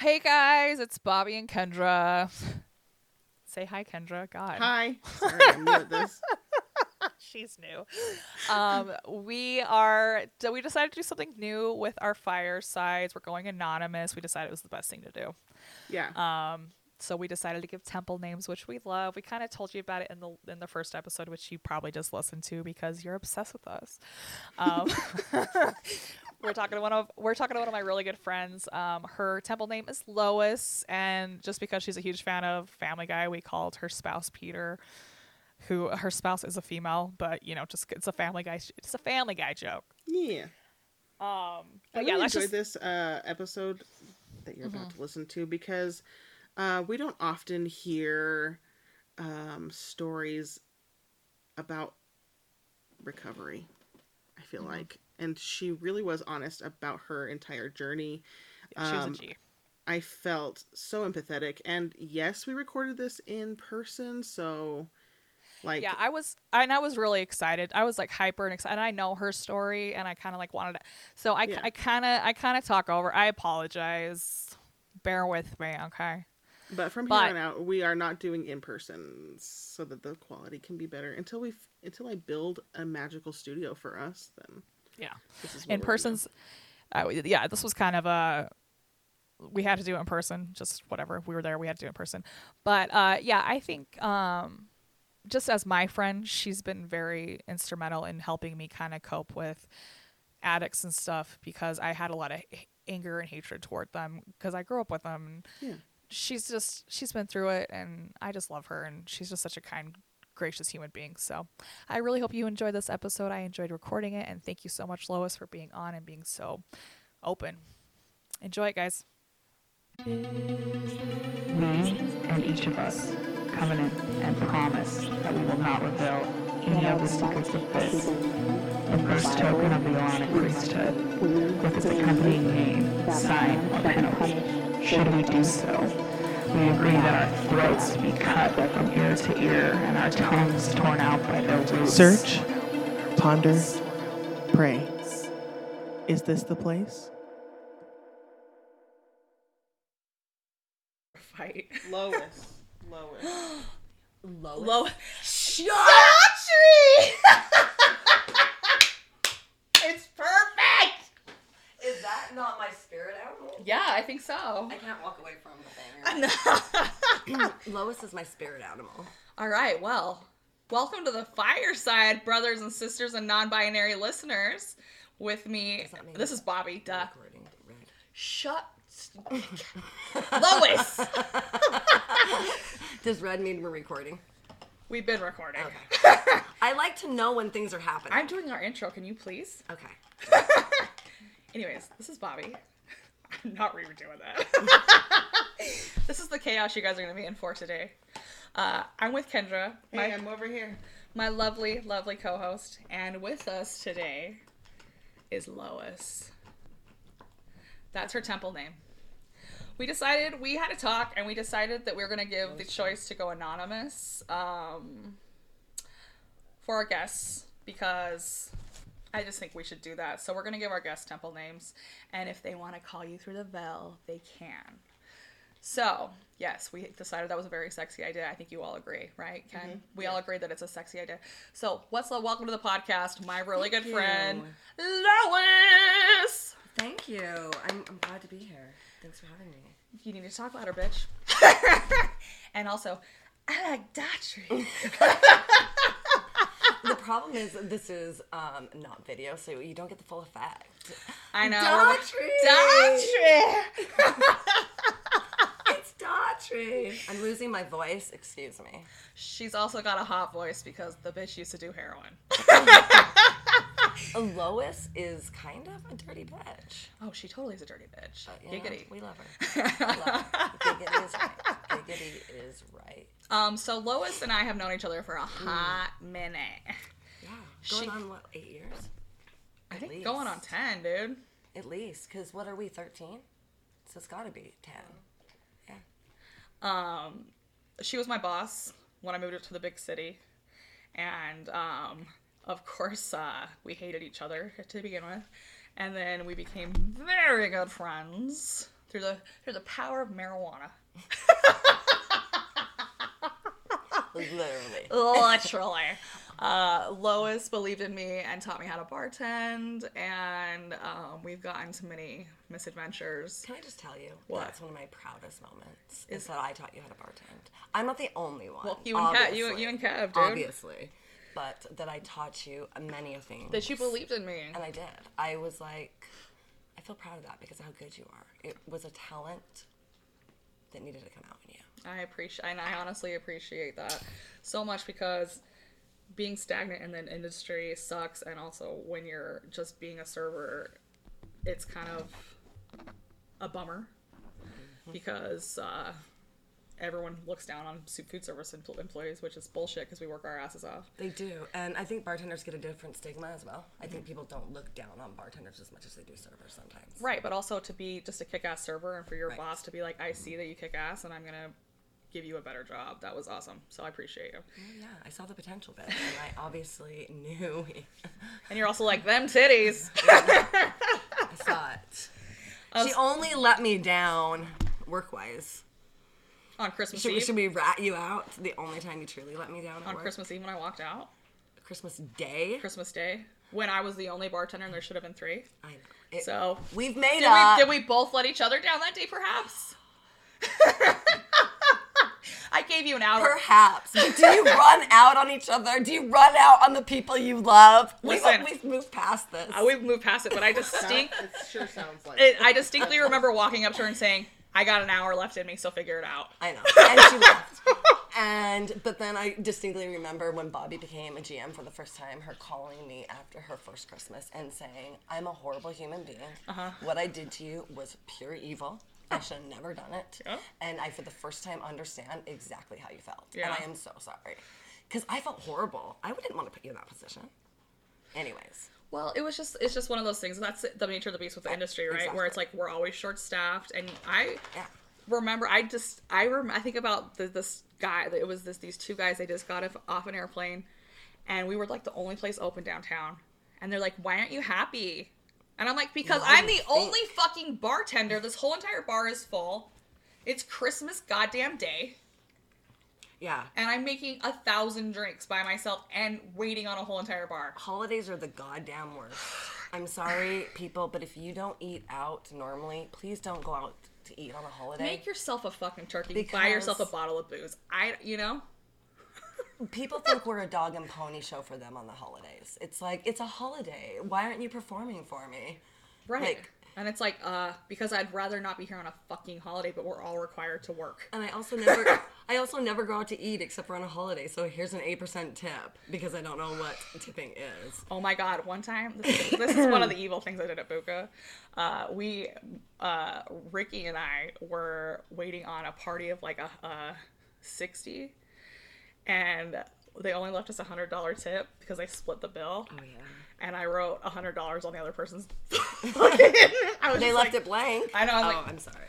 Hey guys, it's Bobby and Kendra. Say hi, Kendra. God. Hi. Sorry, I'm new at this. She's new. Um, we are. d- We decided to do something new with our firesides. We're going anonymous. We decided it was the best thing to do. Yeah. Um, so we decided to give temple names, which we love. We kind of told you about it in the in the first episode, which you probably just listened to because you're obsessed with us. Um, we're talking to one of we're talking to one of my really good friends. Um, her temple name is Lois, and just because she's a huge fan of Family Guy, we called her spouse Peter. Who her spouse is a female, but you know, just it's a Family Guy. It's a Family Guy joke. Yeah. Um, I but really yeah, let's enjoyed just this uh, episode that you're about to listen to because uh, we don't often hear um, stories about recovery. I feel like, and she really was honest about her entire journey. she was a um, G. I felt so empathetic, and yes, we recorded this in person, so like yeah i was and i was really excited i was like hyper and excited and i know her story and i kind of like wanted to so i i kind of i kind of talk over i apologize bear with me okay But from But- here on out, we are not doing in person so that the quality can be better until we until I build a magical studio for us. Then yeah this is in person's uh, yeah this was kind of a we had to do it in person just whatever we were there we had to do it in person but uh yeah i think um just as my friend she's been very instrumental in helping me kind of cope with addicts and stuff because i had a lot of h- anger and hatred toward them because i grew up with them and. Yeah. she's just she's been through it and i just love her and she's just such a kind gracious human being so i really hope you enjoyed this episode. I enjoyed recording it and thank you so much lois for being on and being so open. Enjoy it guys. We and each of us covenant and promise that we will not reveal any of the secrets of this, the first token of the Aaronic priesthood, with its accompanying name, sign, or penalty. Should we do so, we agree that our throats be cut from ear to ear and our tongues torn out by their roots. Search, ponder, pray. Is this the place? fight Lois, Lois. Lois. low it's perfect Is that not my spirit animal? Yeah i think so I can't walk away from the banger. Lois is my spirit animal. All right, well, welcome to the fireside, brothers and sisters and non-binary listeners. With me, Does that mean this is Bobby. Duh. Recording. Right. Shut, Lois. Does Red mean we're recording? We've been recording. I like to know when things are happening. I'm doing our intro. Can you please? okay. Anyways, this is Bobby. I'm not redoing that. this is the chaos you guys are going to be in for today. Uh, I'm with Kendra, my, I'm over here. my lovely, lovely co-host, and with us today is Lois. That's her temple name. We decided we had a talk, and we decided that we were going to give the choice to go anonymous um, for our guests because I just think we should do that. So we're going to give our guests temple names, and if they want to call you through the veil, they can. So, yes, we decided that was a very sexy idea. I think you all agree, right, Ken? Mm-hmm. We all agree that it's a sexy idea. So, what's up? Welcome to the podcast, my really good Thank friend. Lois. Thank you. I'm, I'm glad to be here. Thanks for having me. You need to talk louder, bitch. and also, I like Daughtry. The problem is this is um, not video, so you don't get the full effect. I know. Daughtry! Daughtry. It's Daughtry. I'm losing my voice. Excuse me. She's also got a hot voice because the bitch used to do heroin. Lois is kind of a dirty bitch. Oh, she totally is a dirty bitch. But, you know, we love her. We love her. Giggity is right. Giggity is right. Um, so Lois and I have known each other for a hot minute. Yeah. Going She- on what, eight years? I At think going on ten, dude. At least, because what are we, 13? So it's got to be 10. Yeah. Um, she was my boss when I moved up to the big city, and um, of course, uh, we hated each other to begin with, and then we became very good friends. through the through the power of marijuana. Literally. Literally. Uh, Lois believed in me and taught me how to bartend, and um, we've gotten to many misadventures. Can I just tell you? What? That's one of my proudest moments. Is that I taught you how to bartend. I'm not the only one. Well, you and Kev, you, you and Kev, dude. Obviously. But that I taught you many of things. That you believed in me. And I did. I was like, I feel proud of that because of how good you are. It was a talent that needed to come out in you. I appreciate, and I honestly appreciate that so much because being stagnant in the industry sucks, and also when you're just being a server, it's kind of a bummer because uh, everyone looks down on food service employees, which is bullshit because we work our asses off. They do. And I think bartenders get a different stigma as well. I think people don't look down on bartenders as much as they do servers sometimes. Right, but also to be just a kick-ass server and for your Right. boss to be like, I see that you kick ass, and I'm gonna give you a better job. That was awesome. So I appreciate you. Yeah, I saw the potential bit. And I obviously knew. And you're also like them titties. I saw it. She only let me down work wise. On Christmas Should, Eve. should we rat you out? The only time you truly let me down at on work? Christmas Eve when I walked out, Christmas Day. Christmas Day, when I was the only bartender and there should have been three. I know. It- So we've made did up. we, did we both let each other down that day, perhaps? I gave you an hour. Perhaps. Do you run out on each other? Do you run out on the people you love? We've, we've moved past this. Uh, we've moved past it, but I distinct, It sure sounds like it, I distinctly remember walking up to her and saying, "I got an hour left in me, so figure it out." I know. And she left. And but then I distinctly remember when Bobby became a GM for the first time, her calling me after her first Christmas and saying, "I'm a horrible human being. Uh-huh. What I did to you was pure evil. I should have never done it. Yeah. And I, for the first time, understand exactly how you felt. Yeah. And I am so sorry, because I felt horrible. I wouldn't want to put you in that position. Anyways, Well, it was just it's just one of those things. That's the nature of the beast with the industry, right? Where it's like we're always short staffed, and I yeah. remember I just I rem- I think about the, this guy. It was this these two guys. They just got off, an airplane, and we were like the only place open downtown. And they're like, "Why aren't you happy?" And I'm like, "Because Why I'm the think- only fucking bartender. This whole entire bar is full. It's Christmas goddamn day, Yeah. and I'm making a thousand drinks by myself and waiting on a whole entire bar." Holidays are the goddamn worst. I'm sorry, people, but if you don't eat out normally, please don't go out to eat on a holiday. Make yourself a fucking turkey. Buy yourself a bottle of booze. I, you know, People think we're a dog and pony show for them on the holidays. It's like it's a holiday. Why aren't you performing for me? right? Like- and it's like, uh, because I'd rather not be here on a fucking holiday, but we're all required to work. And I also never, I also never go out to eat except for on a holiday. So here's an eight percent tip because I don't know what tipping is. Oh my god! One time, this is, this is one of the evil things I did at Buka. Uh, we, uh, Ricky and I were waiting on a party of like a, a sixty, and they only left us a hundred dollar tip because they split the bill. Oh yeah. And I wrote a hundred dollars on the other person's. I They left like, it blank. I know. I Oh, like, I'm sorry.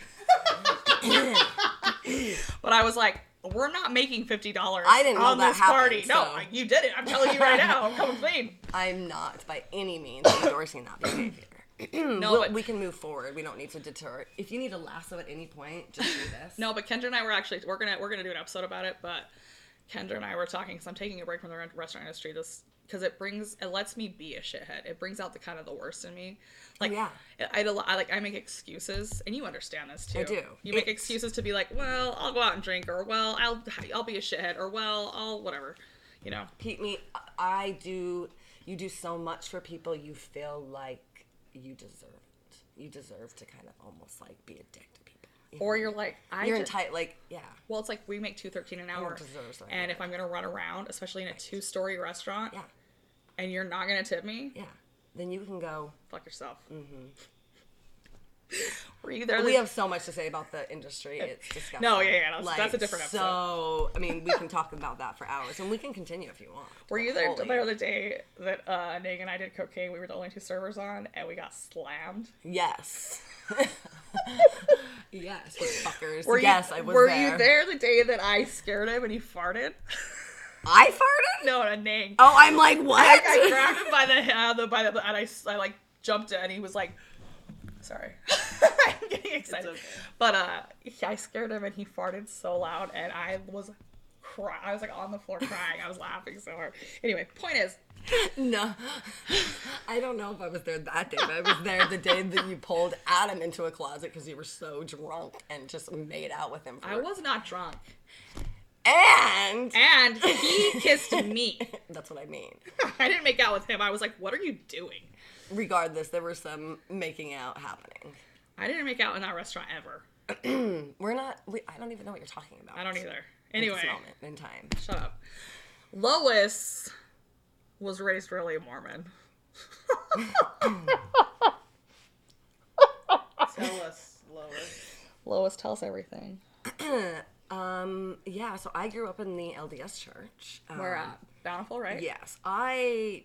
But I was like, we're not making fifty dollars. I didn't know on that this party. happened, No, you did it. I'm telling you right now. I'm coming clean. I'm not by any means endorsing that behavior. No, We'll- but we can move forward. We don't need to deter. If you need a lasso at any point, just do this. no, but Kendra and I were actually we're gonna we're gonna do an episode about it. But Kendra and I were talking because I'm taking a break from the restaurant industry. This because it brings it lets me be a shithead. It brings out the kind of the worst in me. Like yeah. I, I, like I make excuses, and you understand this too. I do. You make excuses to be like, well, I'll go out and drink, or well, I'll I'll be a shithead, or well, I'll whatever. You know. Pete, me, I do. You do so much for people. You feel like you deserve it. You deserve to kind of almost like be a dick to people. You Or know? you're like, I you're entitled. Like, yeah. Well, it's like we make two thirteen an hour, and if I'm gonna run around, especially in a two story restaurant, Yeah. And you're not gonna tip me, Yeah. Then you can go. fuck yourself. Mm-hmm. Were you there? We have so much to say about the industry. It's disgusting. No, yeah, yeah, that's- that's a different episode. So, I mean, we can talk about that for hours, and we can continue if you want. Were you there the other day that uh, Nate and I did cocaine? We were the only two servers on, and we got slammed. Yes. yes, fuckers. Were yes, you, I was Were there. you there the day that I scared him and he farted? I farted? No, a Nate. Oh, I'm like, what? I, I grabbed him by the uh, the by the and I, I like jumped it and he was like, sorry. I'm getting excited. okay. But uh, I scared him and he farted so loud, and I was crying. I was like on the floor crying. I was laughing so hard. Anyway, point is, No, I don't know if I was there that day, but I was there the day that you pulled Adam into a closet because you were so drunk and just made out with him. For, I was not drunk, and and he kissed me. that's what I mean. I didn't make out with him. I was like, "What are you doing?" Regardless, there was some making out happening. I didn't make out in that restaurant ever. We're not. We, I don't even know what you're talking about. I don't either. at Anyway, this moment in time. shut up. Lois was raised really Mormon. Tell us, Lois. Lois tells everything. Um. Yeah. So I grew up in the LDS church. Um, We're at Bountiful, right? Yes, I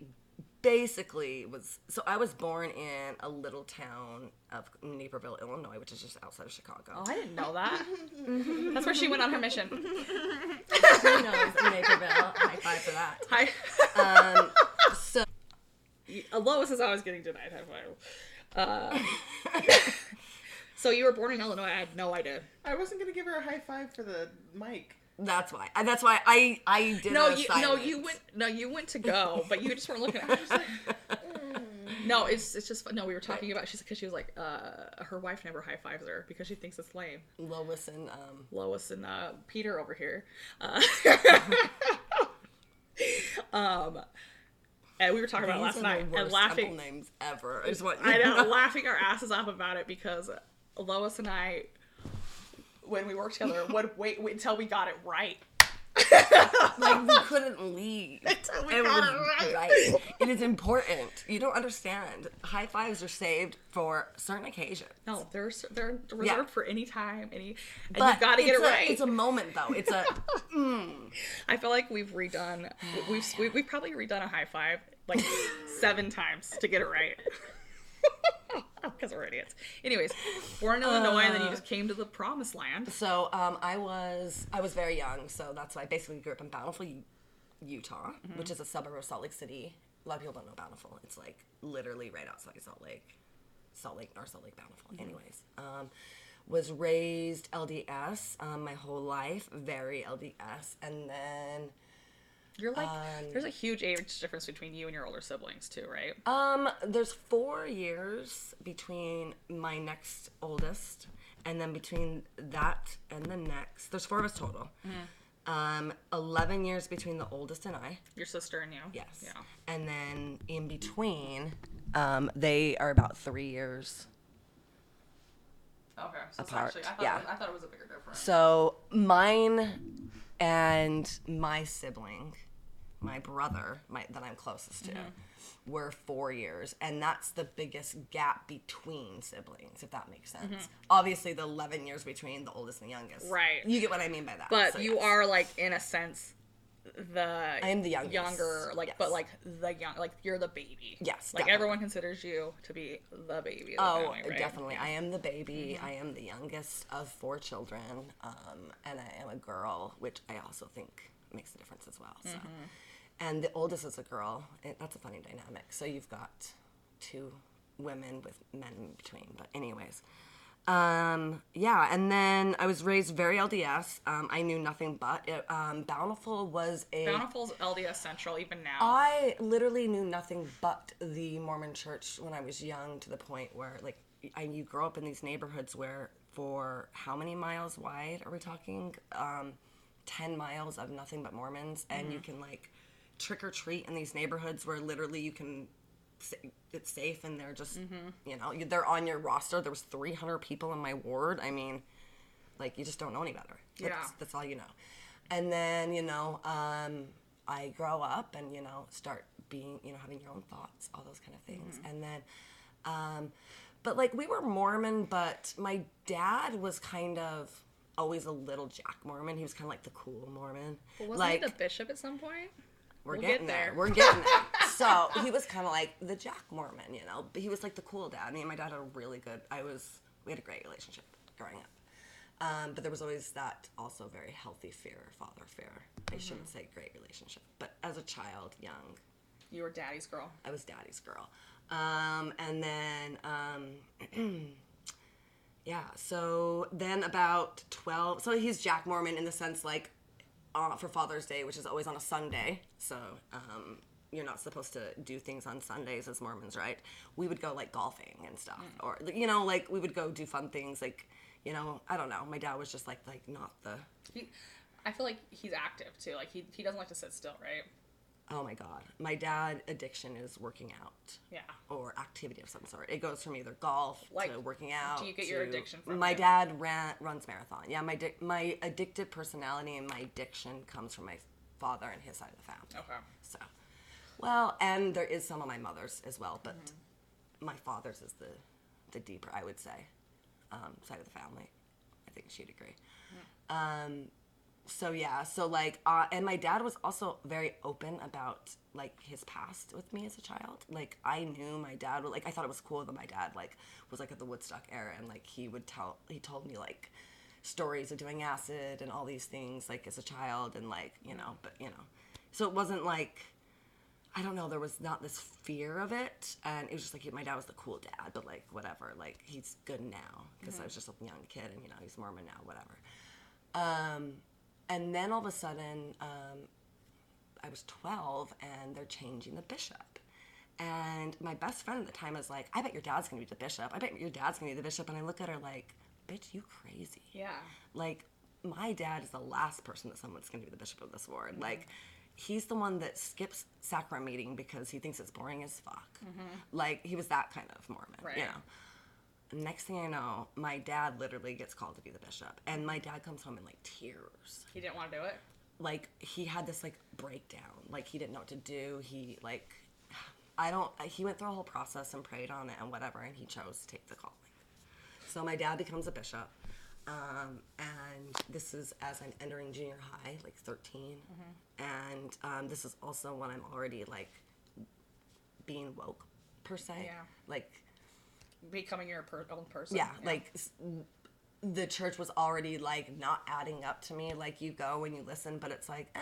basically was. So I was born in a little town of Naperville, Illinois, which is just outside of Chicago. Oh, I didn't know that. That's where she went on her mission. Who knows? Naperville. High five for that. Hi. Um. So Lois is always getting denied high five. Uh, so you were born in Illinois. I had no idea. I wasn't gonna give her a high five for the mic. that's why. I, that's why I I did. No, a you no silence. you went no you went to go, but you just weren't looking at. I was like, mm. No, it's it's just no. We were talking about she's because she was like uh her wife never high fives her because she thinks it's lame. Lois and um. Lois and uh, Peter over here. Uh, um, and we were talking about it last night and laughing. names ever. I just want you I to know, laughing our asses off about it because Lois and I, when we worked together, would wait, wait until we got it right. like we couldn't leave. Until we It got it right. right. It is important. You don't understand. High fives are saved for certain occasions. No, they're they're reserved Yeah. for any time, any, and But you got to get it it's a- right. It's a moment though. It's a mm. I feel like we've redone, we've we've, we've probably redone a high five like seven times to get it right. Because we're idiots. Anyways, born in Illinois, and then you just came to the promised land. so um I was I was very young, so that's why I basically grew up in Bountiful, Utah, Mm-hmm. which is a suburb of Salt Lake City. A lot of people don't know Bountiful. It's like literally right outside Salt Lake. Salt Lake, North Salt Lake, Bountiful. Mm-hmm. Anyways, um, was raised LDS um, my whole life, very LDS, and then You're like, Um, there's a huge age difference between you and your older siblings too, right? Um, there's four years between my next oldest, and then between that and the next, there's four of us total. Um, eleven years between the oldest and I. Your sister and you. Yes. Yeah. And then in between, um, they are about three years. Okay. So Apart, actually, I thought, yeah. was, I thought it was a bigger difference. So mine and my sibling, my brother, my that I'm closest to, Mm-hmm. were four years, and that's the biggest gap between siblings, if that makes sense. Obviously, the 11 years between the oldest and the youngest. Mm-hmm. Right. You get what I mean by that. But So, you yes. are like in a sense the I am the youngest, younger like yes. but like the young like you're the baby. Yes, Like definitely. everyone considers you to be the baby. The Oh, family, right? definitely. I am the baby. Mm-hmm. I am the youngest of four children, um, and I am a girl, which I also think makes a difference as well. So, Mm-hmm. And the oldest is a girl. It, that's a funny dynamic. So you've got two women with men in between. But anyways, um, yeah. And then I was raised very LDS. Um, I knew nothing but it. Um, Bountiful was a. Bountiful's LDS Central even now. I literally knew nothing but the Mormon church when I was young to the point where like I, you grow up in these neighborhoods where for how many miles wide are we talking? Um, 10 miles of nothing but Mormons and you can like trick or treat in these neighborhoods where literally you can it's safe and they're just you know they're on your roster. There was 300 people in my ward. I mean like you just don't know any better. That's, Yeah. that's all you know. And then you know um, i grow up and you know start being you know having your own thoughts all those kind of things. And then um, but like we were mormon but my dad was kind of always a little jack mormon. He was kind of like the cool mormon. But wasn't like he the bishop at some point? We're We'll getting get there. there. We're getting there. so he was kind of like the Jack Mormon, you know. But he was like the cool dad. Me and my dad had a really good. I was. We had a great relationship growing up. Um, but there was always that also very healthy fear, father fear. I shouldn't say great relationship, but as a child, young, You were daddy's girl. I was daddy's girl. Um, and then, um, yeah. So then about twelve. So he's Jack Mormon in the sense like uh, for Father's Day, which is always on a Sunday. So um, you're not supposed to do things on Sundays as Mormons, right? We would go like golfing and stuff, or you know, like we would go do fun things. Like you know, I don't know. My dad was just like like not the. He, I feel like he's active too. Like he he doesn't like to sit still, right? Oh my God, my dad addiction is working out. Yeah. or activity of some sort. It goes from either golf Like, to working out. do you get your addiction from My it? dad ran runs marathon. Yeah, my di- my addicted personality and my addiction comes from my father and his side of the family. Okay. So, well, and there is some of my mother's as well, but Mm-hmm. my father's is the the deeper, I would say, um, side of the family. I think she'd agree. Mm. Um, so yeah, so like, uh, and my dad was also very open about like his past with me as a child. Like I knew my dad. would- Like I thought it was cool that my dad like was like at the Woodstock era, and like he would tell, he told me like stories of doing acid and all these things like as a child, and like you know, but you know, so it wasn't like. I don't know. There was not this fear of it, and it was just like my dad was the cool dad, but like whatever. Like he's good now because I was just a young kid, and you know he's Mormon now, whatever. Um, and then all of a sudden, um, I was 12 and they're changing the bishop. And my best friend at the time was like, I bet your dad's gonna be the bishop. I bet your dad's gonna be the bishop. And I look at her like, bitch, you crazy. Yeah. Like, my dad is the last person that someone's gonna be the bishop of this ward. Like, he's the one that skips sacrament meeting because he thinks it's boring as fuck. Like, he was that kind of Mormon, Right. you know. Next thing I know, my dad literally gets called to be the bishop. And my dad comes home in like tears. He didn't want to do it. like he had this like breakdown. Like he didn't know what to do. He like i don't he went through a whole process and prayed on it and whatever and he chose to take the calling. So my dad becomes a bishop um, and this is as i'm entering junior high like 13 and um, this is also when i'm already like being woke per se. Yeah. like Becoming your per- own person. yeah, like s- the church was already like not adding up to me. Like you go and you listen but it's like ah,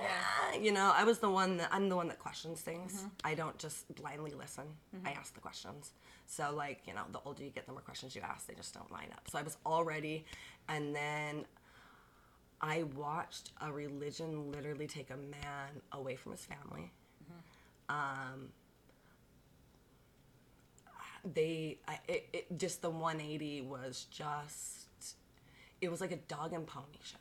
ah, you know? I was the one that i'm the one that questions things. I don't just blindly listen. I ask the questions. So like you know the older you get the more questions you ask they just don't line up. So i was already and then i watched a religion literally take a man away from his family. Um they I, it, it just the 180 was just it was like a dog and pony show.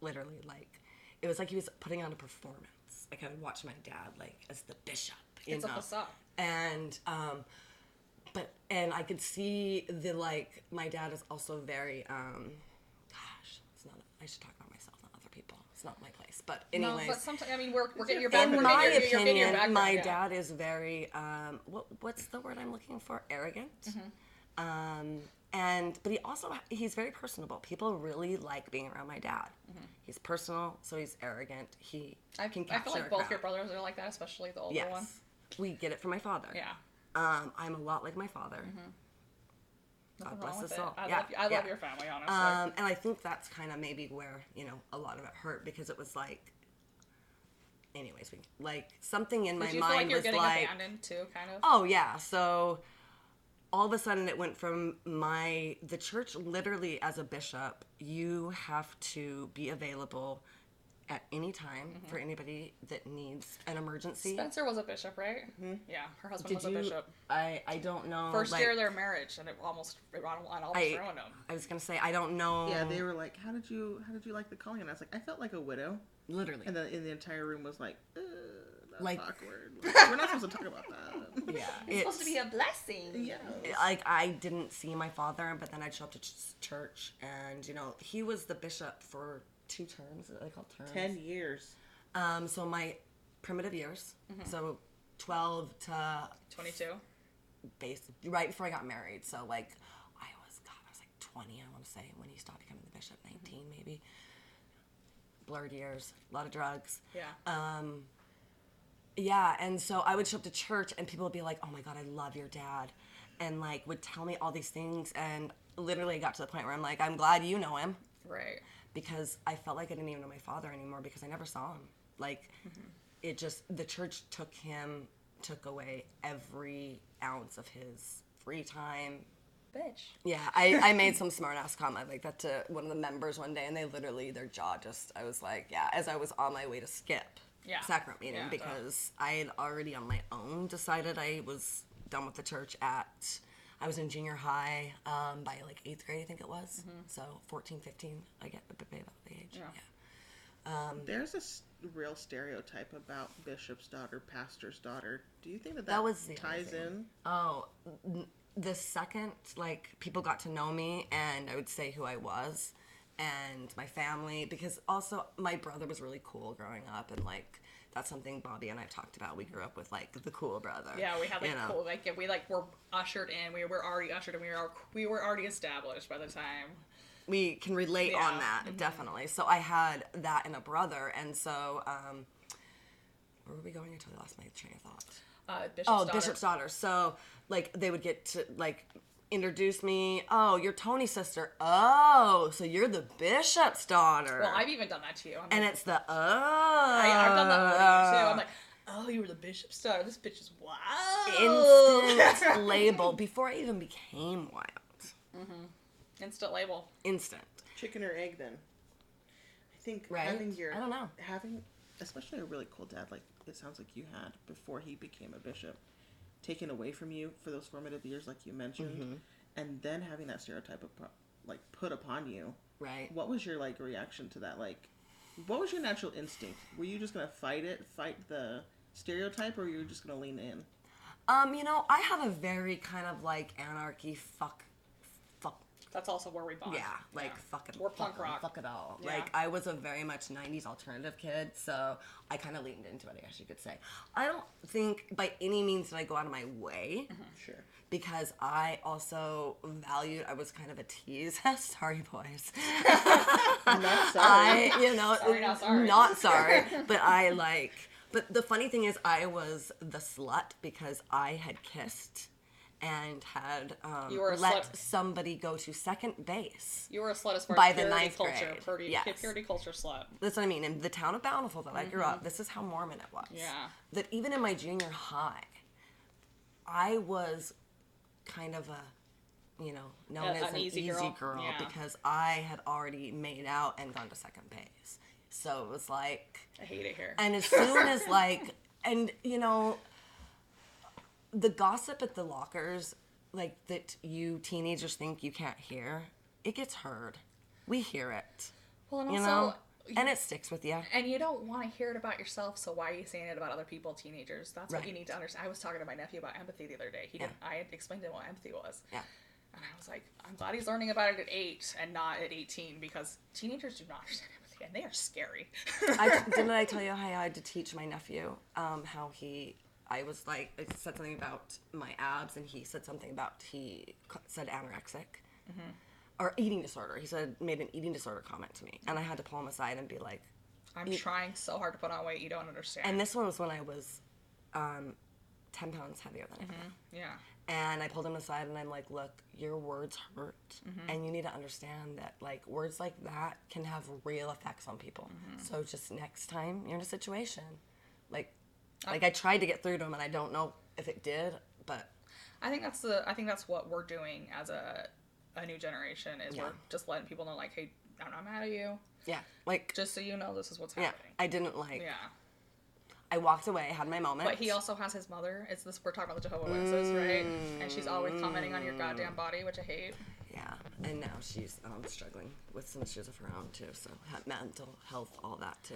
Literally like it was like he was putting on a performance. Like i would watch my dad like as the bishop you It's a facade. and um but and i could see the like my dad is also very um gosh it's not i should talk about myself not other people. It's not my place but anyways No, but sometimes I mean we're, we're getting your back. in my getting your, getting your opinion, my yeah. dad is very um, what what's the word I'm looking for? Arrogant. Mm-hmm. Um, and but he also he's very personable. People really like being around my dad. He's personal, so he's arrogant. He Mm-hmm. I, can I feel like both crowd. your brothers are like that, especially the older Yes, one. we get it from my father. Yeah. Um, I'm a lot like my father. God bless us it. soul. I Yeah, love I love yeah. your family, honestly. Um, and I think that's kind of maybe where you know a lot of it hurt because it was like, anyways, we like something in my you feel mind like you're was getting like, abandoned too, kind of? oh yeah. So all of a sudden, it went from my the church literally as a bishop, you have to be available at any time Mm-hmm. for anybody that needs an emergency. Spencer was a bishop, right? Yeah, her husband Did was you? a bishop. I I don't know. First like, year of their marriage, and it almost it almost almost I, ruined them. I was gonna say I don't know. Yeah, they were like, "How did you how did you like the calling?" And I was like, "I felt like a widow." literally. And then in the entire room was like, "That's Like- awkward. Like, we're not supposed to talk about that." yeah, It's supposed to be a blessing. Yeah. like I didn't see my father, but then I'd show up to ch- church, and you know he was the bishop for two terms. Are they called terms? Ten years. Um, so my primitive years, so twelve to Twenty-two. base right before I got married. So like I was God, I was like twenty, I want to say, when he stopped becoming the bishop, 19 maybe. Blurred years, a lot of drugs. Yeah. Um, yeah, and so I would show up to church and people would be like, "Oh my god, I love your dad," and like would tell me all these things, and literally got to the point where I'm like, "I'm glad you know him," right. Because I felt like I didn't even know my father anymore because I never saw him. Like, mm-hmm. it just the church took him, took away every ounce of his free time, bitch. Yeah, I, I made some smart ass comment like that to one of the members one day, and they literally their jaw just. I was like, yeah, as I was on my way to skip Yeah. sacrament meeting Yeah, because I had already on my own decided I was done with the church at. I was in junior high um, by like eighth grade, I think it was. So 14, 15, I get a bit about the age. Mm-hmm. Yeah. Yeah. There's a s- real stereotype about bishop's daughter, pastor's daughter. Do you think that that, That was the ties in? Oh, the second like people got to know me and I would say who I was and my family because also my brother was really cool growing up and like that's something Bobby and I've talked about. We grew up with like the cool brother. Yeah, we had like you know? cool, like we like were ushered in. We were already ushered, and we were we were already established by the time. we can relate Yeah. on that definitely. So I had that in a brother, and so um, where were we going? I totally lost my train of thought. Uh, Bishop's Oh, daughter. Bishop's daughter. So like they would get to like introduce me. Oh, you're Tony's sister. Oh, so you're the Bishop's daughter. Well, I've even done that to you. I'm and like, it's the oh. I, I've done that with you too. I'm like, oh, you were the bishop's daughter. This bitch is wild. instant label before I even became wild. Mm-hmm. Instant label. Instant. Chicken or egg then? I think Right? having your I don't know. having especially a really cool dad like it sounds like you had before he became a bishop taken away from you for those formative years like you mentioned Mm-hmm. and then having that stereotype of, like put upon you Right. what was your like reaction to that like what was your natural instinct were you just gonna fight it fight the stereotype or you were just gonna lean in Um, you know, I have a very kind of like anarchy fuck fuck That's also where we bond. yeah, like fuck it. We're fuck rock. Fuck it all. Yeah. Like I was a very much '90s alternative kid, so I kind of leaned into it. I guess you could say. I don't think by any means did I go out of my way mm-hmm. sure because I also valued. I was kind of a tease. sorry, boys. not sorry I, you know, Sorry, not sorry. not sorry, but I like. But the funny thing is, I was the slut because I had kissed and had um, You were let slut. somebody go to second base. You were a slut as far By as the purity ninth culture. grade. Purity, Yes. purity culture slut. That's what I mean. In the town of Bountiful that I grew up, this is how Mormon it was. Mm-hmm. Yeah. That even in my junior high, I was kind of a, you know, known as an an easy easy, girl. girl, Yeah. because I had already made out and gone to second base. So it was like, I hate it here. and as soon as like, and you know, the gossip at the lockers, like that you teenagers think you can't hear, it gets heard. We hear it, well, and you also, know, and it sticks with you. and you don't want to hear it about yourself, so why are you saying it about other people, teenagers? That's what you need to understand. I was talking to my nephew about empathy the other day. He Yeah. didn't, I explained to him what empathy was. Yeah. And I was like, I'm glad he's learning about it at eight and not at 18 because teenagers do not understand empathy and they are scary. I, didn't I tell you how I had to teach my nephew um, how he? I was like, I said something about my abs, and he said something about he said anorexic mm-hmm. or eating disorder. He said made an eating disorder comment to me, and I had to pull him aside and be like, I'm trying so hard to put on weight, you don't understand. and this one was when I was um, ten pounds heavier than I mm-hmm. am. yeah. And I pulled him aside and I'm like, look, your words hurt. Mm-hmm. And you need to understand that, like, words like that can have real effects on people. So just next time you're in a situation, like I tried to get through to him and I don't know if it did, but I think that's the I think that's what we're doing as a a new generation is Yeah. we're just letting people know like, hey, I'm not mad at you. yeah, like, Just so you know this is what's yeah, happening. I didn't like, Yeah. I walked away, I had my moment. But he also has his mother. It's this we're talking about the Jehovah Witnesses, right? And she's always commenting on your goddamn body, which I hate. yeah, and now she's um, struggling with some issues of her own too, so mental health, all that too.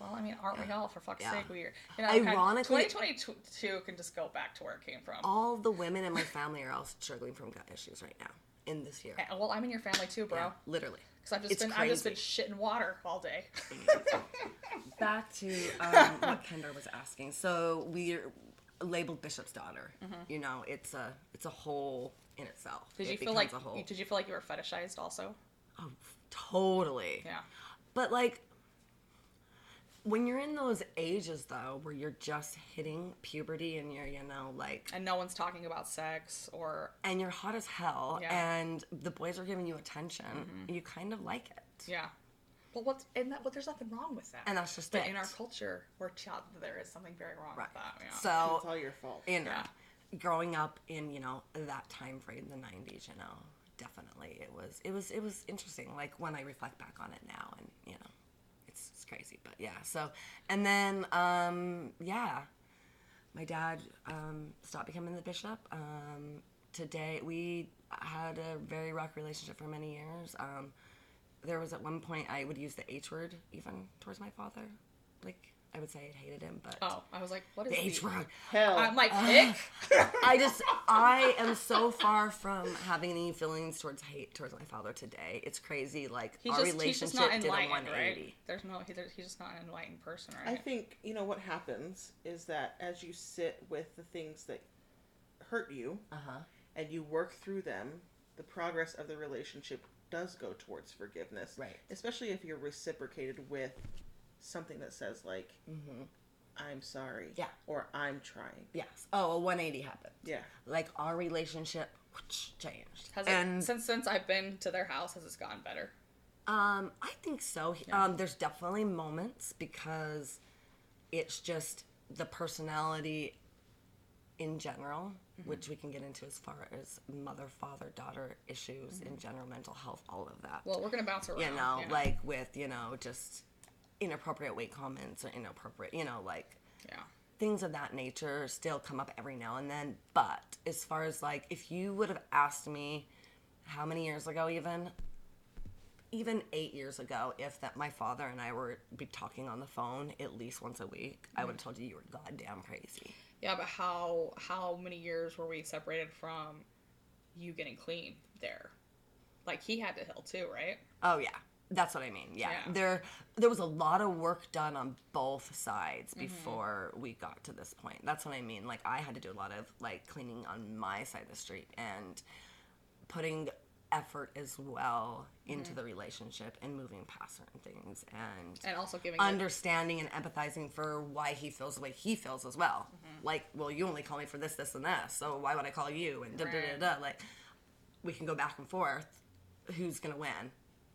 Well, I mean, aren't we all? For fuck's Yeah. sake, we're you know. okay, Ironically- 2022 can just go back to where it came from. All the women in my family are all struggling from gut issues right now in this year. And- well, I'm in your family too, bro. Yeah, literally. Because I've just It's been I've just been shitting water all day. Back to um, what Kendra was asking. So we're labeled Bishop's daughter. You know, it's a it's a whole in itself. Mm-hmm. Did It you feel like a whole. did you feel like you were fetishized also? Oh, totally. Yeah. But like when you're in those ages though, where you're just hitting puberty and you're you know like And no one's talking about sex or and you're hot as hell Yeah. Mm-hmm. and the boys are giving you attention, you kind of like it. yeah. Well, what's and that? Well, there's nothing wrong with that. And that's just but it. in our culture, we're child, there is something very wrong Right. with that. Yeah. So it's all your fault you know. Yeah. growing up in you know that time frame, the '90s, you know, definitely it was it was it was interesting. Like when I reflect back on it now, and you know, it's, it's crazy. But yeah, so and then um, yeah, my dad um, stopped becoming the bishop. Um, today we had a very rock relationship for many years. Um, there was at one point I would use the H word even towards my father, like. I would say I hated him, but Oh, I was like, what is the H word. Hell. I'm like, hick. I just I am so far from having any feelings towards hate towards my father today. It's crazy. Like He's our just, he's relationship just not did a 180. right? There's no, he, there's, he's just not an enlightened person, right? I think you know what happens is that as you sit with the things that hurt you Uh huh. and you work through them, the progress of the relationship does go towards forgiveness. Right. Especially if you're reciprocated with something that says like, "I'm sorry," Mm-hmm. Yeah. or "I'm trying." Yes. Oh, a 180 happened. Yeah. Like our relationship changed. Has it, since since I've been to their house, has it gone better? Um, I think so. Um, there's definitely moments because it's just the personality in general, Mm-hmm. which we can get into as far as mother, father, daughter issues in general, mental health, all of that. Mm-hmm. Well, we're gonna bounce around. you know, yeah. like with, you know, just inappropriate weight comments or inappropriate, you know, like yeah. things of that nature still come up every now and then. But as far as like, if you would have asked me how many years ago, even, even eight years ago, if that my father and I were be talking on the phone at least once a week, I would have mm-hmm. told you you were goddamn crazy. Yeah, but how how many years were we separated from you getting clean there? Like he had to heal too, right? Oh yeah, that's what I mean. Yeah. Yeah. there there was a lot of work done on both sides mm-hmm. before we got to this point. That's what I mean. Like I had to do a lot of like cleaning on my side of the street and putting effort as well mm-hmm. into the relationship and moving past certain things and And also giving it- understanding and empathizing for why he feels the way he feels as well. Mm-hmm. Like, well, you only call me for this, this, and this, so why would I call you? And da da da da. Like, we can go back and forth. Who's gonna win?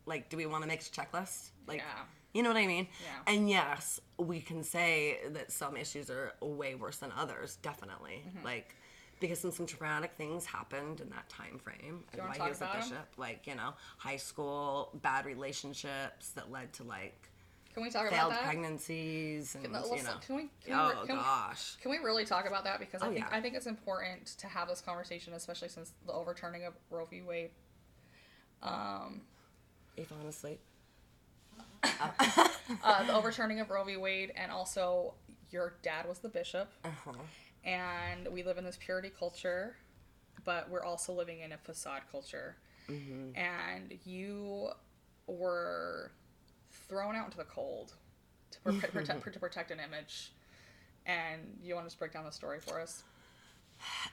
Like, do we want to make a checklist? Like, Yeah. you know what I mean? Yeah. And yes, we can say that some issues are way worse than others, definitely. Mm-hmm. Like, because some, some traumatic things happened in that time frame, and wanna why talk he was a bishop. Like, you know, high school bad relationships that led to like Can we talk failed about that? pregnancies and Can, you know. can we? Can we, oh can we- gosh. Can we really talk about that? Because I Oh, think yeah. I think it's important to have this conversation, especially since the overturning of Roe v. Wade. Um, If honestly, uh, the overturning of Roe v. Wade, and also your dad was the bishop, uh-huh. and we live in this purity culture, but we're also living in a facade culture, Mm-hmm. and you were thrown out into the cold to protect, protect, to protect an image. And you want to just break down the story for us?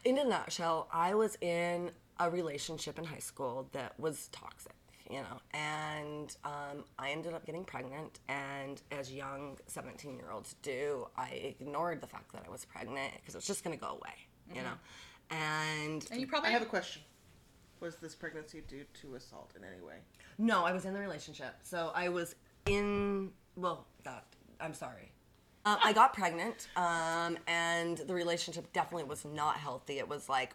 in a nutshell, I was in a relationship in high school that was toxic, you know, and um, I ended up getting pregnant. And as young 17 year olds do, I ignored the fact that I was pregnant because it was just going to go away, you know. And And you probably I have a question. Was this pregnancy due to assault in any way? No, I was in the relationship. So I was in. Well, that I'm sorry. Um, I got pregnant, um, and the relationship definitely was not healthy. It was like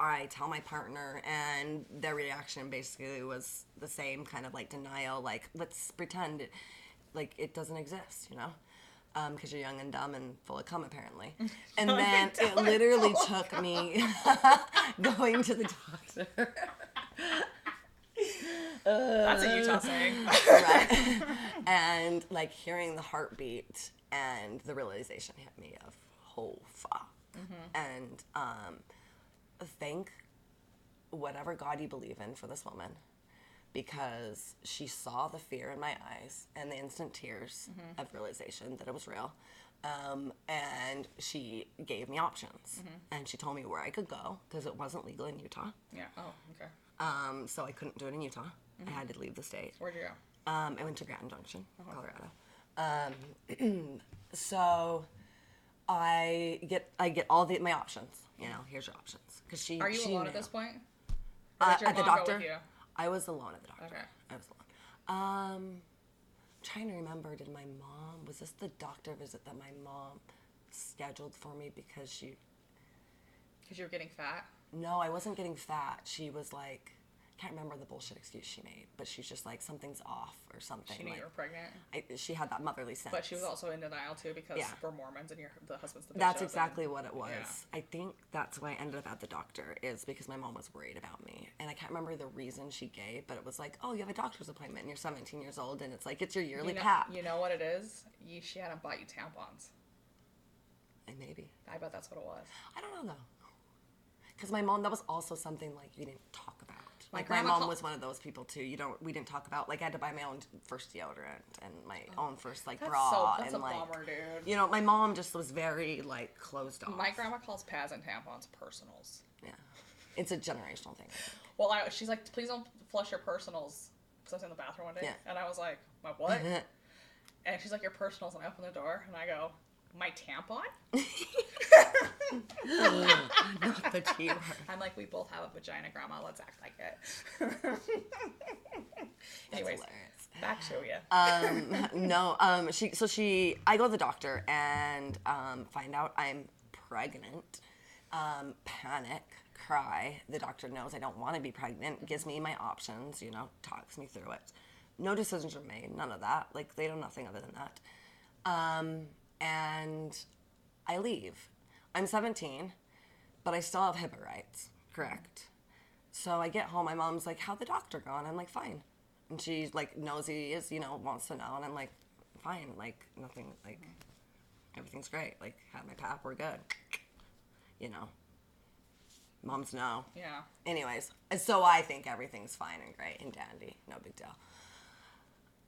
I tell my partner, and their reaction basically was the same kind of like denial, like let's pretend it, like it doesn't exist, you know, because you're young and dumb and full of cum apparently. And then it literally took me going to the doctor. that's a Utah saying. right? and like hearing the heartbeat and the realization hit me of, oh fuck. And um, thank whatever God you believe in for this woman because she saw the fear in my eyes and the instant tears of realization that it was real. Um, and she gave me options and she told me where I could go because it wasn't legal in Utah. Yeah. Oh, okay. Um, so I couldn't do it in Utah. I had to leave the state. Where'd you go? Um, I went to Grand Junction, Colorado. Um, so I get I get all the my options. You know, here's your options. Because she Are you she alone knew. at this point? Uh, at the doctor. I was alone at the doctor. Okay. I was alone. Um, trying to remember. Did my mom was this the doctor visit that my mom scheduled for me because she Because you were getting fat. No, I wasn't getting fat. She was like, can't remember the bullshit excuse she made, but she's just like something's off or something. She knew like, you were pregnant. I, she had that motherly sense. But she was also in denial too because Yeah. we're Mormons and your the husband's the bishop. That's and- exactly what it was. Yeah. I think that's why I ended up at the doctor is because my mom was worried about me, and I can't remember the reason she gave, but it was like, oh, you have a doctor's appointment, and you're 17 years old, and it's like it's your yearly you know, pap, You know what it is? You, she hadn't bought you tampons. and maybe I bet that's what it was. I don't know though, because my mom that was also something like you didn't talk. My my grandma mom was one of those people too. You don't we didn't talk about like I had to buy my own first deodorant and my oh, own first like Oh. That's bra so that's and a like bummer, dude. you know my mom just was very like closed off. My grandma calls pads and tampons personals. yeah, it's a generational thing. Well, I, she's like, please don't flush your personals. Because I was in the bathroom one day, Yeah. and I was like, my what? and she's like, your personals, and I open the door, and I go, my tampon? Not the T word. I'm like, we both have a vagina, grandma. Let's act like it. Anyways, hilarious. back to you. um, no, um, she so she I go to the doctor and um, find out I'm pregnant. Um, panic, cry. The doctor knows I don't want to be pregnant. Gives me my options. You know, talks me through it. No decisions are made. None of that. Like they know nothing other than that. Um, and I leave. I'm 17, but I still have HIPAA rights. Correct. So I get home. My mom's like, "How'd the doctor go?" And I'm like, "Fine." And she like, nosy is, you know, wants to know, and I'm like, "Fine." Like nothing. Like everything's great. Like had my pap, we're good. You know. Moms know. yeah. Anyways, so I think everything's fine and great and dandy. No big deal.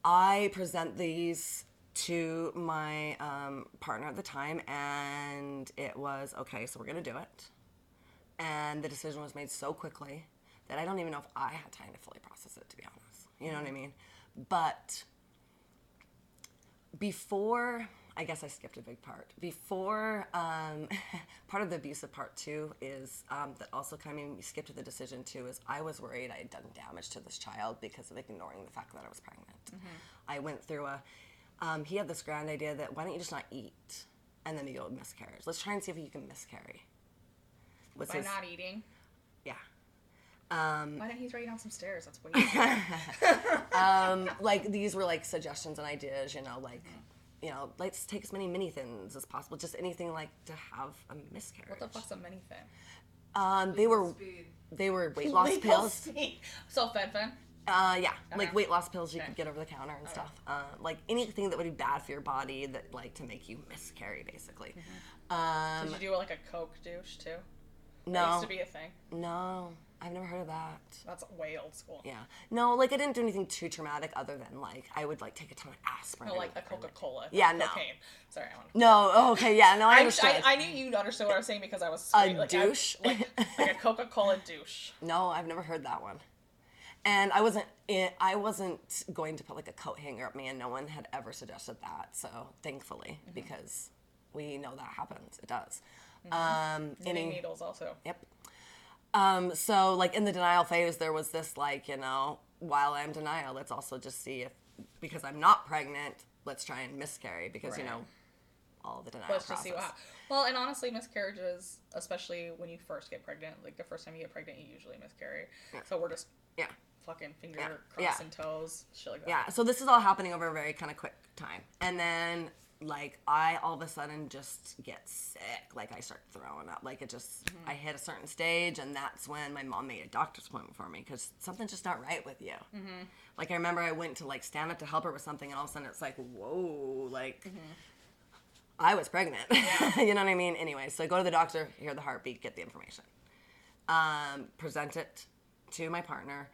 I present these to my um, partner at the time, and it was okay, so we're to do it. And the decision was made so quickly that I don't even know if I had time to fully process it, to be honest. You know what I mean? But before I guess I skipped a big part. Before um, part of the abusive part too is um, that also kind of made me skip to the decision too is I was worried I had done damage to this child because of ignoring the fact that I was pregnant. I went through a. Um, he had this grand idea that why don't you just not eat and then you go miscarriage. Let's try and see if you can miscarry. Was By his- not eating. yeah. Why didn't he throw you down some stairs? That's what easier. um, like these were like suggestions and ideas, you know, like you know, let's take as many mini thins as possible, just anything like to have a miscarriage. what the fuck's a mini thing? Um, they were they were weight loss pills. speed. So fen-phen. Uh, yeah, like weight loss pills you Okay. could get over the counter and stuff. Uh, like anything that would be bad for your body that like to make you miscarry, basically. Um, Did you do like a Coke douche too? That no, used to be a thing. no, I've never heard of that. That's way old school. Yeah, no, like I didn't do anything too traumatic other than like I would like take a ton of aspirin. No, like a Coca Cola. Yeah, no. Cocaine. Sorry, I want. No, oh, okay, yeah, no, I I, understood. I, I knew you understood what I was saying because I was A like, I- douche? like, like a Coca Cola douche. No, I've never heard that one. And I wasn't in, I wasn't going to put like a coat hanger up me, and no one had ever suggested that. So thankfully, Mm-hmm. because we know that happens, it does. Mm-hmm. Um, Knitting needles also. Yep. Um, so like in the denial phase, there was this like you know while I'm denial, let's also just see if because I'm not pregnant, let's try and miscarry because you know all the denial Let's just see what. Well, and honestly, miscarriages, especially when you first get pregnant, like the first time you get pregnant, you usually miscarry. So we're just Yeah. Fucking finger Yeah. Yeah. crossing toes, shit like that. Yeah, so this is all happening over a very kind of quick time. And then like I all of a sudden just get sick. Like I start throwing up. Like it just Mm-hmm. I hit a certain stage and that's when my mom made a doctor's appointment for me cuz something's just not right with you. Mm-hmm. Like I remember I went to like stand up to help her with something and all of a sudden it's like, "Whoa, like Mm-hmm. I was pregnant." you know what I mean? Anyway, so I go to the doctor, hear the heartbeat, get the information. Um, present it to my partner.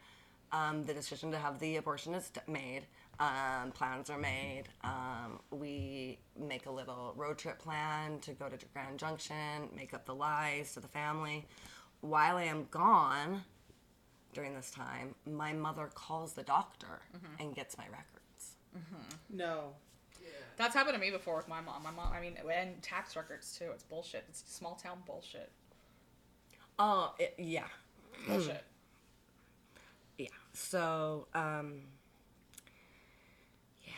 Um, the decision to have the abortion is made. Um, plans are made. Um, we make a little road trip plan to go to Grand Junction, make up the lies to the family. While I am gone during this time, my mother calls the doctor and gets my records. No. That's happened to me before with my mom. My mom, I mean, and tax records too. It's bullshit. It's small town bullshit. Oh, it, yeah. Bullshit. Yeah. So, um, yeah.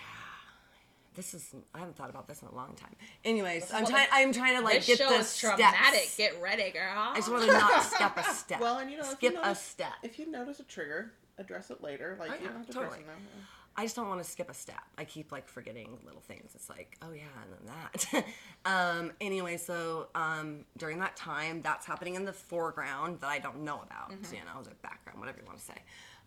this is I haven't thought about this in a long time. Anyways, is I'm trying. I'm trying to like this get show the is traumatic. steps. Get ready, girl. I just want to not skip a step. Well, and you know, if skip you a notice, step. If you notice a trigger, address it later. Like Oh, you yeah, don't have to totally. address it now. I just don't want to skip a step. I keep like forgetting little things. It's like, oh yeah, and then that. um, anyway, so um, during that time, that's happening in the foreground that I don't know about. Mm-hmm. You know, the background, whatever you want to say.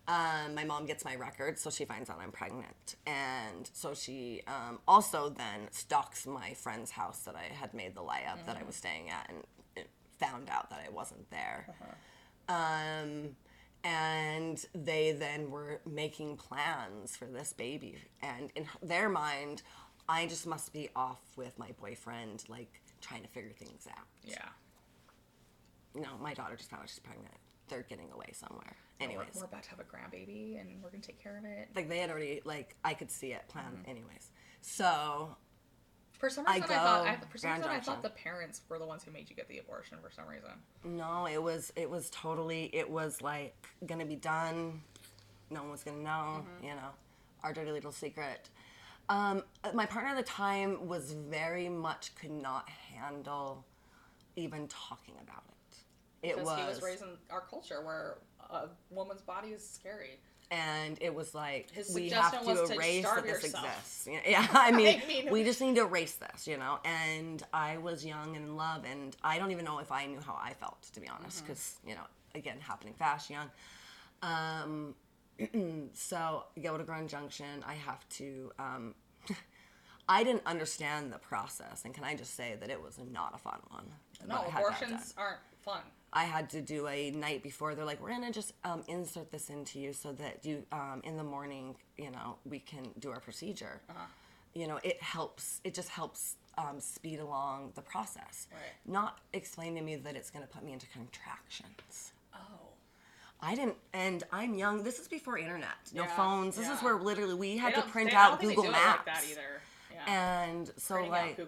Um, my mom gets my records, so she finds out I'm pregnant, and so she um, also then stalks my friend's house that I had made the layup that I was staying at, and found out that I wasn't there. Um, and they then were making plans for this baby. And in their mind, I just must be off with my boyfriend, like trying to figure things out. yeah. No, my daughter just found out she's pregnant. They're getting away somewhere. We're- Anyways, we're about to have a grandbaby, and we're gonna take care of it. like they had already, like, I could see it planned. Anyways, so For some I reason, I, thought. I, for some reason, I thought the parents were the ones who made you get the abortion. For some reason. no, it was, it was totally, it was like gonna be done. No one was gonna know, you know, our dirty little secret. Um, my partner at the time was very much could not handle even talking about it. It Because was, he was raised in our culture where a woman's body is scary. and it was like His we have to erase that this exists. Yeah, Yeah, I mean, I mean- we just need to erase this, you know. And I was young and in love, and I don't even know if I knew how I felt, to be honest, Mm-hmm. because you know, again, happening fast, young. Um, so go to Grand Junction. I have to. Um, I didn't understand the process, and can I just say that it was not a fun one. No, but I had to have done. abortions aren't fun. I had to do a night before. They're like, we're gonna just um, insert this into you so that you, um, in the morning, you know, we can do our procedure. Uh-huh. You know, it helps. It just helps um, speed along the process. Right. Not explain to me that it's gonna put me into contractions. Oh. I didn't, and I'm young. This is before internet, no Yeah, phones. This is where literally we had to print they- out Google Maps. Like that either. Yeah. And so Printing like,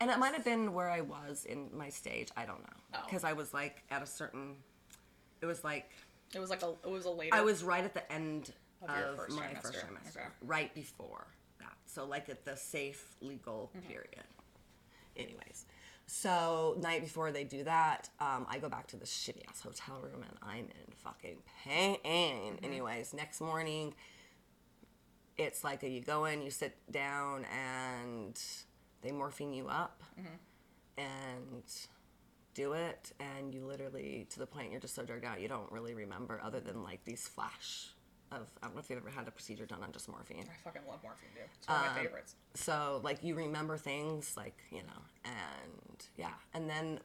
and it might have been where I was in my stage. I don't know Oh. because I was like at a certain. It was like it was like a. It was a later. I was right at the end Of of, first my trimester. first trimester, Okay. right before that. So like at the safe legal Mm-hmm. period. Anyways, so night before they do that, um, I go back to the shitty ass hotel room and I'm in fucking pain. Mm-hmm. Anyways, next morning, it's like a, you go in, you sit down, and they morphine you up, Mm-hmm. and do it, and you literally to the point you're just so drugged out you don't really remember other than like these flash of I don't know if you've ever had a procedure done on just morphine. I fucking love morphine, dude. It's one of my Um, favorites. So like you remember things like you know, and yeah, and then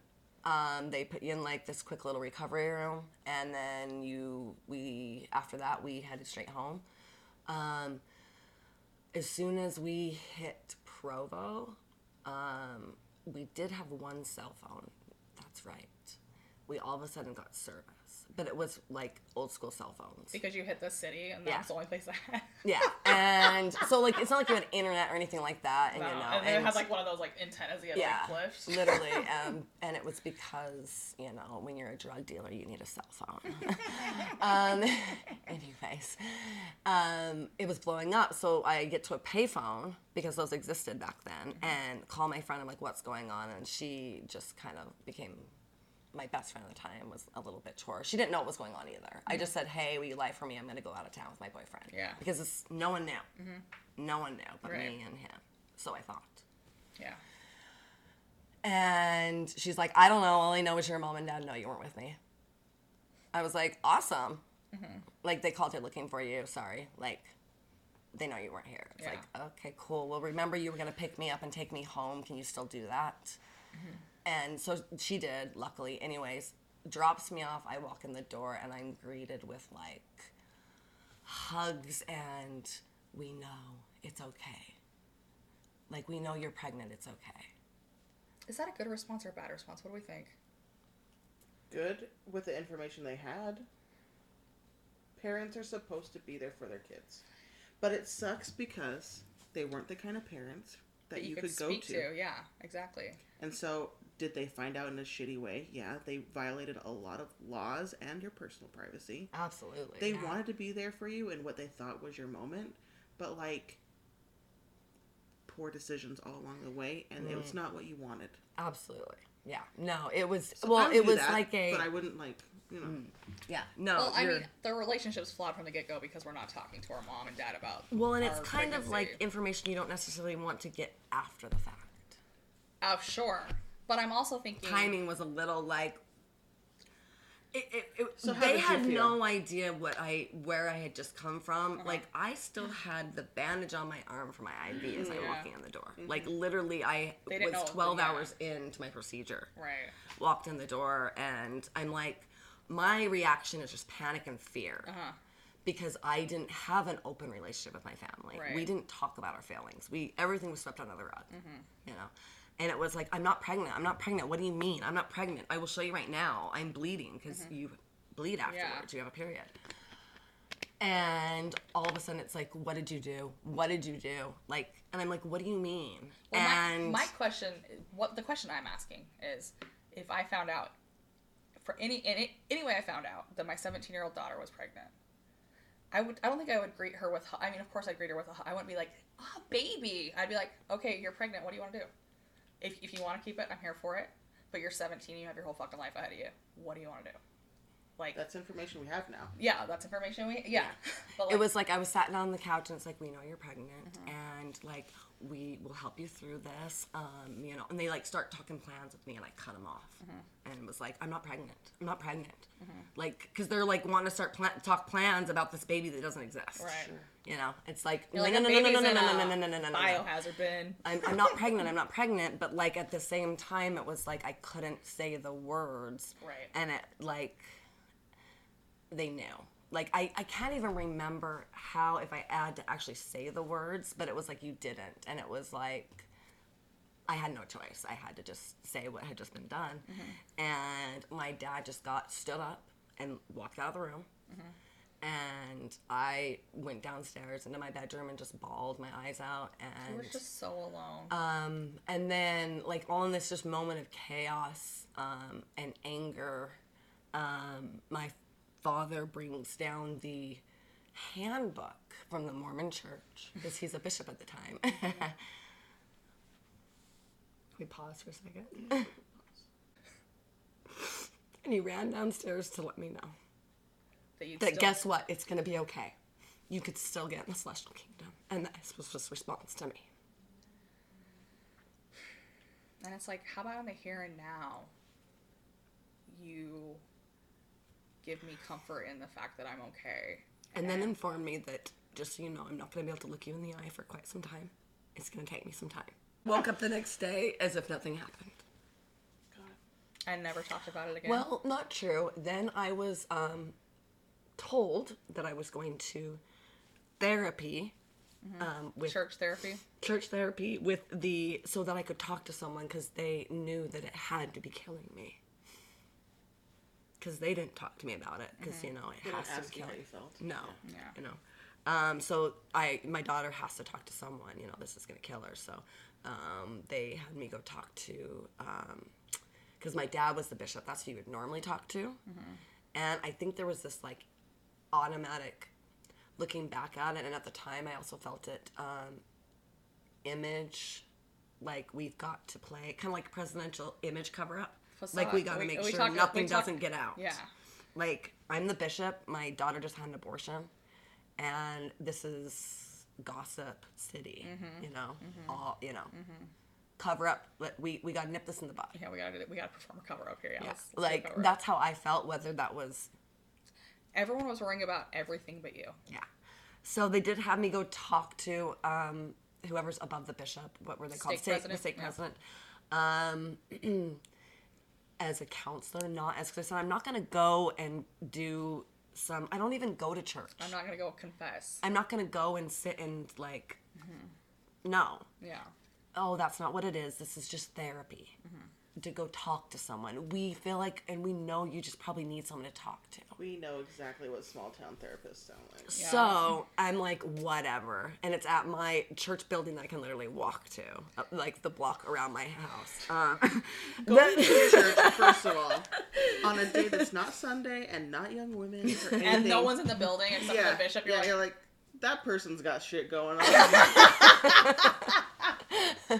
um, they put you in like this quick little recovery room, and then you we after that we headed straight home. Um, as soon as we hit Provo, um, we did have one cell phone. That's right. We all of a sudden got service, but it was like old school cell phones. Because you hit the city, and Yeah. that's the only place I had. Yeah, and so like it's not like you had internet or anything like that, and No, you know, and then it had like one of those like antennas you had yeah, like clips. literally, um, and it was because you know when you're a drug dealer, you need a cell phone. um, anyways, um, it was blowing up, so I get to a payphone because those existed back then, and call my friend. I'm like, "What's going on?" And she just kind of became my best friend at the time was a little bit chore. She didn't know what was going on either. I just said, "Hey, will you lie for me? I'm going to go out of town with my boyfriend." Yeah. Because it's, no one knew. Mhm. No one knew but Right. me and him. So I thought. Yeah. And she's like, "I don't know. All I know is your mom and dad know you weren't with me." I was like, "Awesome." Mhm. Like they called her looking for you. Sorry. Like they know you weren't here. It's Yeah. like, okay, cool. Well, remember you were gonna pick me up and take me home. Can you still do that? And so she did, luckily. Anyways, drops me off. I walk in the door and I'm greeted with like hugs and we know it's okay. Like we know you're pregnant, it's okay. Is that a good response or a bad response? What do we think? Good with the information they had. Parents are supposed to be there for their kids, but it sucks because they weren't the kind of parents that, you, could, go speak to. Yeah, exactly. And so, did they find out in a shitty way? Yeah, they violated a lot of laws and your personal privacy. Absolutely. They wanted to be there for you in what they thought was your moment, but like poor decisions all along the way, and it was mm. not what you wanted. Absolutely. Yeah. No, it was I well, it was that, like a But I wouldn't like you know. Mm. yeah. No, Well, I mean, the relationship's flawed from the get go because we're not talking to our mom and dad about. well, and it's our kind of like information you don't necessarily want to get after the fact. Oh, sure. But I'm also thinking. timing was a little like it, it, it, So they had feel? no idea what I where I had just come from. Uh-huh. Like I still had the bandage on my arm for my IV as I'm walking in the door. Mm-hmm. Like literally, I was 12 hours into my procedure. Right. Walked in the door, and I'm like, my reaction is just panic and fear. Uh-huh. Because I didn't have an open relationship with my family. Right. We didn't talk about our failings. We everything was swept under the rug. Mm-hmm. You know, and it was like, I'm not pregnant. I'm not pregnant. What do you mean? I'm not pregnant. I will show you right now. I'm bleeding because you bleed afterwards. You have a period. And all of a sudden, it's like, what did you do? What did you do? Like, and I'm like, what do you mean? Well, and my, my question, what the question I'm asking is, if I found out, for any any any way I found out that my 17 year old daughter was pregnant, I would I don't think I would greet her with. I mean, of course I'd greet her with. A, I wouldn't be like, ah, baby. I'd be like, okay, you're pregnant. What do you want to do? If if you want to keep it, I'm here for it. But you're 17. You have your whole fucking life ahead of you. What do you want to do? Like, That's information we have now. yeah, that's information we. Yeah, but it was like I was sat down on the couch and it's like we know you're pregnant Mm-hmm. and like we will help you through this um you know and they like start talking plans with me and I cut them off Mm-hmm. and was like I'm not pregnant I'm not pregnant like because they're like wanting to start pla- talk plans about this baby that doesn't exist Right. you know it's like You're no like, no a no no no baby's no no in no a no no no no no biohazard bin. I'm, I'm not pregnant. I'm not pregnant. But like at the same time, it was like I couldn't say the words. Right. And it like they knew. Like I, I can't even remember how if I had to actually say the words, but it was like you didn't, and it was like I had no choice. I had to just say what had just been done. And my dad just got stood up and walked out of the room. And I went downstairs into my bedroom and just bawled my eyes out. You And were just so alone. um, and then like all in this just moment of chaos um, and anger, um, my father brings down the handbook from the Mormon Church because he's a bishop at the time. we pause for a second. and he ran downstairs to let me know that that guess what? It's gonna be okay. You could still get in the celestial kingdom. And that was his response to me. And it's like, how about in the here and now, you give me comfort in the fact that I'm okay. And then inform me that, just so you know, I'm not going to be able to look you in the eye for quite some time. It's going to take me some time. Woke up the next day as if nothing happened. God. I never talked about it again. Well, not true. Then I was um, told that I was going to therapy um, with church therapy. church therapy with the so that I could talk to someone because they knew that it had to be killing me. Because they didn't talk to me about it because you know it has to be you how you felt. No, Yeah. you know. Um, so I, my daughter has to talk to someone. You know, this is gonna kill her. So um, they had me go talk to, because my dad was the bishop. That's who you would normally talk to. And I think there was this like automatic looking back at it, and at the time I also felt it. Um, image, like we've got to play, kind of like presidential image cover up. Like we got to We- make we sure talk- nothing talk- doesn't get out. Yeah. Like I'm the bishop. My daughter just had an abortion, and this is gossip city. Mm-hmm. You know, all you know, cover up. But we we got to nip this in the bud. Yeah, we gotta we gotta perform a cover up here. Yeah, Yeah. let's- let's Like that's how I felt. Whether that was everyone was worrying about everything but you. yeah. So they did have me go talk to um, whoever's above the bishop. What were they called? Stake the president? Yeah. president. Um, as a counselor, not as because I said I'm not gonna go and do some. I don't even go to church. I'm not gonna go confess. I'm not gonna go and sit and like, mm-hmm. no. Yeah. Oh, that's not what it is. This is just therapy. Mm-hmm. To go talk to someone. We feel like, and we know you just probably need someone to talk to. We know exactly what small town therapists sound like. So I'm like, whatever. And it's at my church building that I can literally walk to, uh, like the block around my house. Um, Going to church, first of all, on a day that's not Sunday and not young women or. And no one's in the building except for the bishop. You're yeah, like, you're like that person's got shit going on.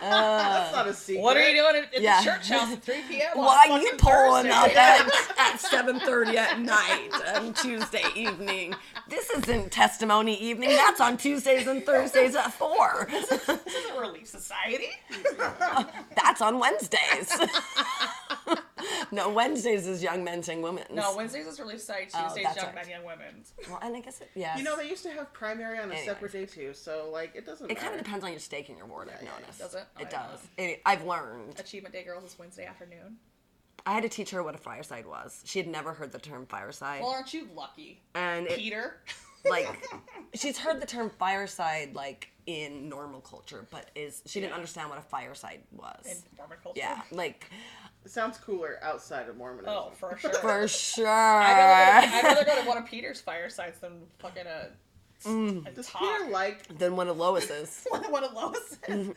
That's not a secret. What are you doing in, in Yeah. the church house at 3 p.m. Why are you pulling Thursday? up at, at 7.30 at night on Tuesday evening? This isn't testimony evening. That's on Tuesdays and Thursdays at 4. This is a relief society. That's on Wednesdays. no, Wednesdays is Young Men Sing Women's. No, Wednesdays is relief society. Oh, Tuesdays that's young right. men, young women's. Well, and I guess it, yes. You know, they used to have primary on a Anyways. separate day too, so like it doesn't it matter. kind of depends on your stake in your ward, I've yeah, yeah. noticed. Does it? Oh, It didn't does. It, I've learned. Achievement Day girls is Wednesday afternoon. I had to teach her what a fireside was. She had never heard the term fireside. Well, aren't you lucky, and it, Peter? like she's heard the term fireside like in normal culture, but is she didn't understand what a fireside was. in Mormon culture. yeah, like It sounds cooler outside of Mormonism. Oh, for sure. for sure. I'd rather, go to, I'd rather go to one of Peter's firesides than fucking a, mm. a Does talk. Peter like Than one of Lois's. one of Lois's? Mm-hmm.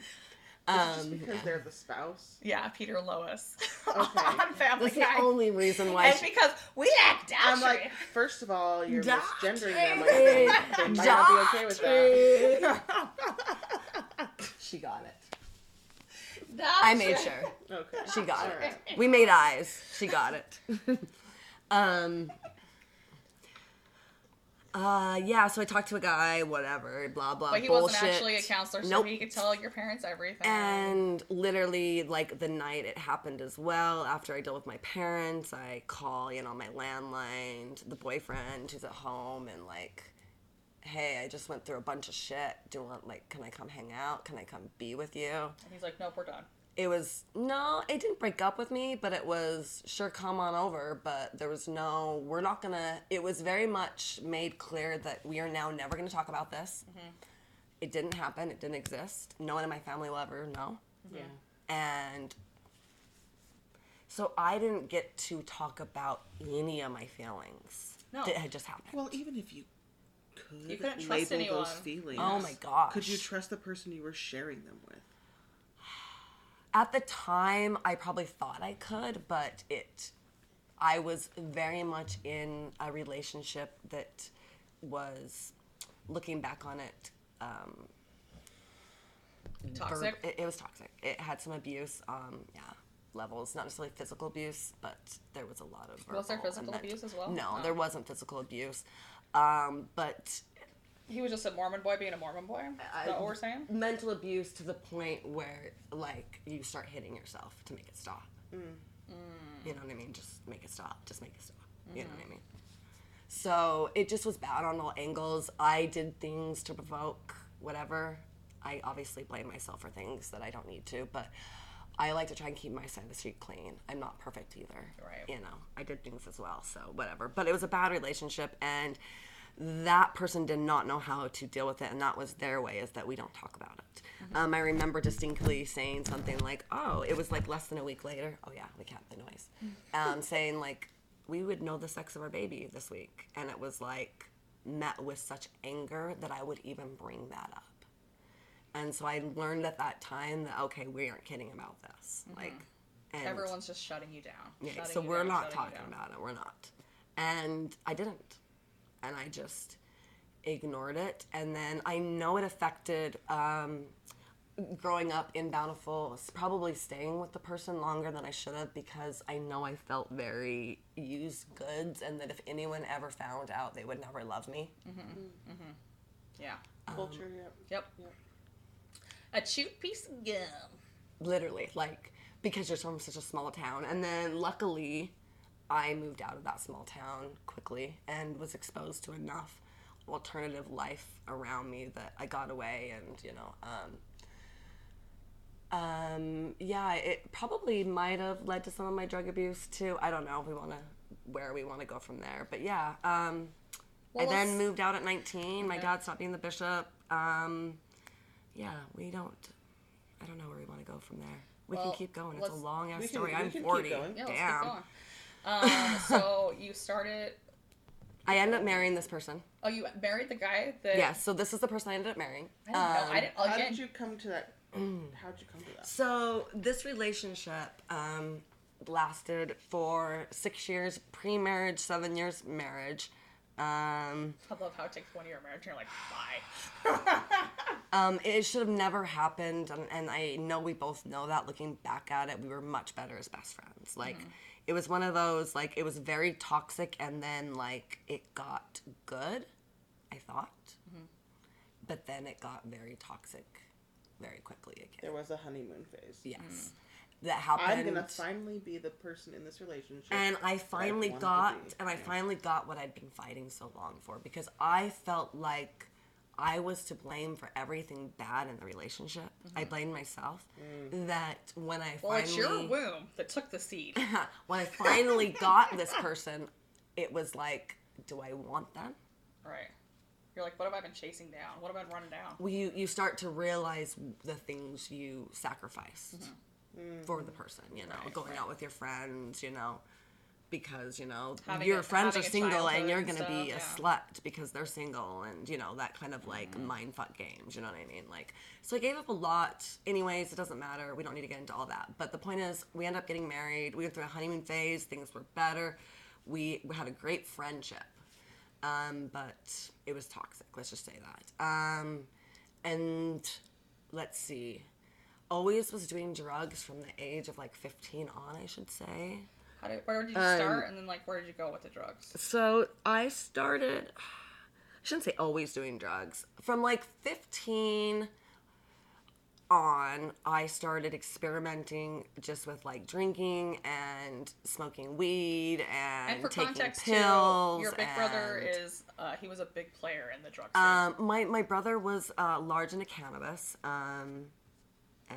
Just because they're the spouse? Yeah, Peter and Lois. Okay. on Family That's the only reason why. and she- because we act out. I'm like, first of all, you're Doctrine. misgendering them. I think they might not be okay with that. she got it. I made sure. Okay. She got All it. right. We made eyes. She got it. um. Uh yeah, so I talked to a guy, whatever, blah blah. But he bullshit. wasn't actually a counselor, so Nope. he could tell your parents everything. And literally, like the night it happened as well, after I dealt with my parents, I call, you know, my landline the boyfriend who's at home and like, hey, I just went through a bunch of shit. Do you want, like, can I come hang out? Can I come be with you? And he's like, nope, we're done. It was, no, it didn't break up with me, but it was, sure, come on over. But there was no, we're not gonna, it was very much made clear that we are now never gonna talk about this. Mm-hmm. It didn't happen. It didn't exist. No one in my family will ever know. Mm-hmm. Yeah. And so I didn't get to talk about any of my feelings. No. It had just happened. Well, even if you could You couldn't trust label anyone. those feelings, oh my gosh. could you trust the person you were sharing them with? At the time, I probably thought I could, but it, I was very much in a relationship that was, looking back on it, um, Toxic. verb- it, it was toxic. It had some abuse, um, yeah, levels, not necessarily physical abuse, but there was a lot of. Was there physical abuse as well? No, Oh. there wasn't physical abuse, um, but He was just a Mormon boy being a Mormon boy. Is that what we're saying? mental abuse to the point where like you start hitting yourself to make it stop. Mm. You know what I mean? Just make it stop. Just make it stop. You know what I mm. mean? So it just was bad on all angles. I did things to provoke whatever. I obviously blame myself for things that I don't need to, but I like to try and keep my side of the street clean. I'm not perfect either. Right. You know, I did things as well, so whatever. But it was a bad relationship and that person did not know how to deal with it and that was their way is that we don't talk about it um, i remember distinctly saying something like oh it was like less than a week later oh yeah we can't the noise um, saying like we would know the sex of our baby this week and it was like met with such anger that i would even bring that up and so i learned at that time that okay we aren't kidding about this like and Everyone's just shutting you down. yeah, Shutting so we're down, not talking about it. We're not. And I didn't. And I just ignored it. And then I know it affected um, growing up in Bountiful, s- probably staying with the person longer than I should have because I know I felt very used goods and that if anyone ever found out, they would never love me. Mm-hmm. Mm-hmm. Yeah. Culture, yep. Yep. A chewed piece of gum. literally like because you're from such a small town and then luckily i moved out of that small town quickly and was exposed to enough alternative life around me that i got away and you know um, um, yeah it probably might have led to some of my drug abuse too i don't know if we want to where we want to go from there but yeah um, Well, i then moved out at 19 my dad stopped being the bishop um, yeah we don't I don't know where we want to go from there. We Well, can keep going. It's a long ass story. I'm can keep 40. going. Yeah, Damn. Keep going. Um, so you started. I ended up marrying this person. Oh, you married the guy that. Yeah, so this is the person I ended up marrying. I didn't know. I didn't. How Again, did you come to that? How'd you come to that? So this relationship um, lasted for six years pre-marriage, seven years marriage. Um, I love how it takes one year of marriage and you're like, bye. um, it should have never happened, and, and I know we both know that. Looking back at it, we were much better as best friends. Like, it was one of those like it was very toxic, and then like it got good. I thought, mm-hmm. but then it got very toxic, very quickly again. There was a honeymoon phase. Yes, mm. that happened. I'm gonna finally be the person in this relationship. and I finally wanted got and I Yeah. finally got what I'd been fighting so long for because I felt like I was to blame for everything bad in the relationship. I mm-hmm. blamed myself. Mm. That when I Well, it's your finally womb that took the seed. when I finally got this person, it was like, do I want them? right. You're like, what have I been chasing down? What have I been running down? Well, you you start to realize the things you sacrificed mm-hmm. for mm-hmm. the person. You know, Right, going right. out with your friends. You know, because you know Having your a- friends are single and you're gonna be a stuff, slut because they're single and you know that kind of like Mm-hmm. mind fuck games. You know what I mean? Like, so I gave up a lot. Anyways, it doesn't matter. We don't need to get into all that. But the point is, we end up getting married. We went through a honeymoon phase. Things were better. We, we had a great friendship um, but it was toxic. Let's just say that. Um, and let's see, always was doing drugs from the age of like 15 on, I should say. How did, where did you Um, start? And then, like, where did you go with the drugs? So I started, I shouldn't say always doing drugs. From like 15 on, I started experimenting just with like drinking and smoking weed and, And for taking context, pills. too, your big brother is, uh, he was a big player in the drug scene. Um, my my brother was uh, large into cannabis, um,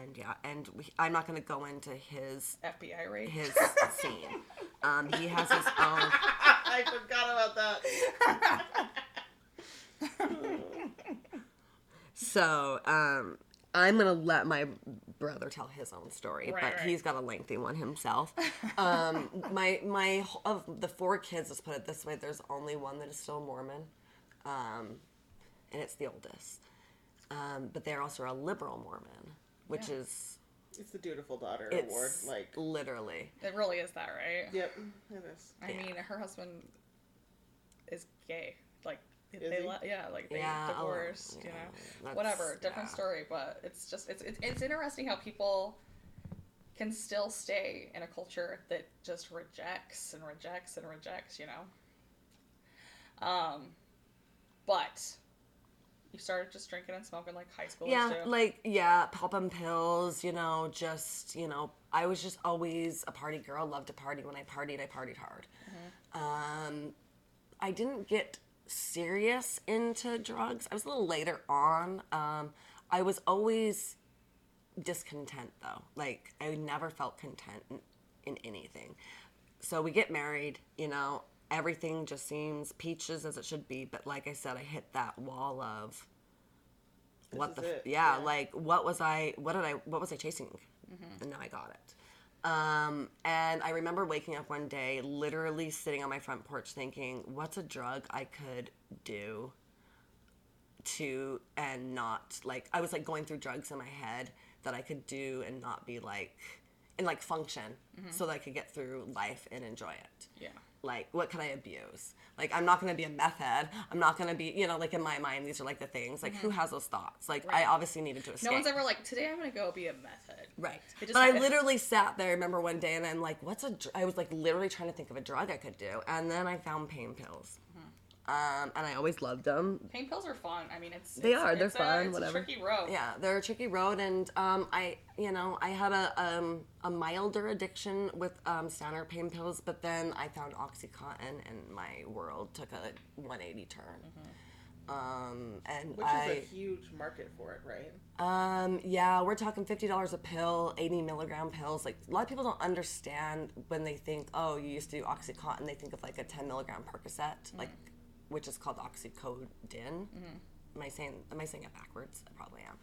and yeah, and we, I'm not going to go into his FBI raid. his scene. Um, he has his own. I forgot about that. So um, I'm going to let my brother tell his own story, Right, but right. he's got a lengthy one himself. Um, my my of the four kids, let's put it this way: there's only one that is still Mormon, um, and it's the oldest. Um, but they're also a liberal Mormon, which Yeah. is It's the dutiful daughter it's award. Like, literally. It really is that, right? yep, it is. I Yeah. mean, her husband is gay. Like, Is they, he? le- yeah, like they Yeah, oh, divorced. you know, that's- whatever, different yeah. story. But it's just it's, it's it's interesting how people can still stay in a culture that just rejects and rejects and rejects. You know. Um, but you started just drinking and smoking like high schoolers Yeah, do. like yeah, popping pills, you know, just you know, I was just always a party girl. Loved to party. When I partied, I partied hard. Um, I didn't get serious into drugs. I was a little later on. Um, I was always discontent though. Like I never felt content in, in anything. So we get married, you know, everything just seems peaches as it should be, but like I said, I hit that wall of what the f- yeah, yeah. like what was I what did I what was I chasing? And now I got it. Um, and I remember waking up one day, literally sitting on my front porch thinking, what's a drug I could do to and not like I was like going through drugs in my head that I could do and not be like and like function so that I could get through life and enjoy it. yeah. Like what could I abuse? Like I'm not gonna be a meth head. I'm not gonna be you know, like in my mind these are like the things. Like who mm-hmm. has those thoughts? Like I obviously needed to escape. No one's ever like, today I'm gonna go be a meth head. Right. But I literally sat there, I remember one day, and I'm like, what's a dr-? I was like literally trying to think of a drug I could do. And then I found pain pills. Um, and I always loved them. Pain pills are fun. I mean, it's They it's- are, they're a- fun, it's whatever. A tricky road. Yeah, they're a tricky road, and um, I, you know, I had a um, a milder addiction with um, standard pain pills, but then I found OxyContin, and my world took a 180 turn. Um, and Which I, is a huge market for it, right? Um, yeah, we're talking fifty dollars a pill, eighty milligram pills. Like a lot of people don't understand when they think, oh, you used to do OxyContin, they think of like a ten milligram Percocet, like which is called oxycodone. Am I saying am I saying it backwards? I probably am.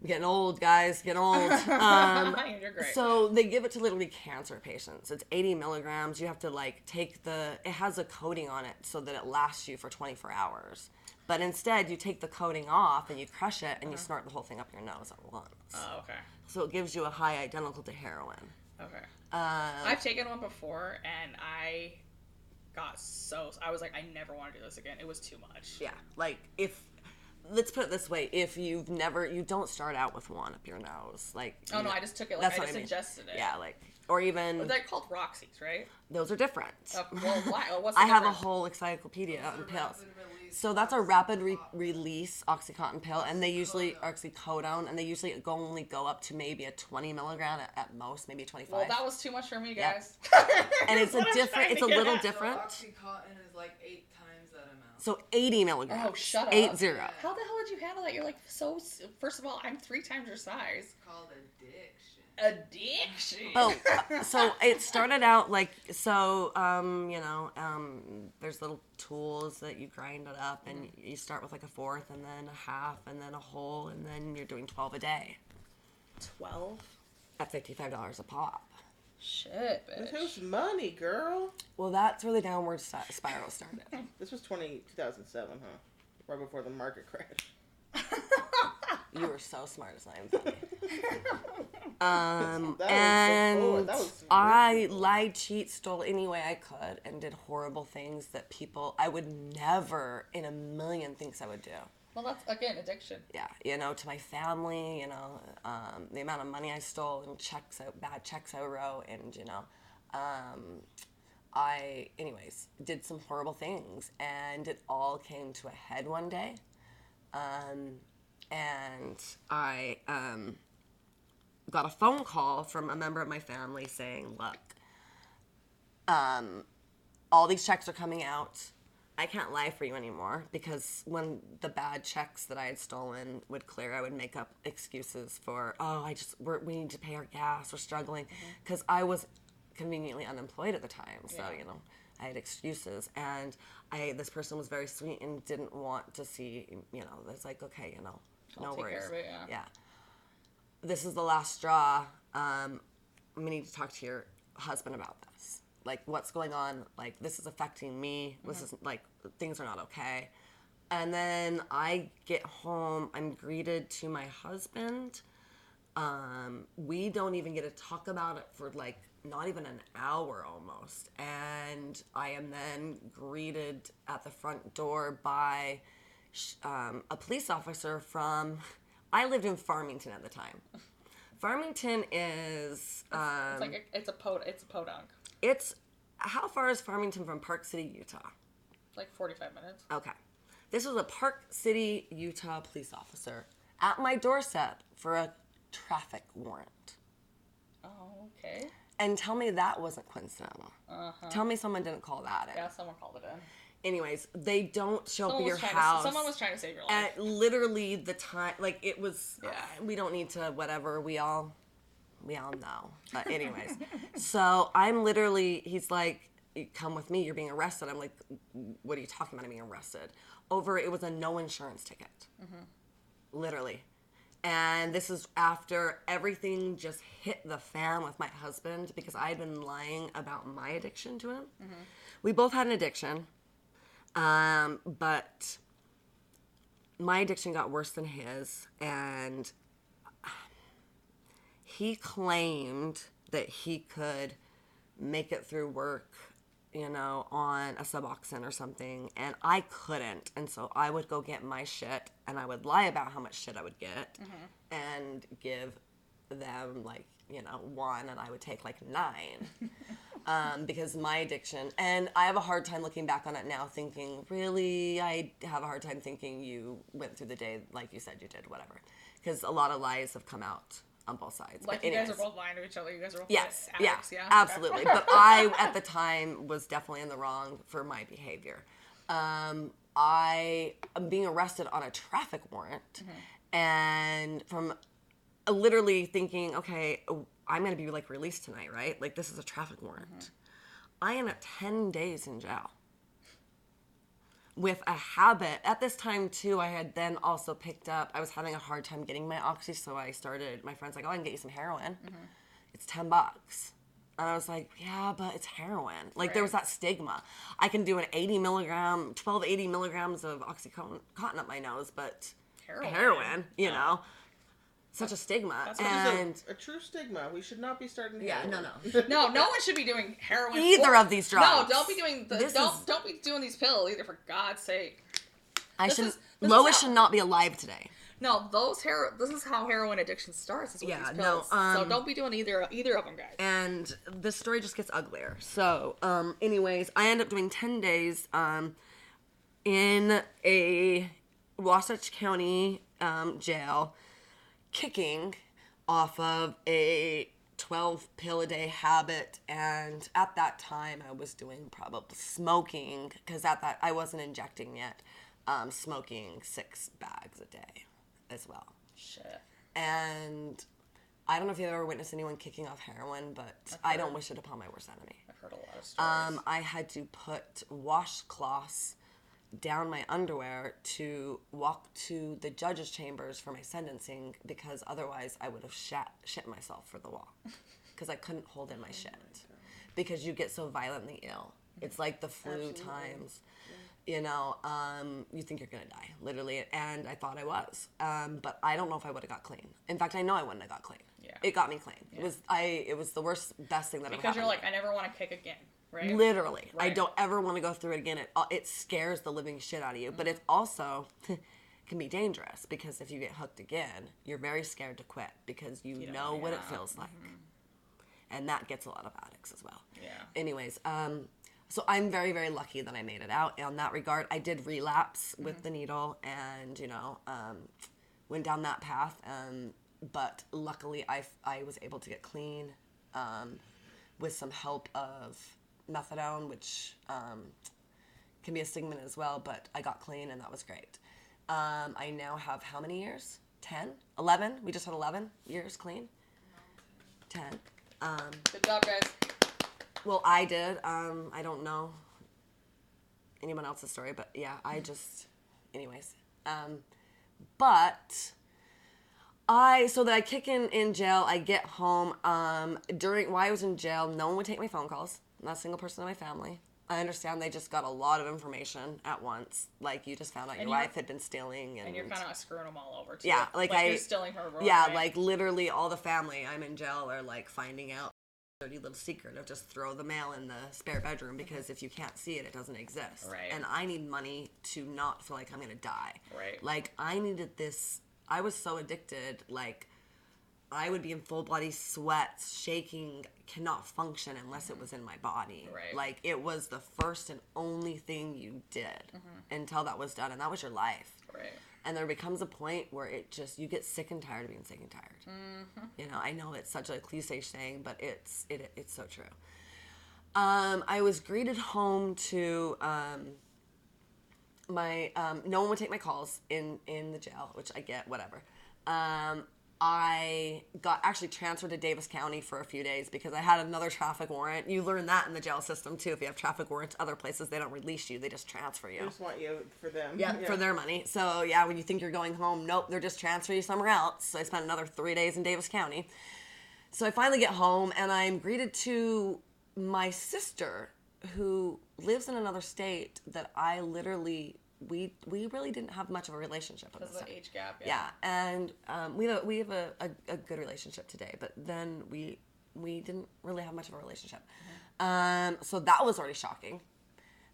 I'm getting old, guys. Getting old. Um, so they give it to literally cancer patients. It's 80 milligrams. You have to like take the. It has a coating on it so that it lasts you for 24 hours. But instead, you take the coating off and you crush it and you snort the whole thing up your nose at once. oh, okay. So it gives you a high identical to heroin. Okay. Uh, I've taken one before and I got so I was like I never want to do this again. It was too much. yeah, like if let's put it this way: if you've never, you don't start out with one up your nose, like. Oh you no, know, I just took it like I what just mean. ingested it. Yeah, like or even They're called Roxy's, right? those are different. Oh, well, why? Oh, what's the I have a whole encyclopedia on It's a pills. Rapid release So that's a rapid re- release oxycontin pill, and they usually oxycodone, and they usually go only go up to maybe a 20 milligram at, at most, maybe 25. Well, that was too much for me, Yeah. guys. and it's a What different, it's a little at. different. So Oxycontin is like eight times that amount. So 80 milligrams. Oh, shut up. Eight zero. How the hell did you handle that? You're like so. First of all, I'm three times your size. It's called addiction. Addiction. Oh, uh, so it started out like so. Um, you know, um, there's little tools that you grind it up, and you start with like a fourth, and then a half, and then a whole, and then you're doing 12 a day twelve. at 55 dollars a pop. Shit, This bitch. was money, girl. Well, that's where the downward si- spiral started. This was 20, 2007, huh? Right before the market crash. You were so smart, it's not even funny. Um, That and before. That I lied, cheat, stole any way I could, and did horrible things that people I would never in a million things I would do. Well, that's again addiction. Yeah, you know, to my family, you know, um, the amount of money I stole and checks, I, bad checks I wrote, and you know, um, I, anyways, did some horrible things, and it all came to a head one day. Um, and I um, got a phone call from a member of my family saying, "Look, um, all these checks are coming out. I can't lie for you anymore because when the bad checks that I had stolen would clear, I would make up excuses for, oh, I just we're, we need to pay our gas, we're struggling, because I was conveniently unemployed at the time, so Yeah. you know I had excuses, and I this person was very sweet and didn't want to see, you know, it's like okay, you know, I'll no take worries, care of it, yeah. yeah. This is the last straw. Um, I'm gonna need to talk to your husband about this. Like, what's going on? Like, this is affecting me. This is like things are not okay. And then I get home. I'm greeted to my husband. Um, we don't even get to talk about it for like not even an hour almost. And I am then greeted at the front door by um, a police officer from. I lived in Farmington at the time. Farmington is. Um, It's like a, it's a pod. It's a podunk. it's how far is Farmington from Park City, Utah? Like 45 minutes. Okay. This was a Park City, Utah police officer at my doorstep for a traffic warrant. Oh, okay. And tell me that wasn't coincidental. Tell me someone didn't call that in. Yeah, someone called it in. Anyways, they don't show up at your house. to, someone was trying to save your life. at literally the time like it was Yeah. we don't need to whatever we all we all know. But anyways so i'm literally he's like come with me you're being arrested. I'm like what are you talking about i'm being arrested? Over it was a no insurance ticket. Mm-hmm. Literally. And this is after everything just hit the fan with my husband because i had been lying about my addiction to him. Mm-hmm. We both had an addiction um, but my addiction got worse than his and he claimed that he could make it through work you know on a suboxone or something and i couldn't and so i would go get my shit and i would lie about how much shit i would get and give them like you know one and i would take like nine. Um, because my addiction and i have a hard time looking back on it now thinking really? I have a hard time thinking you went through the day like you said you did whatever. Because a lot of lies have come out on both sides like But you guys are both lying to each other. You guys are both Yes, addicts, yeah, yeah, absolutely. but I, at the time, was definitely in the wrong for my behavior. Um, I am being arrested on a traffic warrant, and from Uh, literally thinking, okay, oh, I'm going to be like released tonight, right? Like this is a traffic warrant. Mm-hmm. I am up 10 days in jail with a habit. At this time, too, I had then also picked up, I was having a hard time getting my oxy, so I started, my friend's like, oh, I can get you some heroin. Mm-hmm. It's 10 bucks. And I was like, yeah, but it's heroin. Like, there was that stigma. I can do an 80 milligram, 12, 80 milligrams of Oxycontin cotton up my nose, but Heroin. heroin, you know? Such a stigma. That's and It's a, a true stigma. We should not be starting. yeah, no, no. No, no one should be doing heroin. Either or- of these drugs. No, don't be doing. The, This don't is- don't be doing these pills either. For God's sake. I This shouldn't. is Lois how- should not be alive today. No, those hero. This is how heroin addiction starts. Is with Yeah, these no, pills. so um, don't be doing either either of them, guys. and the story just gets uglier. So, um, anyways, I end up doing ten days um, in a Wasatch County um, jail, kicking off of a twelve pill a day habit, and at that time I was doing probably smoking because at that I wasn't injecting yet, um, smoking six bags a day as well Shit. and I don't know if you've ever witnessed anyone kicking off heroin, but I don't wish it upon my worst enemy. I've heard a lot of stories. Um, I had to put washcloths down my underwear to walk to the judge's chambers for my sentencing because otherwise I would have shat, shit myself for the walk because I couldn't hold in my shit because you get so violently ill. It's like the flu times. You know, um, you think you're gonna die, literally, and I thought I was, um, but I don't know if I would have got clean. In fact, I know I wouldn't have got clean. Yeah. It got me clean. It was I. It was the worst, best thing that ever because you're like, I never want to kick again, right? Literally, I don't ever want to go through it again. It uh, it scares the living shit out of you, but it also can be dangerous because if you get hooked again, you're very scared to quit because you, don't- know what it yeah. Mm-hmm. feels like, and that gets a lot of addicts as well. Yeah. Anyways, um, so I'm very very lucky that I made it out. In that regard, I did relapse with Mm-hmm. the needle, and you know, um, went down that path. Um, but luckily, I I was able to get clean. Um, with some help of methadone, which um, can be a stigma as well, but I got clean and that was great. Um, I now have how many years? 10? 11? We just had 11 years clean? 10. Um, Good job, guys. well, I did. Um, I don't know anyone else's story, but yeah, I just, anyways. Um, but I so that I kick in in jail. I get home. Um, during while I was in jail, no one would take my phone calls. Not a single person in my family. I understand they just got a lot of information at once. Like you just found out your And you're- wife had been stealing, and, And you're kind of screwing them all over too. yeah, like, I you're stealing everyone. yeah, right? like literally all the family I'm in jail are like finding out dirty little secret of just throw the mail in the spare bedroom mm-hmm. because if you can't see it, it doesn't exist. Right. And I need money to not feel like I'm gonna die. Right. Like I needed this. I was so addicted. Like I would be in full body sweats, shaking, cannot function unless it was in my body. Right. Like it was the first and only thing you did until that was done, and that was your life right. and there becomes a point where it just you get sick and tired of being sick and tired. You know, I know it's such a cliche saying, but it's it, it's so true. Um, I was greeted home to um, my um, no one would take my calls in in the jail, which I get whatever. Um, I got actually transferred to Davis County for a few days because I had another traffic warrant. You learn that in the jail system too. If you have traffic warrants, other places they don't release you; they just transfer you. I just want you for them. Yeah, for their money. So yeah, when you think you're going home, nope, they're just transferring you somewhere else. So I spent another three days in Davis County. So I finally get home and I'm greeted to my sister who lives in another state that I literally we we really didn't have much of a relationship at Because of the time. age gap. Yeah, and um, we have a, we have a, a, a good relationship today, but then we we didn't really have much of a relationship. Um, so that was already shocking.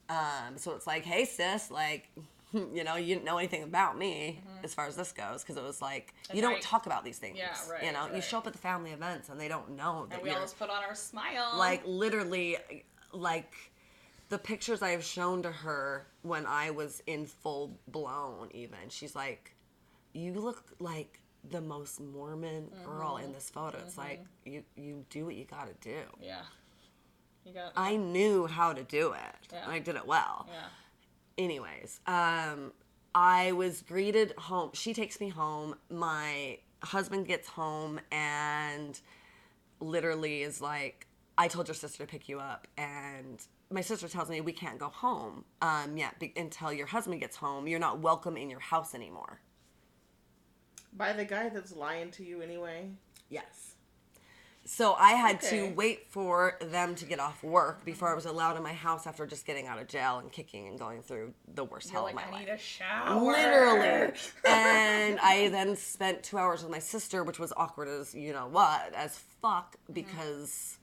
Um, so it's like, hey sis, like, you know, you didn't know anything about me as far as this goes, because it was like you don't talk about these things. Yeah, right, You know, you show up at the family events and they don't know that And we always put on our smile. like literally like the pictures I've shown to her when I was in full blown even she's like you look like the most Mormon girl Mm-hmm. in this photo it's like you you do what you got to do yeah. You got. I knew how to do it Yeah. and I did it well yeah. anyways, um, I was greeted home. She takes me home. My husband gets home and literally is like, I told your sister to pick you up. And my sister tells me we can't go home um, yet be- until your husband gets home. You're not welcome in your house anymore. By the guy that's lying to you anyway. Yes. So I had Okay. to wait for them to get off work before I was allowed in my house after just getting out of jail and kicking and going through the worst You're hell like, of my I life. need a shower. Literally. and I then spent two hours with my sister, which was awkward as you know what, as fuck, because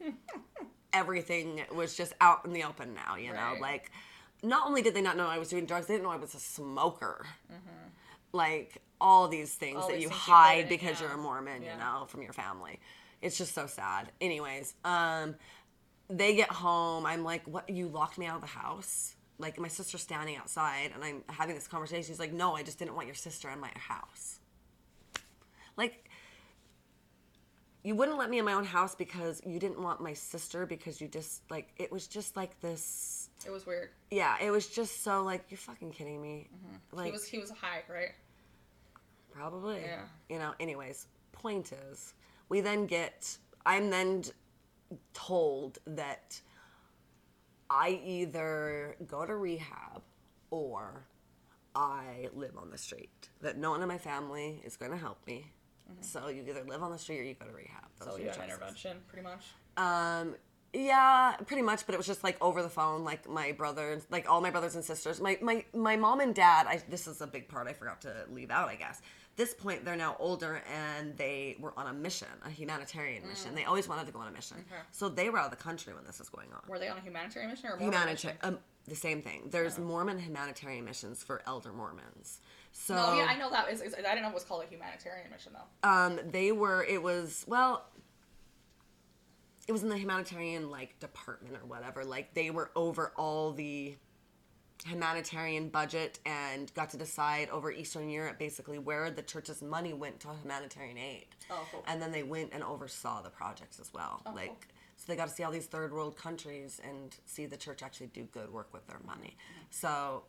everything was just out in the open now, you know? Right. Like, not only did they not know I was doing drugs, they didn't know I was a smoker. Like all these things Mm-hmm. All that these you things hide because yeah. you're a Mormon, Yeah. you know, from your family. It's just so sad. Anyways, um, they get home. I'm like, "What? You locked me out of the house?" Like my sister's standing outside, and I'm having this conversation. She's like, "No, I just didn't want your sister in my house." Like, you wouldn't let me in my own house because you didn't want my sister because you just like it was just like this. It was weird. Yeah, it was just so like you're fucking kidding me. Mm-hmm. Like he was he was high, right? Probably. Yeah. You know, anyways, point is, we then get, I'm then told that I either go to rehab or I live on the street. That no one in my family is going to help me. So you either live on the street or you go to rehab. Those So are you your got intervention, pretty much. Um, yeah, pretty much, but it was just like over the phone, like my brother, like all my brothers and sisters. My my my mom and dad. I this is a big part I forgot to leave out. I guess this point they're now older and they were on a mission, a humanitarian mission. They always wanted to go on a mission, Okay. so they were out of the country when this was going on. Were they on a humanitarian mission or Humanitarian, mission? um, the same thing. There's Mormon humanitarian missions for elder Mormons. So No, yeah, I know that. Is, is, I didn't know it was called a humanitarian mission though. um, they were. It was well. It was in the humanitarian like department or whatever. Like they were over all the humanitarian budget and got to decide over Eastern Europe basically where the church's money went to humanitarian aid. Oh, cool. And then they went and oversaw the projects as well. Oh, like cool. so they got to see all these third world countries and see the church actually do good work with their money. Mm-hmm. So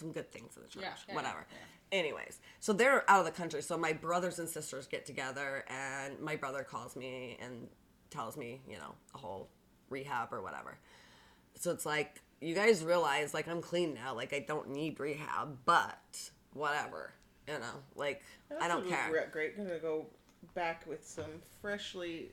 some good things in the church. Yeah, yeah, whatever. yeah. Anyways, so they're out of the country. So my brothers and sisters get together, and my brother calls me and tells me, you know, a whole rehab or whatever. So it's like, you guys realize, like, I'm clean now. Like, I don't need rehab, but whatever. You know, like, I don't That's care. re- Great. Gonna go back with some freshly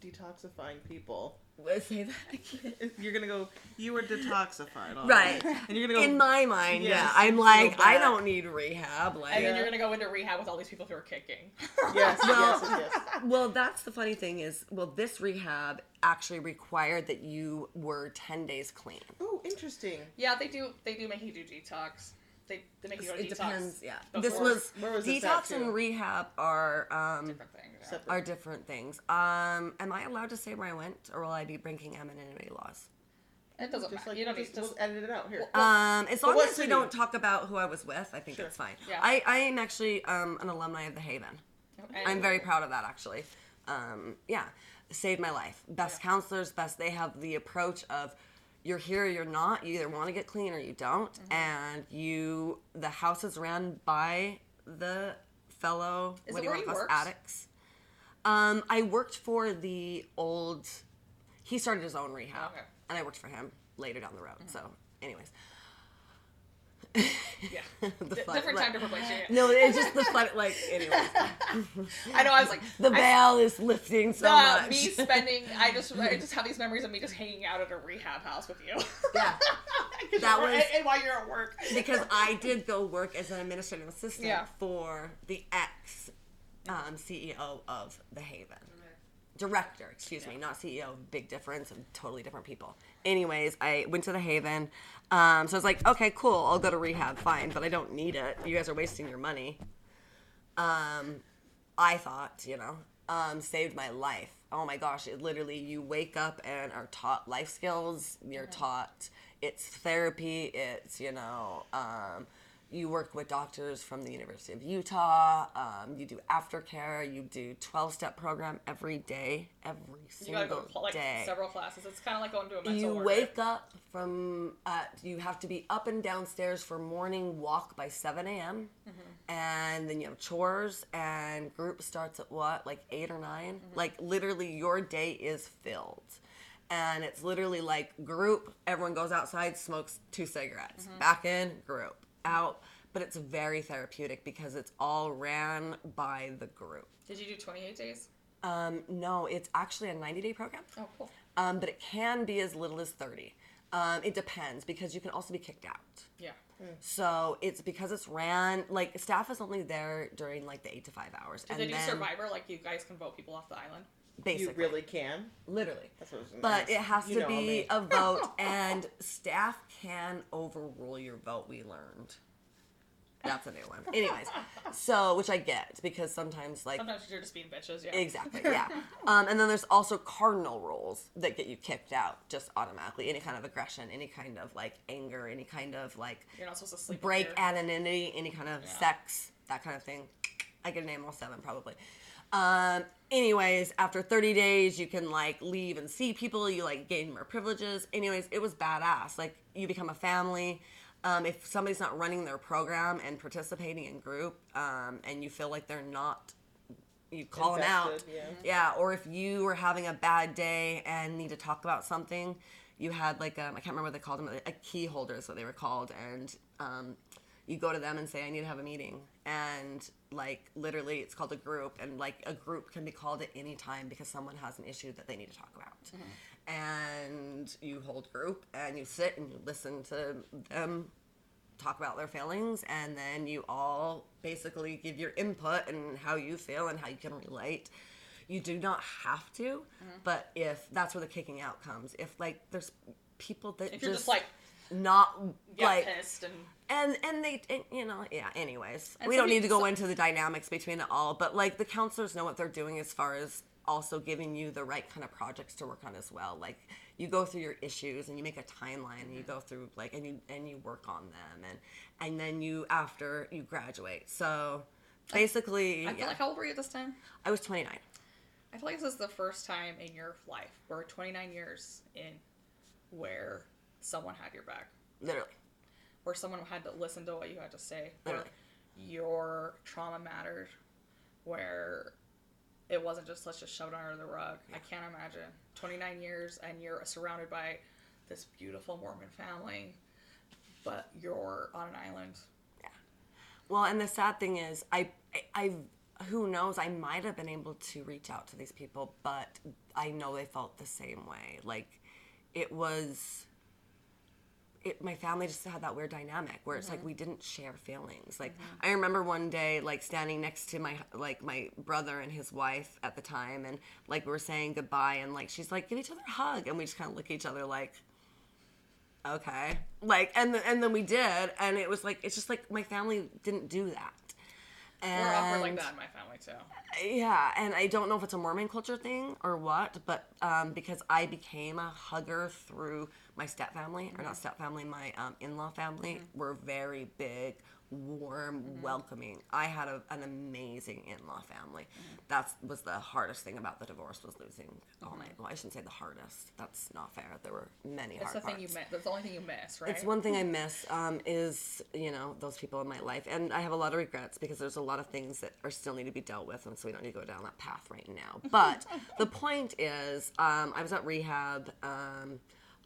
detoxifying people. Say that again. You're gonna go. You were detoxified, all Right. And you're gonna go. In my mind, yeah. I'm like, I don't need rehab. Like, And then you're gonna go into rehab with all these people who are kicking. yes, Well- yes, yes. Well, that's the funny thing is, well, this rehab actually required that you were 10 days clean. Oh, interesting. yeah, they do. They do make you do detox. They, they make you go to It detox. depends, yeah. before This was, Where was this detox and rehab are um, different things. yeah. Are different things. Um, am I allowed to say where I went, or will I be breaking anonymity laws? It doesn't Just matter. like you don't we'll need just, to. we'll edit it out here. Um, as long as we don't talk about who I was with, I think Sure. it's fine. Yeah. I, I am actually um, an alumni of the Haven. and- I'm very proud of that actually. Um, yeah, saved my life. Best counselors, best. They have the approach of you're here, or you're not. You either want to get clean or you don't, Mm-hmm. and you. The house is ran by the fellow. Is what do you want to call? Addicts. Um, I worked for the old. He started his own rehab, Okay. and I worked for him later down the road. So, anyways, Yeah. the D- fun- different like- time, different place. Yeah, yeah. No, it's just the fun. Like, anyways, I know. I was like the veil is lifting so much. me spending. I just I just have these memories of me just hanging out at a rehab house with you. Yeah. That was- and, and while you're at work. because I did go work as an administrative assistant Yeah. for the ex um, CEO of the Haven. Director, excuse me, not CEO. Big difference totally different people. Anyways, I went to the Haven. Um, so I was like, okay, cool. I'll go to rehab, fine, but I don't need it. You guys are wasting your money. Um, I thought, you know, um, saved my life. Oh my gosh, it literally, you wake up and are taught life skills. You're taught it's therapy. It's, you know, um, you work with doctors from the University of Utah. Um, you do aftercare. You do 12 step program every day, every You gotta single go like day. several classes. It's kind of like going to a mental you ward, wake up from uh, you have to be up and downstairs for morning walk by 7 a.m and then you have chores and group starts at what like 8 or 9 like literally your day is filled. And it's literally like group everyone goes outside smokes two cigarettes. Back in group out but it's very therapeutic because it's all ran by the group Did you do 28 days? um, no it's actually a 90 day program Oh, cool. um, but it can be as little as 30. Um, it depends because you can also be kicked out. Yeah. So it's because it's ran like staff is only there during like the eight to five hours. Do they do Survivor? Like you guys can vote people off the island? Basically. You really can. literally. That's what I was gonna But ask. it has You to know be me. a vote, and staff can overrule your vote. We learned. That's a new one. Anyways, so which I get because sometimes like Sometimes you're just being bitches. Yeah. Exactly, yeah. Um, and then there's also cardinal rules that get you kicked out just automatically. Any kind of aggression, any kind of like anger, any kind of like You're not supposed to sleep. break anonymity, any kind of Yeah. sex, that kind of thing. I could name all seven probably. Um, anyways, after 30 days, you can like leave and see people. You like gain more privileges. Anyways, it was badass. Like you become a family. Um, if somebody's not running their program and participating in group, um, and you feel like they're not, you call them out. Yeah. Yeah, or if you were having a bad day and need to talk about something, you had like um, I can't remember what they called them, a key holder is what they were called, and um, you go to them and say I need to have a meeting, and like literally it's called a group, and like a group can be called at any time because someone has an issue that they need to talk about, and you hold group and you sit and you listen to them talk about their feelings and then you all basically give your input and how you feel and how you can relate. You do not have to Mm-hmm. but if that's where the kicking out comes. If like there's people that If you're just, just like not like pissed and and and they and, you know yeah anyways And we some don't need to go some- into the dynamics between it all but like the counselors know what they're doing as far as also giving you the right kind of projects to work on as well like you go through your issues and you make a timeline and you Mm-hmm. go through like and you and you work on them and and then you after you graduate so basically I feel yeah. like how old were you this time? i was 29 I feel like this is the first time in your life, we're 29 years in, where someone had your back, literally where someone had to listen to what you had to say, Literally. your trauma mattered, where it wasn't just let's just shove it under the rug. I can't imagine 29 years and you're surrounded by this beautiful Mormon family, but you're on an island. Yeah. Well, and the sad thing is, I, I, I, who knows? I might have been able to reach out to these people, but I know they felt the same way. Like, it was. It, my family just had that weird dynamic where it's like mm-hmm. we didn't share feelings. Like mm-hmm. I remember one day, like standing next to my like my brother and his wife at the time, and like we were saying goodbye, and like she's like, "Give each other a hug," and we just kind of look at each other like, okay. Like and th- and then we did and it was like it's just like my family didn't do that and We're awkward like that in my family too. yeah and i don't know if it's a mormon culture thing or what but um, because i became a hugger through my step family or not step family my um, in-law family were very big warm welcoming i had a, an amazing in-law family that was the hardest thing about the divorce was losing all my well i shouldn't say the hardest that's not fair there were many that's hard the parts thing you miss. That's the only thing you miss, right? it's one thing I miss um, is you know those people in my life, and I have a lot of regrets because there's a lot of things that are still need to be dealt with, and so we don't need to go down that path right now. But the point is, um, I was at rehab. Um,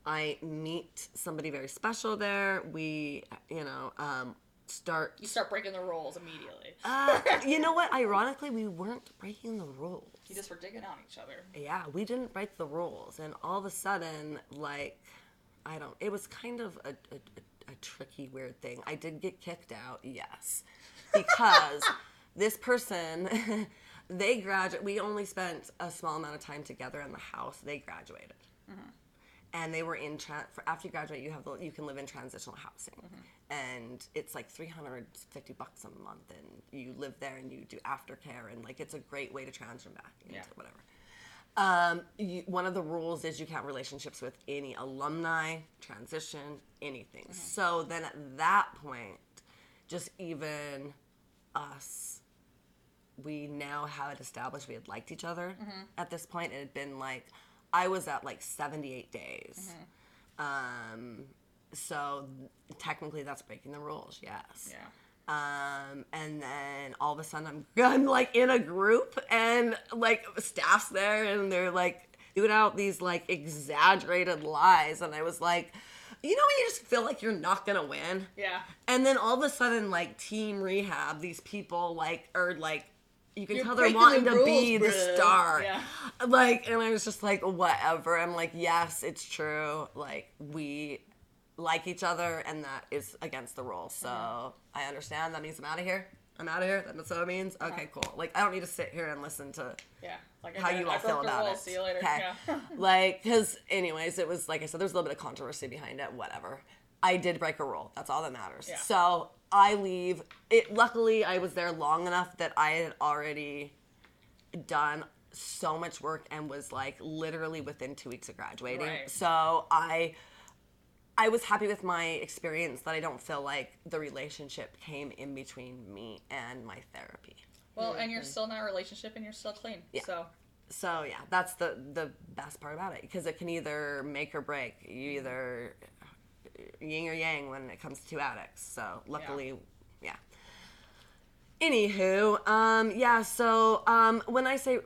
I meet somebody very special there. We, you know, um, start. You start breaking the rules immediately. Uh, you know what? Ironically, we weren't breaking the rules. you just were digging on each other. yeah, we didn't break the rules, and all of a sudden, like, I don't. It was kind of a, a, a, tricky, weird thing. I did get kicked out, yes, because this person, they graduate. We only spent a small amount of time together in the house. They graduated, and they were in tra- for after you graduate, you have the, you can live in transitional housing, mm-hmm. and it's like three hundred fifty bucks a month, and you live there and you do aftercare, and like it's a great way to transition back into Yeah. whatever. Um, you, one of the rules is you can't have relationships with any alumni, transition, anything. Mm-hmm. So then at that point, just even us, we now had established we had liked each other. Mm-hmm. At this point, it had been like I was at like seventy eight days. Um, so technically, that's breaking the rules. Yes. Yeah. Um, and then all of a sudden I'm, I'm like in a group and like staff's there and they're like doing out these like exaggerated lies. And I was like, you know, when you just feel like you're not gonna win. Yeah. And then all of a sudden, like team rehab, these people like are like, you can You're tell they're wanting the to be rules, the star. Yeah. Like, and I was just like, whatever. I'm like, yes, it's true. Like we like each other, and that is against the rules. So I understand. That means I'm out of here. I'm out of here. That's what it means. Okay, cool. Like I don't need to sit here and listen to Yeah. Like how you I all broke feel the about rules. it. See you later. Okay. Yeah. like, because, anyways, it was like I said, there's a little bit of controversy behind it. Whatever. I did break a rule. That's all that matters. Yeah. So I leave. It. Luckily, I was there long enough that I had already done so much work and was like literally within two weeks of graduating. Right. So I. I was happy with my experience that I don't feel like the relationship came in between me and my therapy. Well, and you're mm-hmm. still in that relationship and you're still clean. Yeah. So so yeah that's the the best part about it because it can either make or break you mm-hmm. either yin or yang when it comes to two addicts so luckily yeah, anywho um yeah so um when i say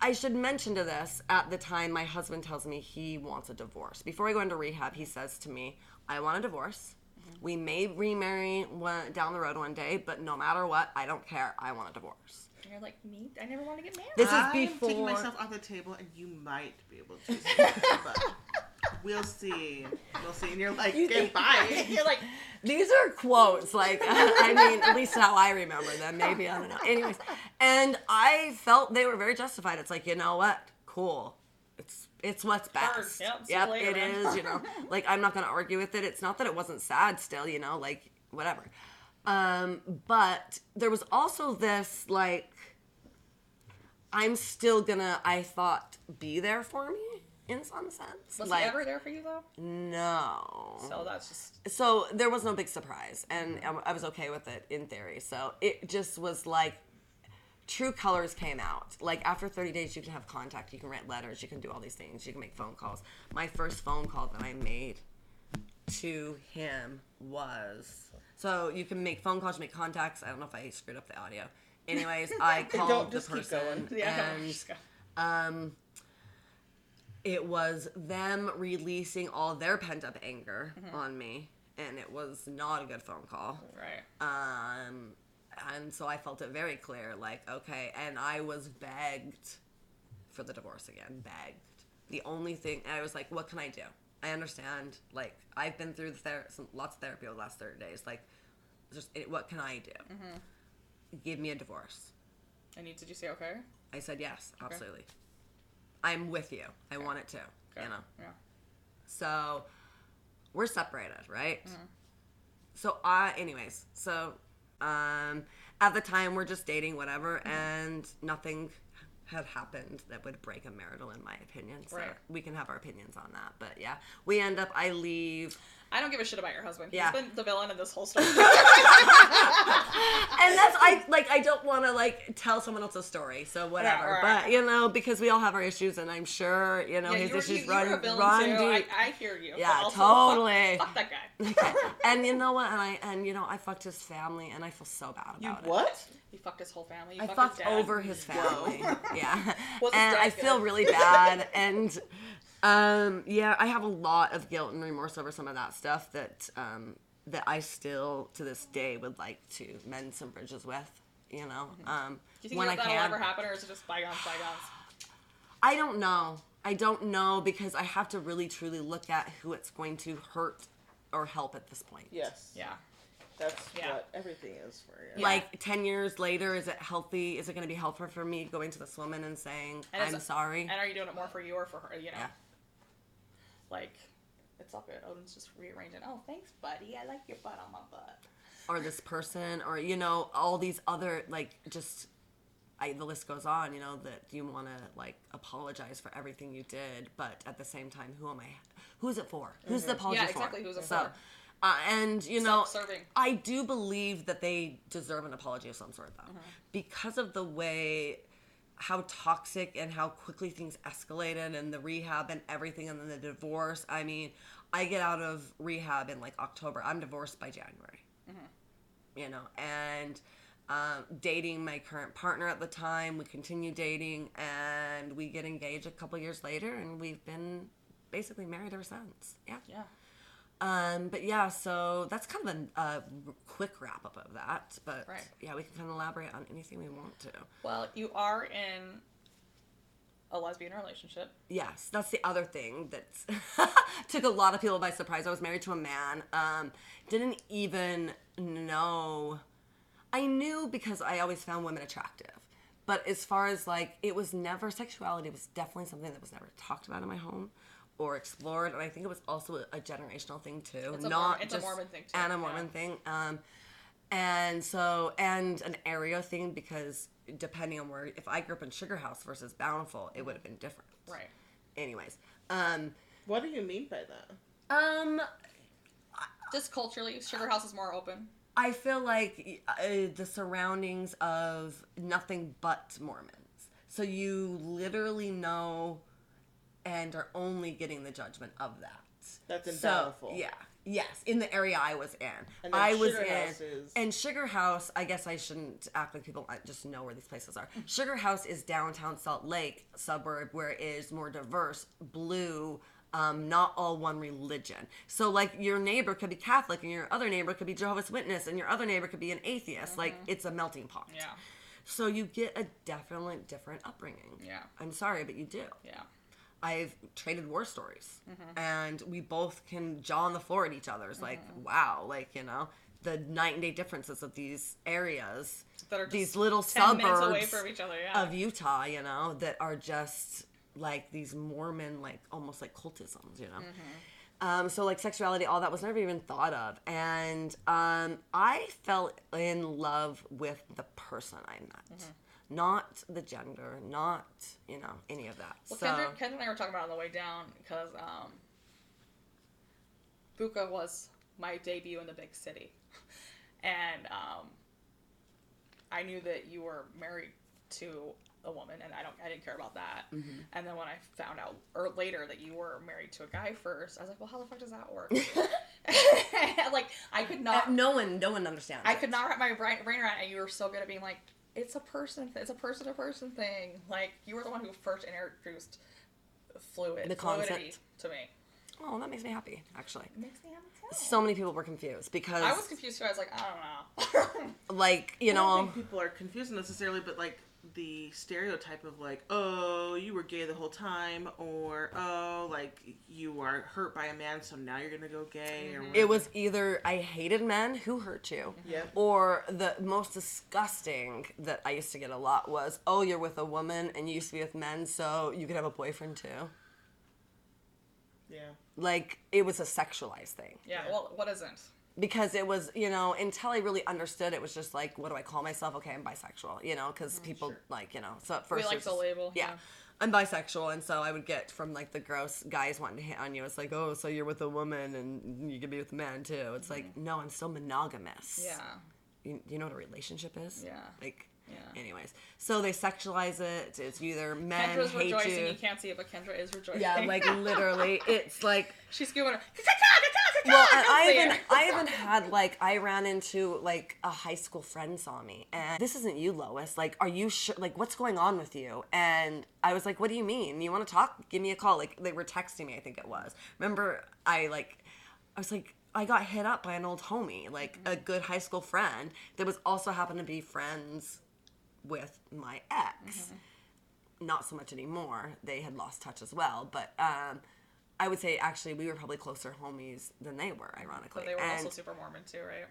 i should mention to this at the time my husband tells me he wants a divorce. Before i go into rehab he says to me i want a divorce. We may remarry one, down the road one day but no matter what i don't care. I want a divorce. And you're like me. I never want to get married. this is I'm before taking myself off the table, and you might be able to. but we'll see. We'll see. And you're like, you goodbye. you're like, These are quotes, like I mean, at least how I remember them. Maybe I don't know. Anyways, and I felt they were very justified. It's like you know what, cool. It's it's what's best. Yep, see you later, it man. is. You know, like I'm not gonna argue with it. It's not that it wasn't sad. Still, you know, like whatever. Um, but there was also this like I'm still gonna. I thought be there for me in some sense. was like he ever there for you though? no. So that's just So there was no big surprise, and I was okay with it in theory. So it just was like true colors came out. Like after 30 days, you can have contact, you can write letters, you can do all these things, you can make phone calls. My first phone call that I made to him was so you can make phone calls, make contacts. I don't know if I screwed up the audio. Anyways, I called the person going. yeah. and um, it was them releasing all their pent up anger on me, and it was not a good phone call. right. Um, and so I felt it very clear, like okay, and I was begged for the divorce again, begged. The only thing I was like, what can I do? I understand, like I've been through the ther- some, lots of therapy over the last thirty days. Like, just it, what can I do? Give me a divorce. And you, did you say okay? I said yes, absolutely. I'm with you. I want it too. Okay. You know. Yeah. So we're separated, right? Hmm. So I, anyways, so um, at the time we're just dating, whatever, and nothing had happened that would break a marital, in my opinion. So Right. we can have our opinions on that, but yeah, we end up. I leave, I don't give a shit about your husband. Yeah. He's been the villain in this whole story. and that's I like. I don't want to like tell someone else's story, so whatever. right. But you know, because we all have our issues, and I'm sure you know yeah, his you were, issues you, you run were a run too. I, deep. I hear you. Yeah, also, totally. Fuck, fuck that guy. Okay. and you know what? And I and you know I fucked his family, and I feel so bad You about it. what? You fucked his whole family. You I fucked, fucked his dad. over his family. yeah. Was and dad I feel really bad. and um, yeah, I have a lot of guilt and remorse over some of that stuff that um, that I still to this day would like to mend some bridges with. You know, um, Mm-hmm. Do you think when I that'll can. ever happen, or is it just bygones, bygones? I don't know. I don't know because I have to really truly look at who it's going to hurt or help at this point. Yes. Yeah. That's Yeah. what everything is for you. Yeah. Like 10 years later, is it healthy? Is it going to be helpful for me going to this woman and saying, And I'm sorry? And are you doing it more for you or for her? You know, Yeah. Like it's all good. Odin's just rearranging. Oh, thanks, buddy. I like your butt on my butt. Or this person, or, you know, all these other, like, just, I, the list goes on, you know, that you want to, like, apologize for everything you did, but at the same time, who am I? Who's it for? Who's the apology Yeah, for? exactly, who's it so, for? Uh, and, you know, I do believe that they deserve an apology of some sort, though, because of the way how toxic and how quickly things escalated and the rehab and everything and then the divorce. I mean, I get out of rehab in like October. I'm divorced by January. You know, and um, dating my current partner at the time, we continue dating and we get engaged a couple years later and we've been basically married ever since. Yeah. Yeah. Um, but yeah, so that's kind of a, a quick wrap up of that. But Right. yeah, we can kind of elaborate on anything we want to. Well, you are in a lesbian relationship. Yes, that's the other thing that took a lot of people by surprise. I was married to a man. Um, didn't even know. I knew because I always found women attractive. But as far as like, it was never sexuality was definitely something that was never talked about in my home or explored, and I think it was also a, a generational thing too, It's a not Mor- it's a just Mormon thing, too, and a yeah. Mormon thing. Um, and so and an area thing because depending on where, if I grew up in Sugar House versus Bountiful, it would have been different. Right. Anyways, um, What do you mean by that? um, Just culturally, Sugar House is more open. I feel like uh, the surroundings of nothing but Mormons. So you literally know and are only getting the judgment of that. That's in so, Bountiful. Yeah. Yes, in the area I was in. I was Sugar in is- and Sugar House. I guess I shouldn't act like people just know where these places are. Sugar House is downtown Salt Lake suburb where it is more diverse, blue. Um, not all one religion. So, like, your neighbor could be Catholic, and your other neighbor could be Jehovah's Witness, and your other neighbor could be an atheist. Like, it's a melting pot. Yeah. So you get a definitely different upbringing. Yeah. I'm sorry, but you do. Yeah. I've traded war stories, Mm-hmm. and we both can jaw on the floor at each other. It's like, Mm-hmm. wow, like you know, the night and day differences of these areas, That are these little suburbs away from each other, yeah. of Utah, you know, that are just like these Mormon, like almost like cultisms, you know. Mm-hmm. Um, so like sexuality, all that was never even thought of, and um, I fell in love with the person I met, Mm-hmm. Not the gender, not you know any of that. Well, so Kendra, Kendra and I were talking about it on the way down because um, Buka was my debut in the big city, and um, I knew that you were married to a woman, and I don't, I didn't care about that. Mm-hmm. And then when I found out or later that you were married to a guy first, I was like, well, how the fuck does that work? like I could Uh, not, no one, no one understands. I it. could not wrap my brain, brain around, it, and you were so good at being like, it's a person, it's a person to person thing. Like you were the one who first introduced fluid, The fluidity concept. to me. Oh, that makes me happy. Actually, It makes me happy too. so many people were confused because, I was confused too. I was like, I don't know. like, you I don't know, think people are confused necessarily, but like the stereotype of like, oh, you were gay the whole time, or oh, like you are hurt by a man, so now you're gonna go gay, or mm-hmm. it was either I hated men who hurt you, mm-hmm. Yep. or the most disgusting that I used to get a lot was, oh, you're with a woman and you used to be with men, so you could have a boyfriend too. yeah. Like it was a sexualized thing. yeah. Well, what isn't? Because it was you know until i really understood it was just like what do i call myself okay i'm bisexual you know because mm, people sure. like you know so at first we like it was to just- label, yeah. yeah. i'm bisexual and so i would get from like the gross guys wanting to hit on you it's like oh so you're with a woman and you can be with a man too it's like mm-hmm. no i'm still monogamous Yeah. you, you know what a relationship is Yeah. like Yeah. anyways so they sexualize it it's either men Kendra's hate rejoicing. you You. can't see it, but Kendra is rejoicing. yeah like literally it's like she's her. well, I even I even had like I ran into like a high school friend saw me and this isn't you, Lois. Like, are you sure? Like, what's going on with you? And I was like, what do you mean? You want to talk? Give me a call. Like, they were texting me. I think it was. Remember, I like, I was like. I got hit up by an old homie, like a good high school friend that was also happened to be friends with my ex not so much anymore. They had lost touch as well, but um, I would say actually we were probably closer homies than they were, ironically. But they were and, also super Mormon too, right?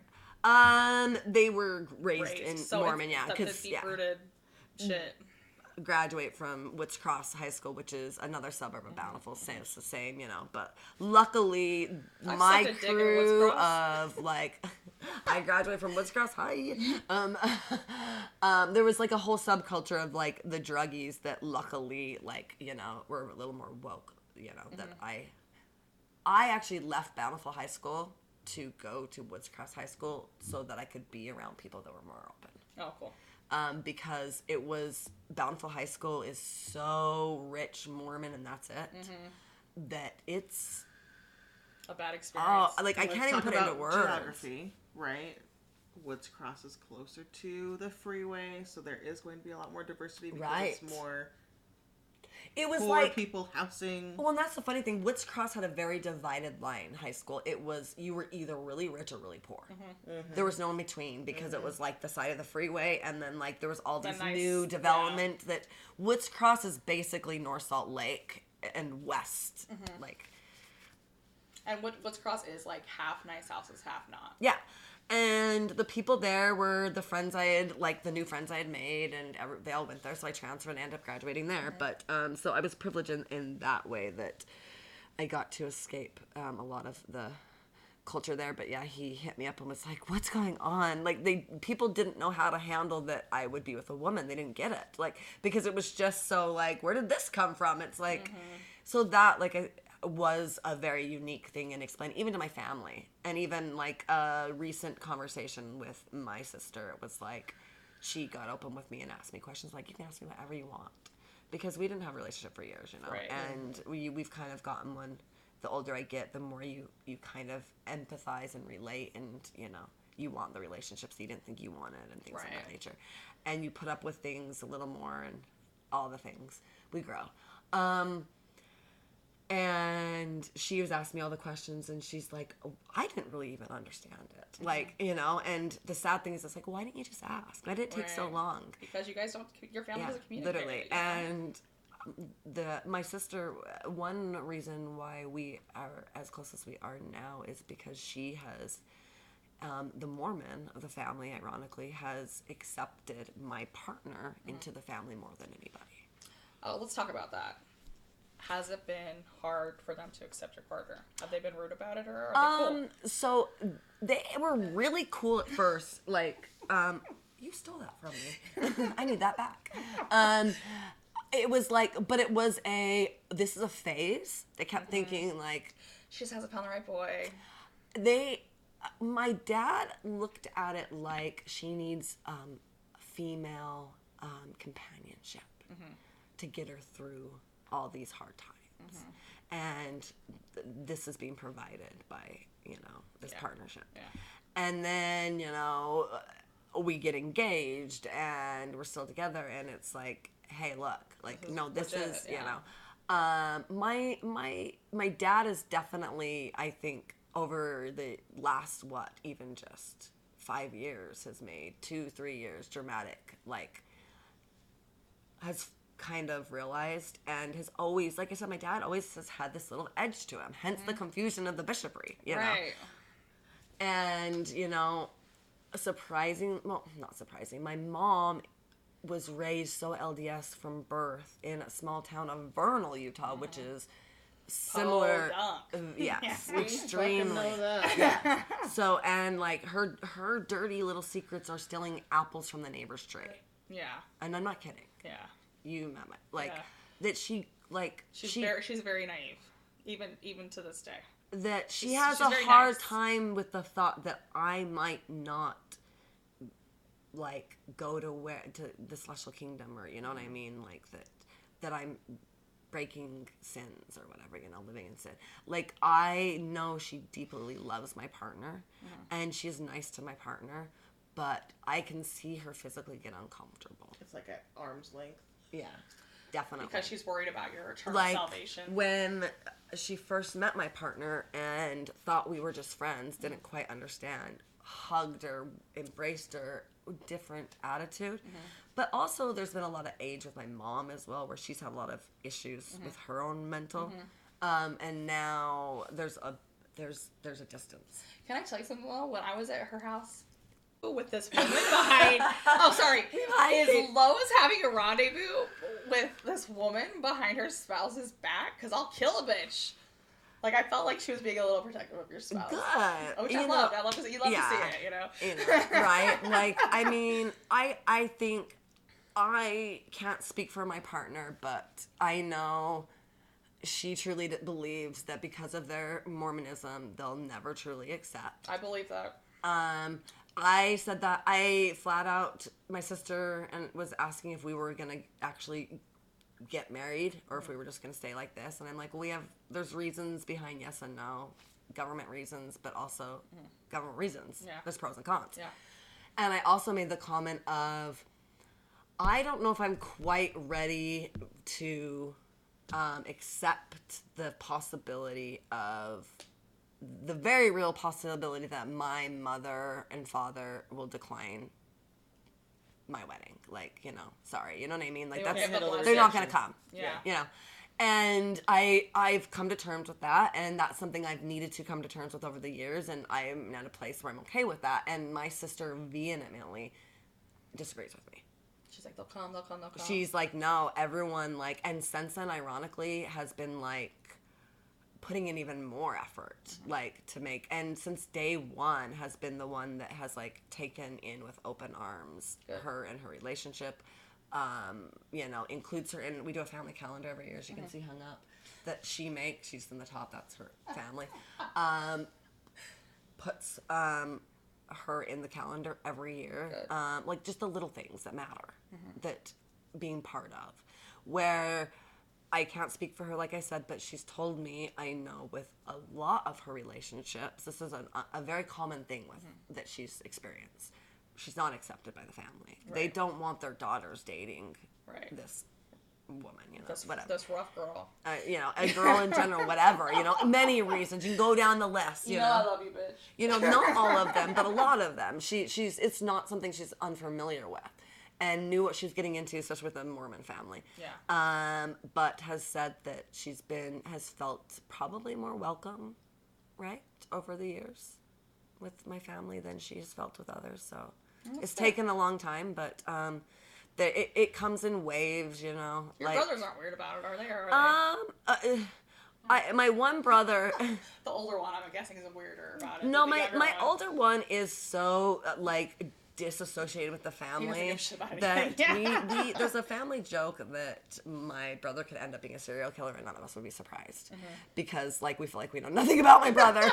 um, they were raised, Raised. in so Mormon, yeah, because the yeah, deep-rooted shit. graduate from Woods Cross High School, which is another suburb Mm-hmm. of Bountiful. Same, it's the same, you know. But luckily, I my sucked a dick in Woods crew of like, I graduated from Woods Cross High. Um, um, there was like a whole subculture of like the druggies that luckily, like you know, were a little more woke. You know that Mm-hmm. I, I actually left Bountiful High School to go to Woods Cross High School so that I could be around people that were more open Oh, cool. um, because it was Bountiful High School is so rich Mormon and that's it Mm-hmm. that it's A bad experience. oh like I Let's can't even talk put it into words. Geography, right? Woods Cross is closer to the freeway, so there is going to be a lot more diversity because Right. it's more It was poor like people housing. well, and that's the funny thing. Woods Cross had a very divided line. High school, it was you were either really rich or really poor. Mm-hmm. There was no in between because it was like the side of the freeway, and then like there was all The these nice- new yeah. development that Woods Cross is basically North Salt Lake and west, Mm-hmm. like and what Woods Cross is like half nice houses, half not. Yeah. And the people there were the friends I had, like the new friends I had made, and every, they all went there. So I transferred and ended up graduating there. But um, so I was privileged in, in that way that I got to escape um, a lot of the culture there. But yeah, he hit me up and was like, "What's going on?" Like they people didn't know how to handle that I would be with a woman. They didn't get it, like because it was just so like, where did this come from? It's like, so that like I, was a very unique thing and explain even to my family and even like a recent conversation with my sister. It was like she got open with me and asked me questions like, "You can ask me whatever you want." Because we didn't have a relationship for years, you know, Right. and we we've kind of gotten one the older I get, the more you you kind of empathize and relate, and you know you want the relationships you didn't think you wanted, and things of that nature, and you put up with things a little more, and all the things we grow. Um, and she was asking me all the questions, and she's like, oh, I didn't really even understand it, Mm-hmm. like you know. And the sad thing is, it's like, why didn't you just ask? Why did it take so long? because you guys don't, your family yeah, doesn't communicate. literally. And the my sister, one reason why we are as close as we are now is because she has. Um, the Mormon of the family, ironically, has accepted my partner Mm. into the family more than anybody. Oh, let's talk about that. Has it been hard for them to accept your partner? Have they been rude about it, or are they cool? Um, so they were really cool at first. Like, um, you stole that from me. I need that back. Um, it was like, but it was a. This is a phase. They kept thinking like She just hasn't found the right boy. they. My dad looked at it like she needs um, female um, companionship to get her through all these hard times, and th- this is being provided by you know this Yeah. partnership. Yeah. And then you know we get engaged and we're still together, and it's like, hey, look, like no, this legit, is you yeah. know um, my my my dad is definitely I think over the last what even just five years has made two three years dramatic like has kind of realized and has always like I said my dad always has had this little edge to him hence the confusion of the bishopric you know Right. and you know surprising well not surprising my mom was raised so lds from birth in a small town of vernal utah which is similar uh, yes Yeah. extremely that. so and like her her dirty little secrets are stealing apples from the neighbor's tree Yeah. and i'm not kidding Yeah. You met my like Yeah. that she like She's she very she's very naive, even even to this day. that she She's- has she's a hard nice. time with the thought that I might not like go to where to the celestial kingdom or you know what I mean like that that I'm breaking sins or whatever you know living in sin like I know she deeply loves my partner Mm-hmm. and she is nice to my partner but I can see her physically get uncomfortable It's like at arm's length. Yeah definitely. Because she's worried about your eternal like salvation. when she first met my partner and thought we were just friends didn't mm-hmm. quite understand hugged her embraced her different attitude. Mm-hmm. But also there's been a lot of age with my mom as well where she's had a lot of issues mm-hmm. with her own mental. Um, and now there's a there's there's a distance. Can I tell you something though? When I was at her house with this woman behind Oh sorry. Is Lois having a rendezvous with this woman behind her spouse's back? Because I'll kill a bitch. Like I felt like she was being a little protective of your spouse. good Which You I know, loved. I love to see you love yeah. to see it, you know? you know, right? Like, I mean, I I think I can't speak for my partner, but I know she truly d- believes that because of their Mormonism, they'll never truly accept. I believe that. Um, I said that I flat out my sister and was asking if we were gonna actually get married or if we were just gonna stay like this, and I'm like, well, we have there's reasons behind yes and no, government reasons, but also government reasons. Yeah. There's pros and cons. Yeah. And I also made the comment of, I don't know if I'm quite ready to um, accept the possibility of the very real possibility that my mother and father will decline my wedding. Like, you know, sorry, you know what I mean? Like They that's the they're not gonna come. Yeah. You know. and I I've come to terms with that, and that's something I've needed to come to terms with over the years, and I am at a place where I'm okay with that. And my sister vehemently disagrees with me. She's like, they'll come, they'll come, they'll come. She's like, no, everyone like, and since then, ironically, has been like putting in even more effort, like to make, and since day one has been the one that has like taken in with open arms Good. her and her relationship. Um, you know, includes her in. We do a family calendar every year, as you can see hung up, that she makes. She's in the top. That's her family. Um, puts um, her in the calendar every year. Um, like just the little things that matter that being part of. Where I can't speak for her, like I said, but she's told me I know with a lot of her relationships, this is an, a, a very common thing with that she's experienced. She's not accepted by the family. They don't want their daughters dating Right. this woman, you know, this, whatever this rough girl. uh, you know, a girl in general, whatever, you know, many reasons. You can go down the list, you, You know. know I love you, bitch. You know, not all of them, but a lot of them. She, she's, it's not something she's unfamiliar with, and knew what she was getting into, especially with a Mormon family. Yeah. Um, but has said that she's been, has felt probably more welcome, right, over the years, with my family than she's felt with others. So, it's taken a long time, but um, the, it, it comes in waves, you know. Your like, brothers aren't weird about it, are they? Or are um, uh, I my one brother. The older one, I'm guessing, is a weirder about it. no, my my one. older one is so uh, like disassociated with the family give a shit about that anything. we, we there's a family joke that my brother could end up being a serial killer and none of us would be surprised Mm-hmm. because like we feel like we know nothing about my brother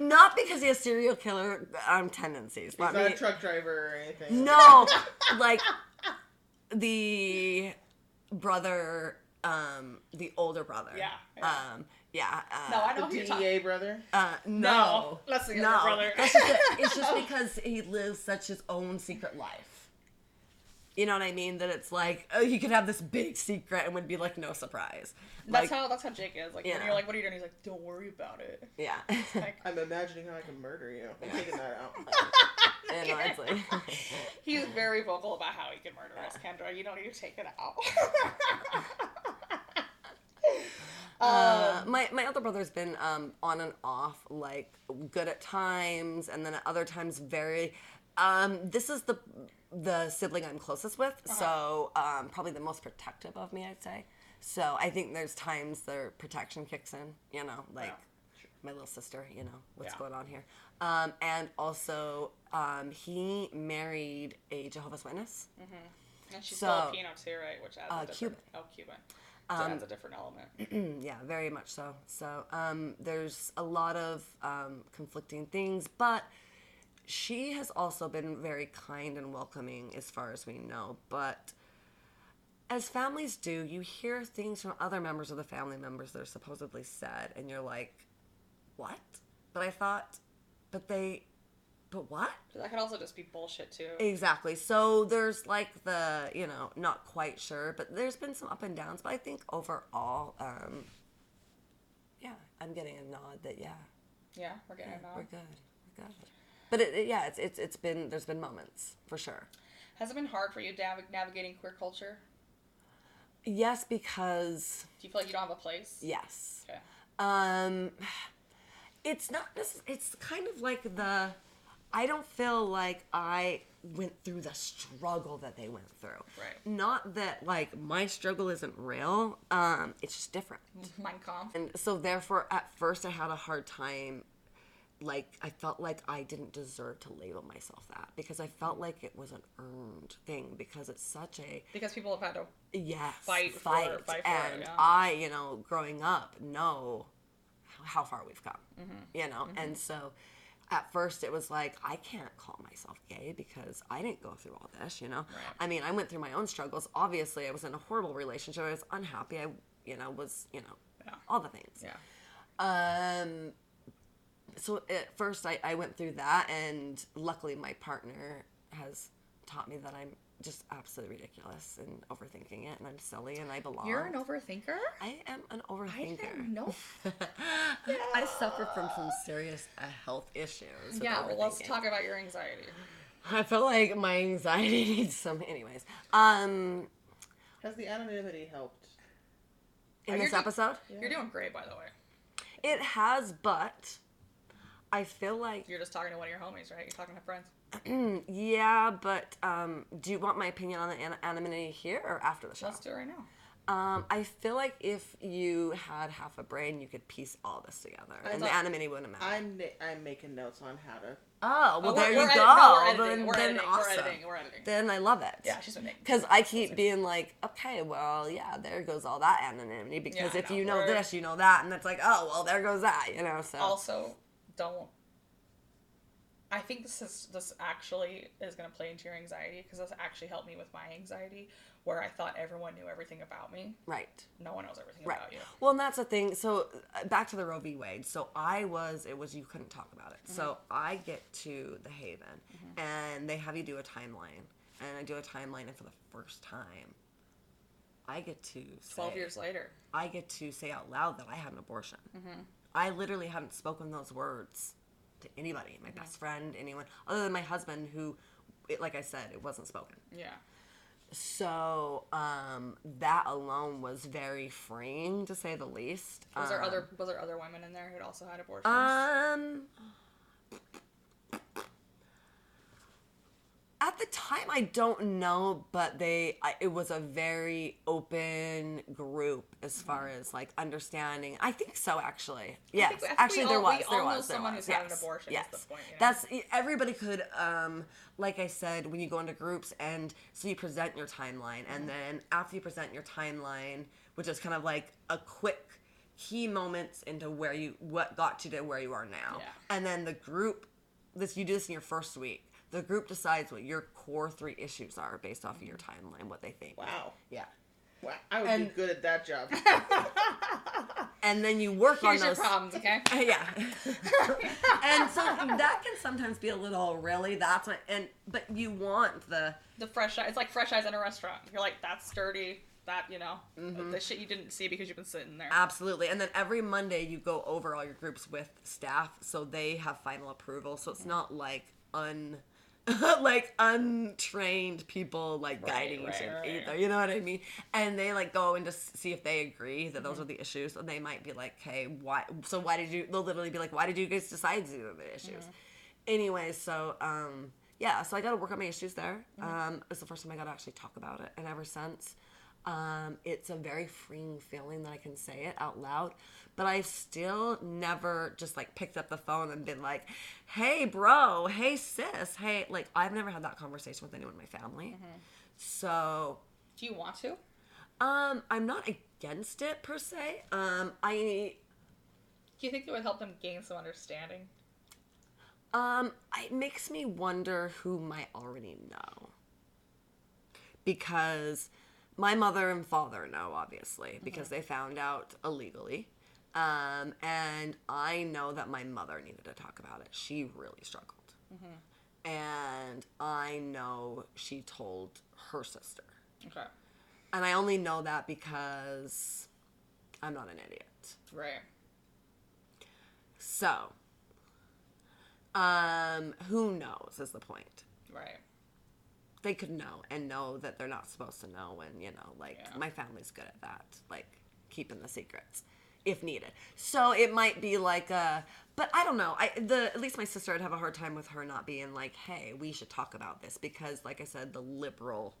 not because he has serial killer um, tendencies He's not not a truck driver or anything. no, like the brother, um, the older brother. Yeah, yeah. Um, yeah. Uh, No, I know The who you're talking. DEA brother. uh, no, No, that's the younger brother. That's just it. It's just because he lives such his own secret life. You know what I mean? That it's like oh, he could have this big secret and would be like no surprise. That's Like, how that's how Jake is. Like when you're like, "What are you doing?" He's like, "Don't worry about it." yeah. Like I'm imagining how I can murder you. I'm taking that out. you know, it's like, he's very vocal about how he can murder us, Kendra. You don't need to take it out. Uh, my my other brother's been um, on and off, like good at times, and then at other times very. Um, this is the the sibling I'm closest with, so um, probably the most protective of me, I'd say. So I think there's times their protection kicks in, you know, like Yeah. my little sister, you know, what's Yeah. going on here. Um, and also, um, he married a Jehovah's Witness. and she's So- Filipino too, right? Which adds Uh. Cuban. Oh, Cuban. So Um, adds a different element. yeah, very much so. So um, there's a lot of um, conflicting things, but she has also been very kind and welcoming as far as we know. But as families do, you hear things from other members of the family members that are supposedly said, and you're like, what? But I thought, but they, but what? That could also just be bullshit too. Exactly. So there's like the, you know, not quite sure, but there's been some up and downs. But I think overall, um, yeah, I'm getting a nod that yeah, Yeah, we're getting it now. we're good, we're good. But it, it- yeah, it's it's it's been there's been moments for sure. Has it been hard for you nav- navigating queer culture? Yes, because Do you feel like you don't have a place? yes, Okay. um, it's not. This it's kind of like the. I don't feel like I went through the struggle that they went through. Right. Not that like my struggle isn't real. Um, it's just different. Mein Kampf. And so therefore at first I had a hard time like I felt like I didn't deserve to label myself that because I felt like it was an earned thing because it's such a Because people have had to. yes Fight for- fight, fight for it, and yeah. I you know growing up know how far we've come Mm-hmm. you know and so at first it was like I can't call myself gay because I didn't go through all this you know Right. I mean I went through my own struggles obviously I was in a horrible relationship I was unhappy I you know was you know Yeah. all the things Yeah. um, so at first I, I went through that, and luckily my partner has taught me that I'm just absolutely ridiculous and overthinking it, and I'm silly and I belong. You're an overthinker? I am an I overthinker. didn't know. I suffer from some serious uh, health issues. yeah, well, let's talk about your anxiety. I feel like my anxiety needs some. Anyways, um, Has the anonymity helped? In this do- episode, You're doing great, by the way. it has, but I feel like You're just talking to one of your homies, right? You're talking to friends. Yeah, but um, do you want my opinion on the an- anonymity here or after the show? Let's do it right now. Um, I feel like if you had half a brain, you could piece all this together, and the anonymity wouldn't matter. I'm I'm making notes on how to. oh, well, Oh, there we're- you we're go. edit- no, we're editing, then, we're then editing, we're awesome. editing, we're editing. Then I love it. Yeah, she's been making. Because I keep being like, okay, well, yeah, there goes all that anonymity. Because I if know. you know We're- this, you know that, and it's like, oh, well, there goes that, you know. So Also, don't. I think this is this actually is going to play into your anxiety because this actually helped me with my anxiety, where I thought everyone knew everything about me. right, No one knows everything right. about you. Well, and that's the thing. So uh, back to the Roe v. Wade. So I was, it was you couldn't talk about it. So Mm-hmm. I get to the Haven, and they have you do a timeline, and I do a timeline, and for the first time, I get to Twelve years later, I get to say out loud that I had an abortion. Mm-hmm. I literally haven't spoken those words to anybody, my best friend, anyone, other than my husband, who, it, like I said, it wasn't spoken. yeah. So um, that alone was very freeing, to say the least. Was there Um, other was there other women in there who'd also had abortions? Um. At the time, I don't know, but they I, it was a very open group as far as like understanding. I think so, actually. Yes, think- I think actually, there was. we there was. there someone was. who's had an abortion Yes, the point, you know? that's everybody could. Um, like I said, when you go into groups and so you present your timeline, Mm-hmm. and then after you present your timeline, which is kind of like a quick key moments into where you what got you to where you are now Yeah. and then the group this you do this in your first week the group decides what your core three issues are based off of your timeline what they think Wow. yeah Wow. I would And- be good at that job. and then you work Here's on your those problems, okay? yeah and so that can sometimes be a little really that's what and but you want the The fresh eyes, it's like fresh eyes in a restaurant. You're like, that's dirty. That you know, Mm-hmm. the shit you didn't see because you've been sitting there. Absolutely. And then every Monday you go over all your groups with staff so they have final approval. So it's not like un like untrained people like guiding you right, right. either. You know what I mean? And they like go and just see if they agree that those are the issues. And they might be like, hey, why so why did you they'll literally be like, Why did you guys decide these are the issues? Anyway, so um yeah, so I got to work on my issues there. Um, it's the first time I got to actually talk about it, and ever since, um, it's a very freeing feeling that I can say it out loud. But I've still never just like picked up the phone and been like, "Hey, bro. Hey, sis. Hey." Like I've never had that conversation with anyone in my family. So, Do you want to? um, I'm not against it per se. Um, I Do you think it would help them gain some understanding? Um, it makes me wonder who might already know. Because my mother and father know, obviously, because they found out illegally. Um, and I know that my mother needed to talk about it. She really struggled. And I know she told her sister. Okay. And I only know that because I'm not an idiot. Right. So, um, who knows is the point. Right. They could know and know that they're not supposed to know, and you know, like Yeah. my family's good at that, like keeping the secrets if needed. So it might be like a, but I don't know. I the at least my sister would have a hard time with her not being like, hey, we should talk about this because, like I said, the liberal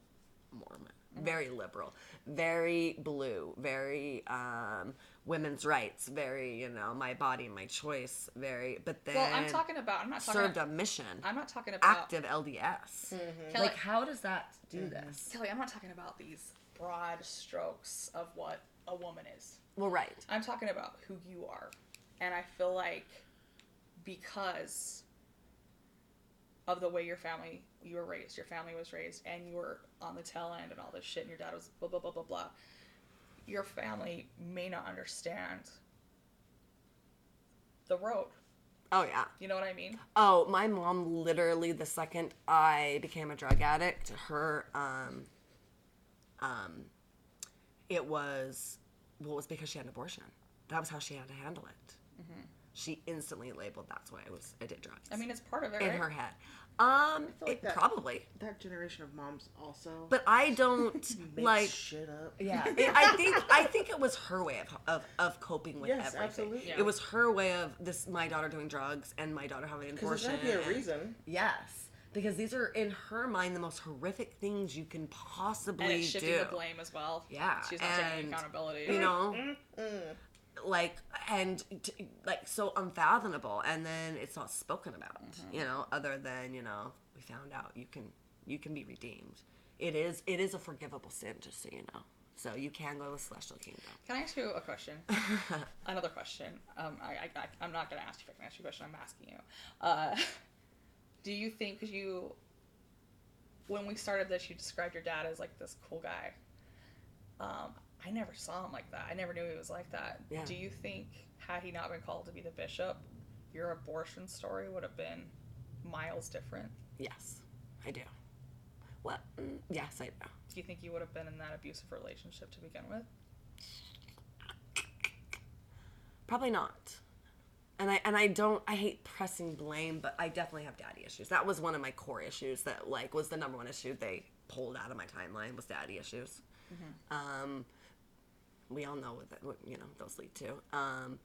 Mormon, very liberal, very blue, very um, women's rights, very you know my body, my choice, very. But then Well, I'm talking about. I'm not talking. served About, a mission, I'm not talking about active LDS. Kelly, Like, how does that do this? Kelly, I'm not talking about these broad strokes of what a woman is. Well, right. I'm talking about who you are. And I feel like because of the way your family you were raised, your family was raised, and you were on the tail end and all this shit, and your dad was blah blah blah blah blah. Your family may not understand the road. Oh yeah. You know what I mean? Oh, my mom literally the second I became a drug addict, her um um it was well it was because she had an abortion. That was how she had to handle it. She instantly labeled that's why I was I did drugs. I mean, it's part of it, in right? her head. Um, feel like it- that- probably, That generation of moms also but I don't like. shit up. Yeah, it, I think I think it was her way of of, of coping with Yes, everything. absolutely. Yeah. It was her way of this my daughter doing drugs and my daughter having an Because there's abortion. gotta be a and- reason. Yes, because these are in her mind the most horrific things you can possibly And it's shifting do. the blame as well. Yeah, She's not taking and, accountability. You know, like and t- like so unfathomable, and then it's not spoken about. Mm-hmm. You know, other than you know we found out you can you can be redeemed. It is it is a forgivable sin, just so you know. So you can go to the celestial kingdom. Can I ask you a question? Another question. Um, I, I, I, I'm not going to ask you if I can ask you a question. I'm asking you. Uh, do you think, you, when we started this, you described your dad as like this cool guy. Um, I never saw him like that. I never knew he was like that. Yeah. Do you think, had he not been called to be the bishop, your abortion story would have been miles different? Yes, I do. Well, mm, yes, I do. Do you think you would have been in that abusive relationship to begin with? Probably not. And I and I don't I hate pressing blame, but I definitely have daddy issues. That was one of my core issues that like was the number one issue they pulled out of my timeline was daddy issues. Um, we all know what, that, what you know those lead to. Um,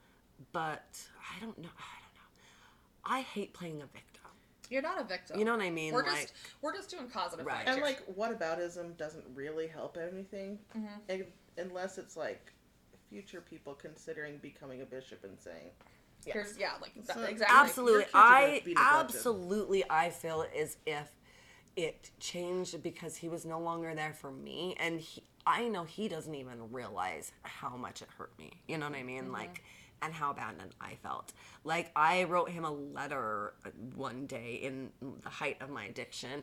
but I don't know. I don't know. I hate playing a victim. You're not a victim. You know what I mean? We're like just we're just doing cause and Right. effect. And here. like, whataboutism doesn't really help anything, and, unless it's like future people considering becoming a bishop and saying, Here's yeah, like that, So- exactly. absolutely. Your kids are gonna i absolutely i feel as if it changed because he was no longer there for me and he, i know he doesn't even realize how much it hurt me you know what i mean like mm-hmm. and how abandoned i felt. Like i wrote him a letter uh, one day in the height of my addiction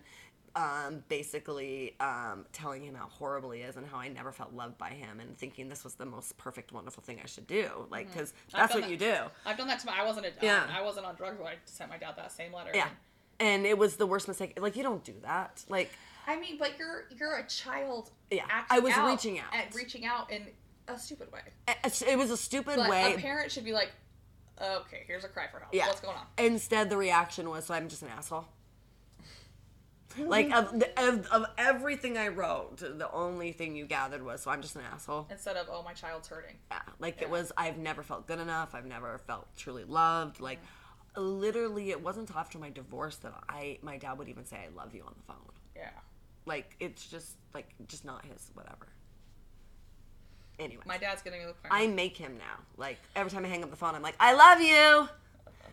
um, basically um, telling him how horrible he is and how I never felt loved by him and thinking this was the most perfect, wonderful thing I should do. Like, because that's what that. you do. I've done that to my. I wasn't. A, Yeah. I wasn't on drugs when I sent my dad that same letter. Yeah. And it was the worst mistake. Like you don't do that. Like I mean, but you're you're a child. Yeah, acting I was reaching out. And reaching out in a stupid way. it it was a stupid But way. a parent should be like, okay, here's a cry for help. yeah. What's going on? Instead, the reaction was, "So I'm just an asshole." Like of, the, of of everything I wrote, the only thing you gathered was, "So I'm just an asshole." Instead of, oh, my child's hurting. Yeah. Like it was. I've never felt good enough. I've never felt truly loved. Like. Literally, it wasn't until after my divorce that I, my dad would even say "I love you" on the phone. Yeah. Like it's just like just not his whatever. Anyway, My dad's getting to the point. I make him now. Like every time I hang up the phone, I'm like, "I love you,"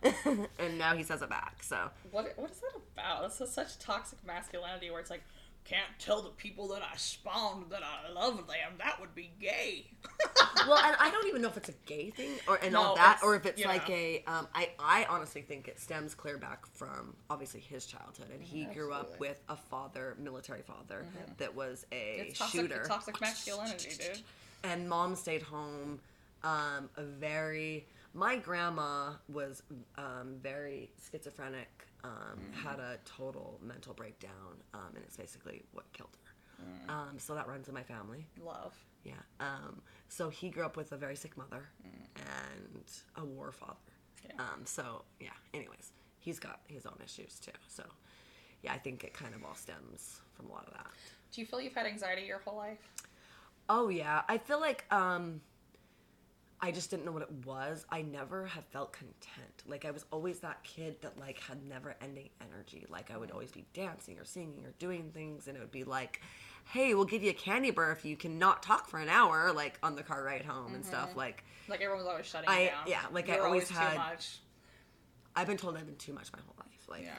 and now he says it back. So What what is that about? This is such toxic masculinity where it's like, can't tell the people that I spawned that I love them. That would be gay. well, and I don't even know if it's a gay thing or and all that, or if it's yeah. like a. Um, I I honestly think it stems clear back from obviously his childhood, and he grew up with a father, military father, that was a It's toxic, shooter. toxic masculinity, dude. and mom stayed home um, a very my grandma was um, very schizophrenic um, had a total mental breakdown um, and it's basically what killed her. Um, so that runs in my family. Love. yeah um, so he grew up with a very sick mother and a war father. Yeah. um, so yeah anyways he's got his own issues too. So yeah i think it kind of all stems from a lot of that. Do you feel you've had anxiety your whole life? Oh yeah, I feel like um I just didn't know what it was. I never have felt content. Like I was always that kid that like had never ending energy. Like I would always be dancing or singing or doing things and it would be like, "Hey, we'll give you a candy bar if you cannot talk for an hour like on the car ride home and stuff." Mm-hmm. Like Like everyone was always shutting I- down. yeah, like You I always too had- much. I've been told I've been too much my whole life. Like Yeah.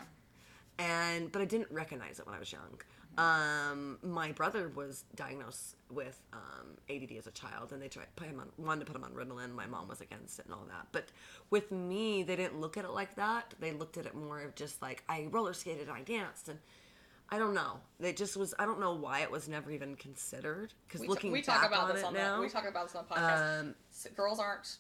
and but I didn't recognize it when I was young. Um, my brother was diagnosed with um, ADD as a child, and they tried put him on wanted to put him on Ritalin. My mom was against it and all that. But with me, they didn't look at it like that. They looked at it more of just like I roller skated, and I danced, and I don't know. It just was. I don't know why it was never even considered. Because We, looking we back talk about on this on now, the we talk about this on the podcast. um, Girls aren't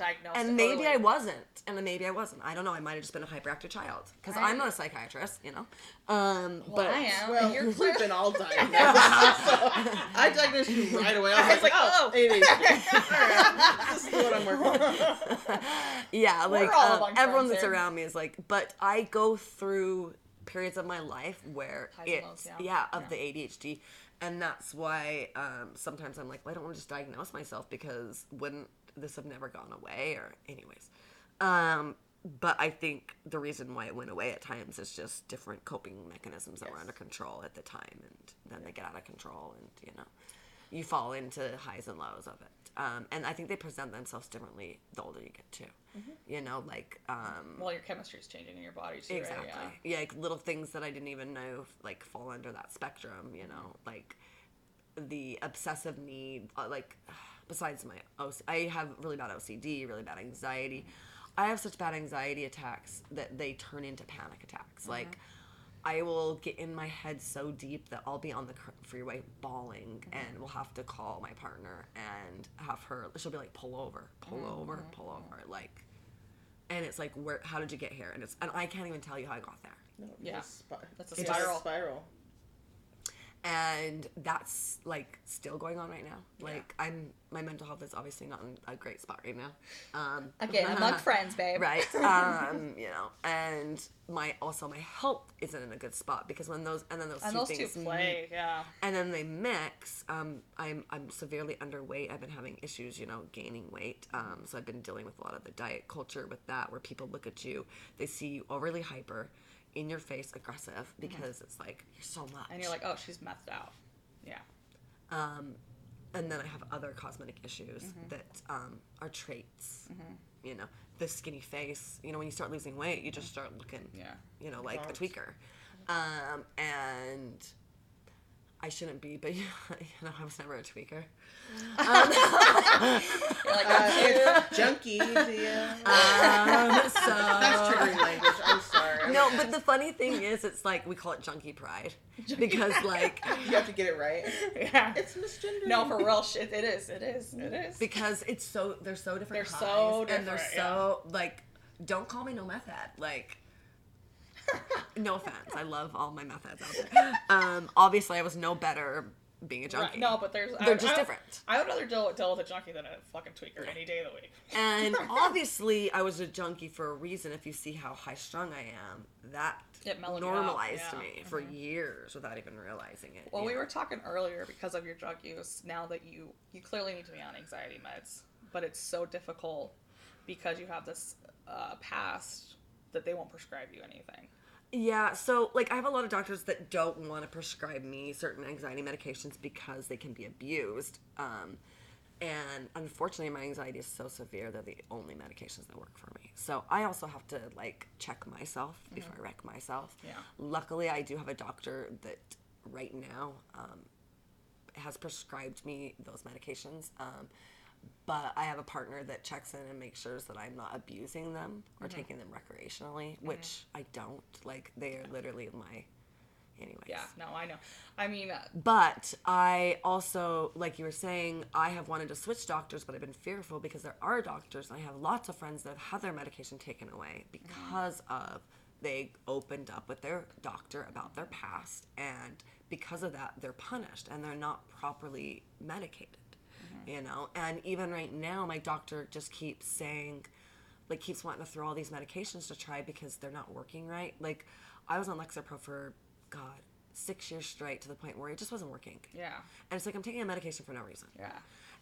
diagnosed. and maybe early. I wasn't, and maybe I wasn't. I don't know. I might have just been a hyperactive child because I- I'm not a psychiatrist, you know. Um, Well, but I am. Well, you're we've clear. been all diagnosed. so I diagnosed you right away. I was, was like, like, oh. ADHD. All right, this is what I'm working on. yeah, like all um, everyone that's here. around me is like, but I go through periods of my life where Highs it's lows, yeah. yeah. of the ADHD, and that's why um, sometimes I'm like, well, I don't want to just diagnose myself because wouldn't this have never gone away? Or anyways, um, but I think the reason why it went away at times is just different coping mechanisms that were under control at the time, and then they get out of control, and you know, you fall into highs and lows of it. Um, and I think they present themselves differently the older you get too. You know, like um, Well, your chemistry is changing in your body too, exactly, right? yeah. like little things that I didn't even know like fall under that spectrum. You know, like the obsessive need, uh, like besides my OC, I have really bad OCD, really bad anxiety. I have such bad anxiety attacks that they turn into panic attacks. Uh-huh. Like I will get in my head so deep that I'll be on the freeway bawling mm-hmm. and we'll have to call my partner and have her she'll be like pull over, pull mm-hmm. over, pull mm-hmm. over like and it's like where how did you get here? And it's and I can't even tell you how I got there. No, Yeah. it's spi- That's a it's spiral. spiral. And that's like still going on right now. Like I'm, my mental health is obviously not in a great spot right now. Um, Again, among friends, babe. right? Um, you know, and my also my health isn't in a good spot because when those and then those And two those two things play, yeah. and then they mix. Um, I'm I'm severely underweight. I've been having issues, you know, gaining weight. Um, so I've been dealing with a lot of the diet culture with that, where people look at you, they see you overly hyper, in your face, aggressive because it's like you're so much, And you're like, oh, she's messed out. Yeah. um, and then I have other cosmetic issues that um, are traits. You know, the skinny face. You know, when you start losing weight, you just start looking, Yeah. you know, like Bumps. a tweaker. Um, and I shouldn't be, but you know, I was never a tweaker. You're like, Uh, junkie, dear. Um, so That's triggering language. I'm sorry. no, but the funny thing is, it's like we call it junkie pride because like you have to get it right. yeah. It's misgender. No, for real, shit. It is. It is. It is. because it's so they're so different. They're highs, so and they're different, so like. Don't call me no meth head. Like, no offense, I love all my meth heads out there. Um, obviously, I was no better being a junkie. Right. No, but there's. They're I, just I, different. I would rather deal, deal with a junkie than a fucking tweaker any day of the week. And obviously, I was a junkie for a reason. If you see how high strung I am, that It mellowed you out, normalized yeah. me for years without even realizing it. Well, you we were talking earlier because of your drug use. Now that you you clearly need to be on anxiety meds, but it's so difficult because you have this uh, past that they won't prescribe you anything. Yeah, so like I have a lot of doctors that don't want to prescribe me certain anxiety medications because they can be abused. Um, and unfortunately, my anxiety is so severe they're the only medications that work for me. So I also have to like check myself before I wreck myself. Yeah. Luckily, I do have a doctor that right now um, has prescribed me those medications. Um, but I have a partner that checks in and makes sure that I'm not abusing them or mm-hmm. taking them recreationally, mm-hmm. which I don't. Like they are literally my, anyways. Yeah, no, I know. I mean, uh, But I also, like you were saying, I have wanted to switch doctors, but I've been fearful because there are doctors, and I have lots of friends that have had their medication taken away mm-hmm. because of they opened up with their doctor about their past, and because of that, they're punished and they're not properly medicated. You know, and even right now, my doctor just keeps saying, like, keeps wanting to throw all these medications to try because they're not working right. Like, I was on Lexapro for, God, six years straight to the point where it just wasn't working. yeah, And it's like I'm taking a medication for no reason. yeah.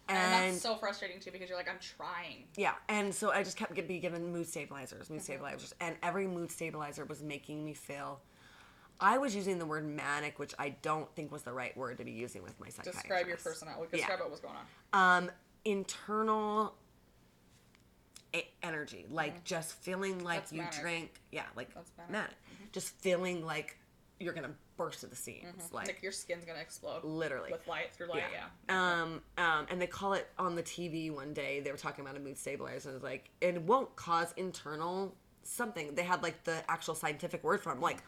And, And, that's so frustrating too because you're like, I'm trying. yeah, and so I just kept get, be given mood stabilizers, mood mm-hmm. stabilizers, and every mood stabilizer was making me feel. I was using the word manic, which I don't think was the right word to be using with my psychiatrist. Describe your personality. Yeah. Describe what was going on. um, internal e- energy, like just feeling like That's you manic. drank, yeah, like That's manic. manic, just feeling like you're gonna burst at the seams, Like, like your skin's gonna explode. literally. With light through light, yeah. Um, um, and they call it on the TV one day. They were talking about a mood stabilizer, and it was like it won't cause internal something. They had like the actual scientific word for it. I'm like,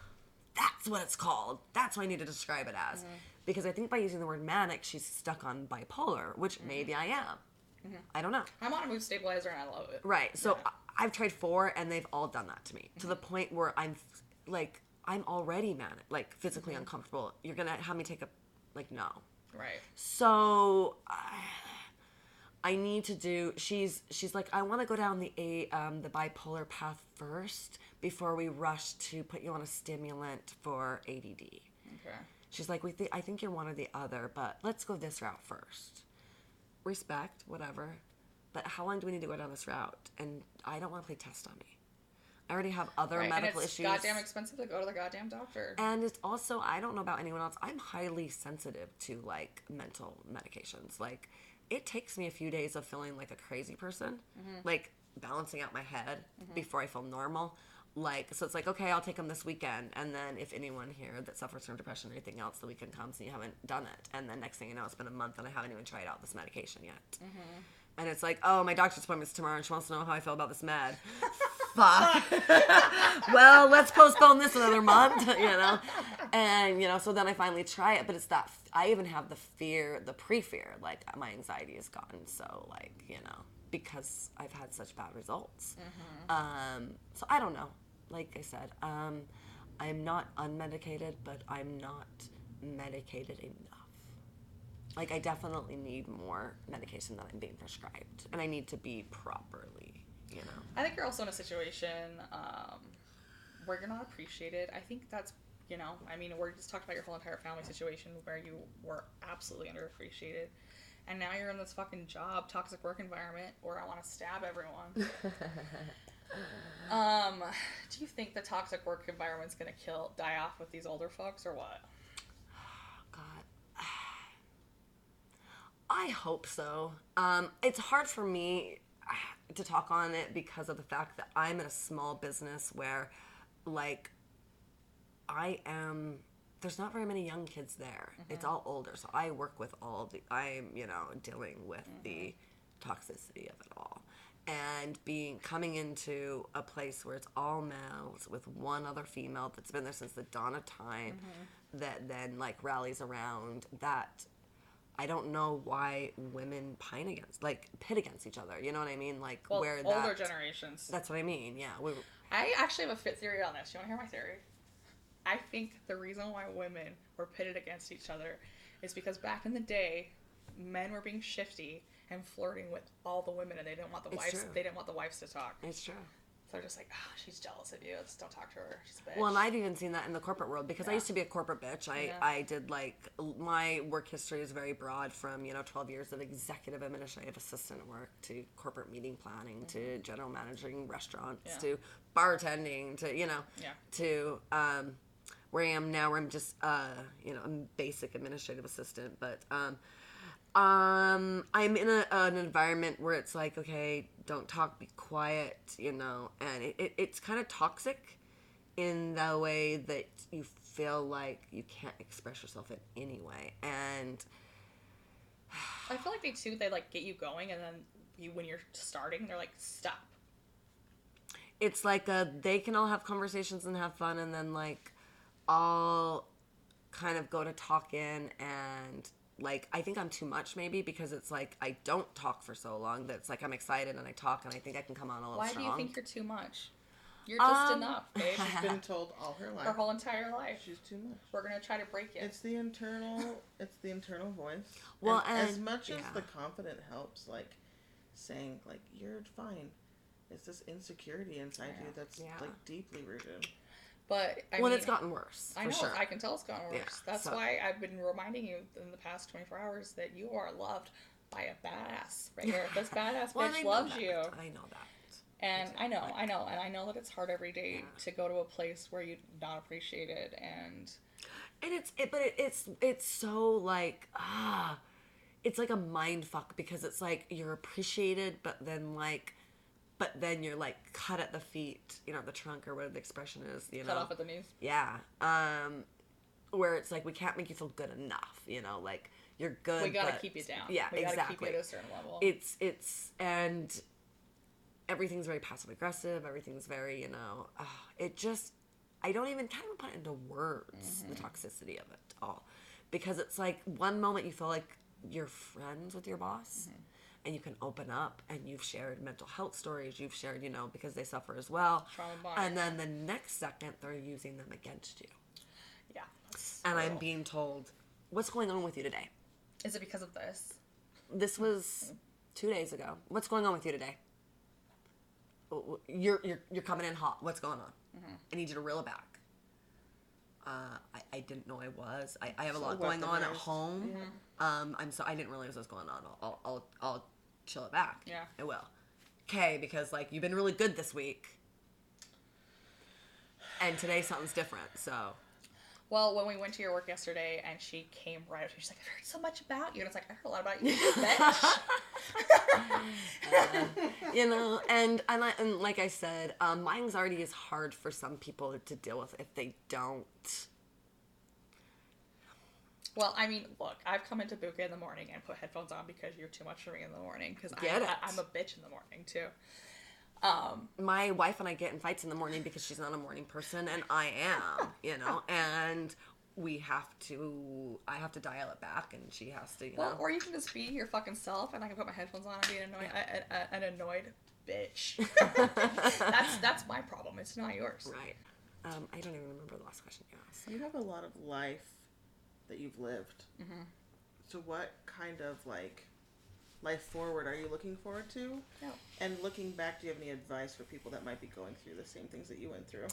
that's what it's called. That's what I need to describe it as. Mm-hmm. Because I think by using the word manic, she's stuck on bipolar, which mm-hmm. maybe I am. Mm-hmm. I don't know. I'm on a mood stabilizer and I love it. Right. So I- I've tried four, and they've all done that to me to the point where I'm like, I'm already manic, like physically uncomfortable. You're gonna have me take a, like, no. Right. So I, I need to do. She's she's like, I want to go down the a um, the bipolar path first before we rush to put you on a stimulant for ADD. Okay. She's like, we think I think you're one or the other, but let's go this route first. Respect, whatever. But how long do we need to go down this route? And I don't want to play test on me. I already have other Right. And medical it's issues. goddamn expensive to go to the goddamn doctor. And it's also, I don't know about anyone else, I'm highly sensitive to like mental medications. Like, it takes me a few days of feeling like a crazy person, mm-hmm. like balancing out my head mm-hmm. before I feel normal. Like, so it's like, okay, I'll take them this weekend. And then if anyone here that suffers from depression or anything else, the weekend comes and you haven't done it. And then next thing you know, it's been a month and I haven't even tried out this medication yet. Mm-hmm. And it's like, oh, my doctor's appointment's tomorrow and she wants to know how I feel about this med. Fuck. well, let's postpone this another month, you know? And, you know, so then I finally try it, but it's that, I even have the fear, the pre fear, like my anxiety is gone. So, like, you know, because I've had such bad results. Um, so I don't know. Like I said, um, I'm not unmedicated, but I'm not medicated enough. Like I definitely need more medication than I'm being prescribed, and I need to be properly, you know. I think you're also in a situation um, where you're not appreciated. I think that's, you know, I mean, we're just talking about your whole entire family situation where you were absolutely underappreciated. And now you're in this fucking job, toxic work environment where I want to stab everyone. um, do you think the toxic work environment's gonna kill, die off with these older folks, or what? God. I hope so. Um, it's hard for me to talk on it because of the fact that I'm in a small business where, like, I am. There's not very many young kids there. It's mm-hmm. all older, so I work with all the. I'm, you know, dealing with the mm-hmm. toxicity of it all, and being coming into a place where it's all males with one other female that's been there since the dawn of time, mm-hmm. that then like rallies around that I don't know why women pine against, like pit against each other. You know what I mean? Like Well, where older that. generations. That's what I mean. Yeah. We, I actually have a fit theory on this. You want to hear my theory? I think the reason why women were pitted against each other is because back in the day, men were being shifty and flirting with all the women, and they didn't want the It's wives. true. They didn't want the wives to talk. it's true. So they're just like, ah, she's jealous of you. Just don't talk to her. She's a bitch. Well, and I've even seen that in the corporate world because I used to be a corporate bitch. I, Yeah. I did like my work history is very broad from you know 12 years of executive administrative assistant work to corporate meeting planning to general managing restaurants Mm-hmm. Yeah. to bartending to you know Yeah. to um, where I am now where I'm just uh, you know a basic administrative assistant but um, um, I'm in a, an environment where it's like, okay, don't talk, be quiet, you know, and it, it, it's kind of toxic in the way that you feel like you can't express yourself in any way. And I feel like they too. They like get you going, and then you, when you're starting, they're like, stop. it's like uh they can all have conversations and have fun, and then like I'll kind of go to talk in and like I think I'm too much maybe because it's like I don't talk for so long that it's like I'm excited and I talk and I think I can come on a little strong. Why strong. do you think you're too much? You're just Um, enough, babe. She's been told all her life. Her whole entire life. She's too much. We're gonna try to break it. It's the internal. It's the internal voice. Well, and as and- much as the confident helps, like saying like you're fine, it's this insecurity inside you that's Yeah. like deeply rooted. But I well, mean, it's gotten worse. I for know. sure. I can tell it's gotten worse. Yeah, That's so- why I've been reminding you in the past 24 hours that you are loved by a badass right here. This badass Well, bitch loves that. you. I know that. And I know, I know, and I know that it's hard every day to go to a place where you're not appreciated and and it's it, but it, it's it's so like ah it's like a mind fuck because it's like you're appreciated but then like but then you're like cut at the feet you know the trunk or whatever the expression is you cut know off at the knees. yeah um where it's like we can't make you feel good enough you know like you're good We gotta but- keep you down. yeah we gotta exactly keep you at a certain level. it's it's and everything's very passive aggressive everything's very you know uh, it just i don't even kind of put it into words the toxicity of it all because it's like one moment you feel like you're friends with your boss and you can open up and you've shared mental health stories you've shared you know because they suffer as well and then the next second they're using them against you yeah. and i'm being told what's going on with you today Is it because of this? this was two days ago. What's going on with you today? You're you're you're coming in hot. What's going on? Mm-hmm. I need you to reel it back. Uh, I, I didn't know I was. I, I have a So lot going on at home. Um, I'm so I didn't realize what was going on. I'll, I'll I'll I'll chill it back. Yeah. I will. Okay, because like you've been really good this week, and today something's different. So Well, when we went to your work yesterday and she came right up to me, she's like, I've heard so much about you. And it's like, I heard a lot about you, bitch. you know, and and, I, and like I said, um, my anxiety is hard for some people to deal with if they don't. well, I mean, look, I've come into Buka in the morning and put headphones on because you're too much for me in the morning. Because I'm, I'm a bitch in the morning, too. Um, my wife and I get in fights in the morning because she's not a morning person and I am, you know, and we have to, I have to dial it back and she has to, you well, know. or you can just be your fucking self and I can put my headphones on and be an annoyed, a, a, an annoyed bitch. that's that's my problem. It's not yours. right. Um, I don't even remember the last question you asked. You have a lot of life that you've lived. Mm-hmm. So, what kind of like life forward are you looking forward to? Yeah. And looking back, do you have any advice for people that might be going through the same things that you went through?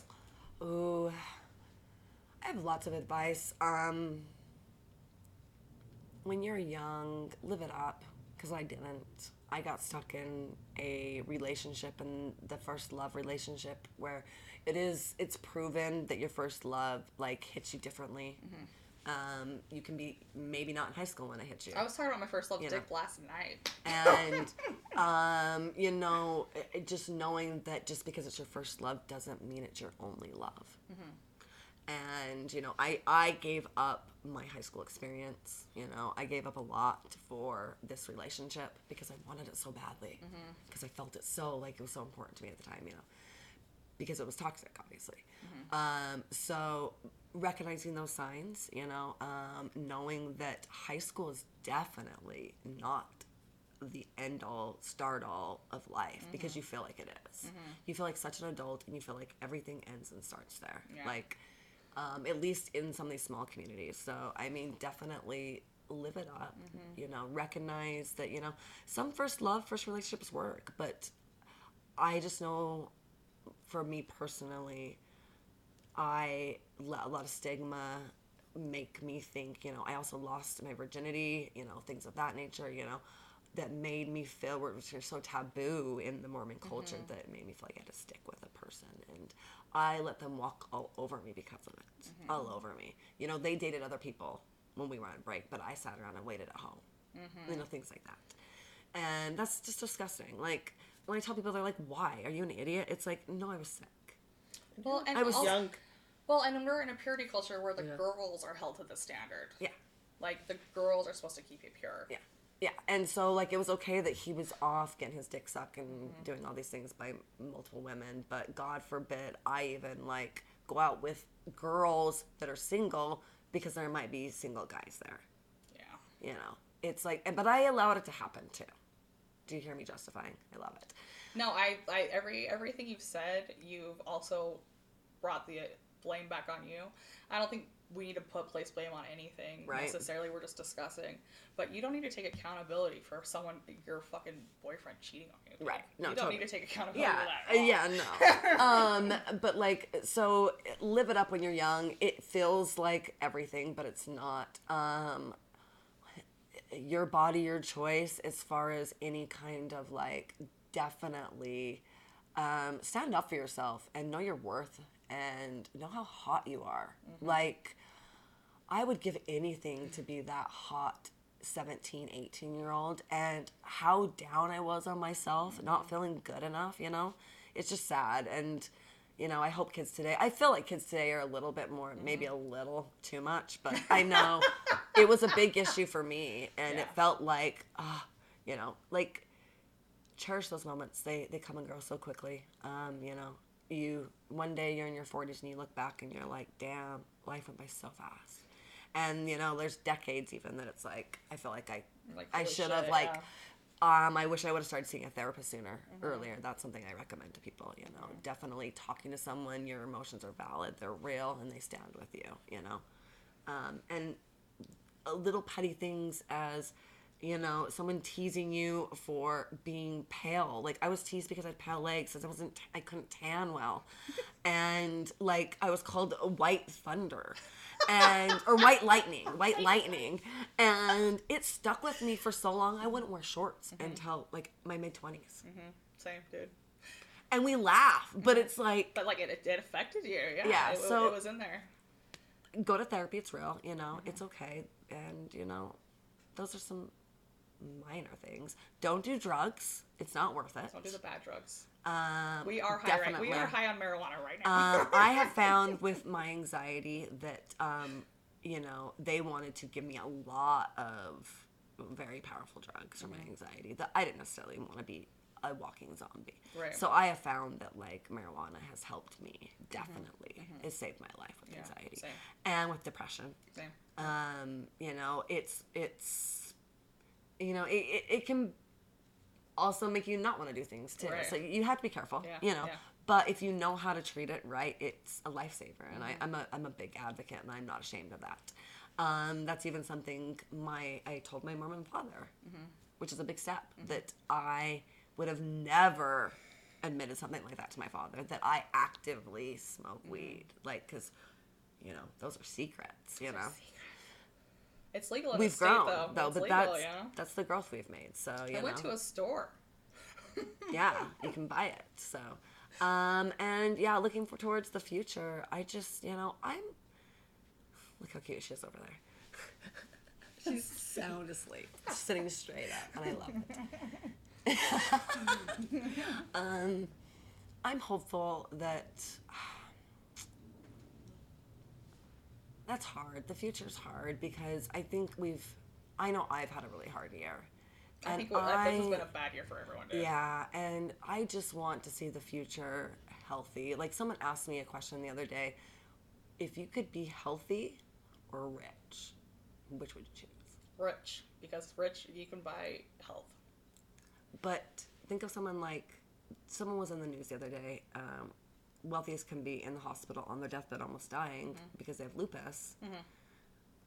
Ooh, I have lots of advice. Um, when you're young, live it up, because I didn't. I got stuck in a relationship and the first love relationship where it is it's proven that your first love like hits you differently. Um, you can be maybe not in high school when I hit you I was talking about my first love You dick know. last night. and um, you know, it- just knowing that just because it's your first love doesn't mean it's your only love. And you know, I I gave up my high school experience. You know, I gave up a lot for this relationship because I wanted it so badly because I felt it so like it was so important to me at the time. You know, because it was toxic, obviously. Um, so recognizing those signs, you know, um, knowing that high school is definitely not the end all, start all of life because you feel like it is. You feel like such an adult and you feel like everything ends and starts there. Yeah. Like, um, at least in some of these small communities. So, I mean, definitely live it up. You know, recognize that, you know, some first love, first relationships work, but I just know for me personally, I let a lot of stigma make me think, you know, I also lost my virginity, you know, things of that nature, you know, that made me feel are so taboo in the Mormon culture mm-hmm. that it made me feel like I had to stick with a person. And I let them walk all over me because of it. Mm-hmm. All over me. You know, they dated other people when we were on break, but I sat around and waited at home. Mm-hmm. You know, things like that. And that's just disgusting. Like, when I tell people, they're like, why? Are you an idiot? It's like, no, I was sick. Well, and I was also- Young. Well, and we're in a purity culture where the girls are held to the standard. Yeah. Like the girls are supposed to keep you pure. Yeah. Yeah. And so, like, it was okay that he was off getting his dick sucked and mm-hmm. doing all these things by multiple women, but God forbid I even, like, go out with girls that are single because there might be single guys there. Yeah. You know? It's like, but I allowed it to happen too. Do you hear me justifying? I love it. No, I, I every everything you've said, you've also brought the blame back on you. I don't think we need to put place blame on anything Right. necessarily. We're just discussing, but you don't need to take accountability for someone your fucking boyfriend cheating on you. Right. No, you don't totally. need to take accountability Yeah, for that. yeah, no. um, but like, so live it up when you're young. It feels like everything, but it's not. Um, your body, your choice, as far as any kind of like, definitely um, stand up for yourself and know your worth and know how hot you are. Like, I would give anything to be that hot 17, 18 year old and how down I was on myself, not feeling good enough, you know? It's just sad. And, you know, I hope kids today, I feel like kids today are a little bit more, maybe a little too much, but I know it was a big issue for me. And it felt like, ah, you know, like, cherish those moments. They, they come and go so quickly. Um, you know, you, one day you're in your 40s and you look back and you're like, damn, life went by so fast. And, you know, there's decades even that it's like, I feel like I, Like, I should have, like, yeah. um, I wish I would have started seeing a therapist sooner, earlier. That's something I recommend to people. You know, definitely talking to someone. Your emotions are valid. They're real, and they stand with you. You know, um, and uh, little petty things as You know, someone teasing you for being pale. Like I was teased because I had pale legs, because I wasn't, I couldn't tan well, and like I was called white thunder, and or white lightning, white lightning, and it stuck with me for so long. I wouldn't wear shorts mm-hmm. until like my mid 20s mm-hmm. Same, dude. and we laugh, but it's like But like it, it affected you. Yeah. Yeah, It, so- it was in there. go to therapy. It's real, you know. Mm-hmm. It's okay, and you know, those are some minor things. Don't do drugs. It's not worth it. Don't do the bad drugs. Um, We are high. Right, we are high on marijuana right now. um, I have found with my anxiety that um, you know they wanted to give me a lot of very powerful drugs for my anxiety that I didn't necessarily want to be a walking zombie. Right. So I have found that like marijuana has helped me definitely. It saved my life with Yeah, anxiety same. and with depression. Same. Um, you know, it's it's you know it, it, it can also make you not want to do things too. Right. So you have to be careful. Yeah, You know. yeah. But if you know how to treat it right, it's a lifesaver, and Mm-hmm. I, I'm a I'm a big advocate, and I'm not ashamed of that. Um, that's even something my I told my Mormon father, Mm-hmm. which is a big step that I would have never admitted something like that to my father. That I actively smoke Mm-hmm. weed, like because you know those are secrets. You know, It's legal in we've the state though. though, it's but legal, that's know. that's the growth we've made. So you I know, went to a store. yeah, you can buy it. So, um, and yeah, looking for towards the future. I just, you know, I'm. Look how cute she is over there. She's sound asleep, sitting straight up, and I love it. um, I'm hopeful that. That's hard. The future's hard because I think we've. I know I've had a really hard year. I And think what, this has been a bad year for everyone. Dude. yeah, and I just want to see the future healthy. Like someone asked me a question the other day if you could be healthy or rich, which would you choose? Rich because rich you can buy health. But think of someone like someone was in the news the other day. Um, wealthiest can be in the hospital on their deathbed, almost dying mm-hmm. because they have lupus. Mm-hmm.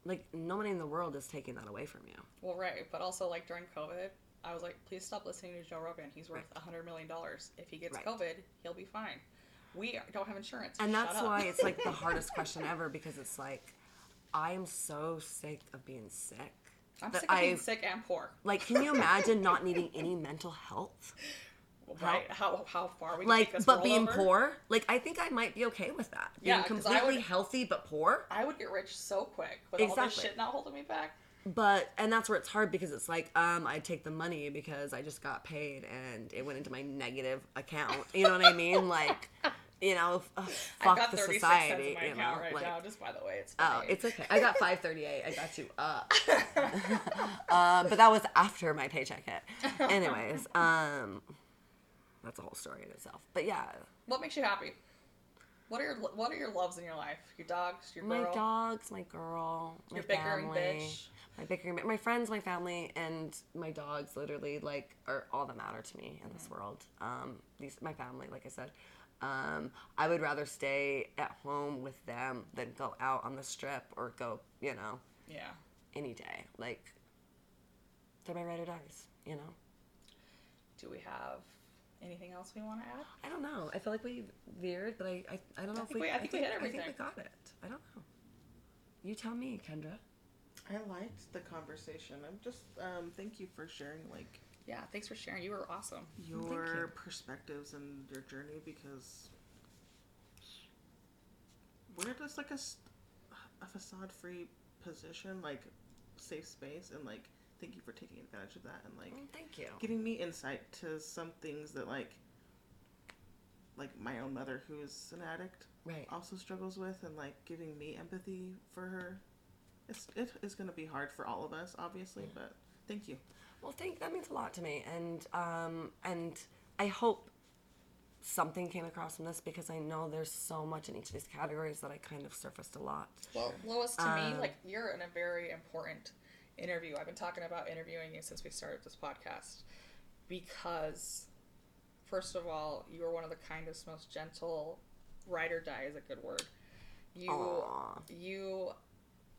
Like nobody in the world is taking that away from you. Well, right, but also like during COVID, I was like, please stop listening to Joe Rogan. He's worth a hundred million dollars. If he gets Right. COVID, he'll be fine. We don't have insurance. And Shut that's up. why it's like the hardest question ever because it's like I am so sick of being sick. I'm sick of being I've- sick and poor. Like, can you imagine not needing any mental health? Right? How how far we Like, but being over. poor? Like, I think I might be okay with that. Being Yeah, completely would- healthy but poor. I would get rich so quick with all this Exactly. shit not holding me back. But, and that's where it's hard because it's like, um, I take the money because I just got paid and it went into my negative account. You know what I mean? Like, you know, uh, fuck the society. cents in my you know, right like, now. Just by the way, it's Oh, it's okay. I got 538. I got you up. um, but that was after my paycheck hit. Anyways, um, that's a whole story in itself. But yeah, What makes you happy? What are your What are your loves in your life? Your dogs, your my girl, dogs, my girl, my your bickering family, bitch. my bickering, bi- my friends, my family, and my dogs. Literally, like, are all that matter to me in this world. Um, these, my family, like I said. Um, I would rather stay at home with them than go out on the strip or go, you know, Yeah. any day. Like, they're my ride or dies, you know? Do we have anything else we want to add? I don't know. I feel like we veered, but I, I, I don't know if we, we- I think we hit everything. I think we got it. I don't know. You tell me, Kendra. I liked the conversation. I'm just um, thank you for sharing like Yeah. Thanks for sharing. You were awesome. your perspectives and your journey because we're just like a facade free position, like safe space, and like thank you for taking advantage of that and like Well, thank you. giving me insight to some things that like like my own mother who is an addict Right. also struggles with and like giving me empathy for her it's it is going to be hard for all of us obviously but thank you Well, thank that means a lot to me, and um, and I hope something came across from this because I know there's so much in each of these categories that I kind of surfaced a lot. Well, Lois, to me, Um, like you're in a very important interview. I've been talking about interviewing you since we started this podcast because, first of all, you are one of the kindest, most gentle. Ride or die is a good word. You Aw. you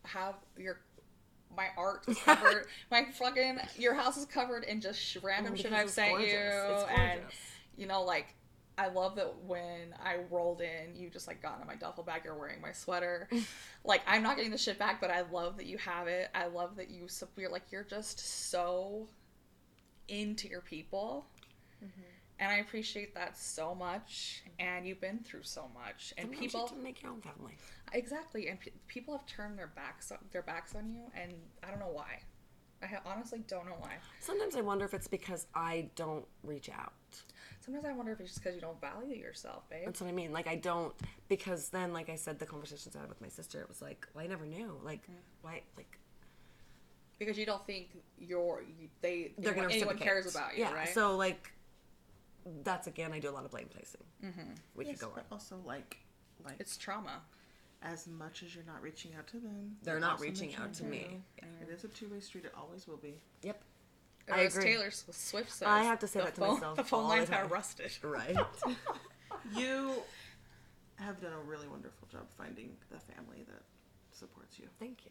have your my art is covered. my fucking your house is covered in just sh- random Oh, shit I've sent gorgeous. you, It's and you know, like I love that when I rolled in, you just like got in my duffel bag. You're wearing my sweater. like I'm not getting the shit back, but I love that you have it. I love that you you're like you're just so into your people. Mm-hmm. And I appreciate that so much. And you've been through so much. And Sometimes people, to make your own family. Exactly, and pe- people have turned their backs on, their backs on you, and I don't know why. I ha- honestly don't know why. Sometimes I wonder if it's because I don't reach out. Sometimes I wonder if it's just because you don't value yourself, babe. That's what I mean. Like I don't because then, like I said, the conversations I had with my sister, it was like, well, I never knew. Like, Mm. why? Like Because you don't think you're you- they they're anyone, gonna anyone cares reciprocate. about you, yeah. right? So like, that's again, I do a lot of blame placing. Mm-hmm. We Yes, could go on. but also like, like it's trauma. as much as you're not reaching out to them, They're not reaching out to trying me. It is a two-way street. It always will be. Yep. Or I as agree. Taylor Swift says, I have to say the that to phone, myself The phone all the lines are rusted. Right. You have done a really wonderful job finding the family that supports you. Thank you.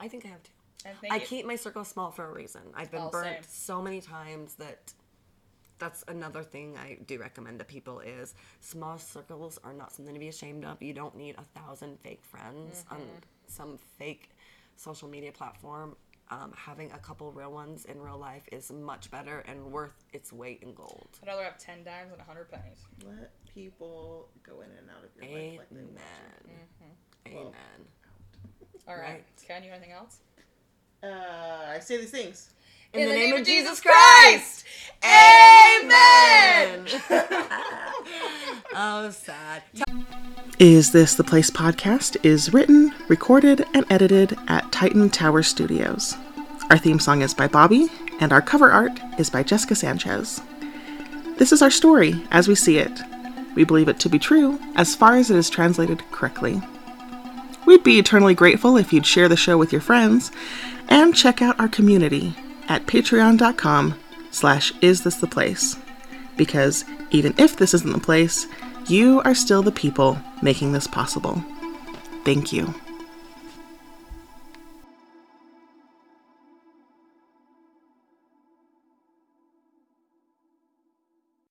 I think I have too. And I you- keep my circle small for a reason. I've been Oh, burnt same. so many times that that's another thing I do recommend to people is small circles are not something to be ashamed of. You don't need a thousand fake friends on Mm-hmm. some fake social media platform. Um, having a couple real ones in real life is much better and worth its weight in gold. I'd rather have ten dimes than a hundred pennies. Let people go in and out of your life like they Amen. want Mm-hmm. Amen. All right, Right. Ken, you have anything else? Uh, I say these things. In, the the, name name, of of Jesus Jesus Christ. Amen. oh, sad. Is This the Place podcast is written, recorded, and edited at Titan Tower Studios. Our theme song is by Bobby, and our cover art is by Jessica Sanchez. This is our story as we see it. We believe it to be true as far as it is translated correctly. We'd be eternally grateful if you'd share the show with your friends and check out our community at patreon.com slash is this the place. Because even if this isn't the place, you are still the people making this possible. Thank you.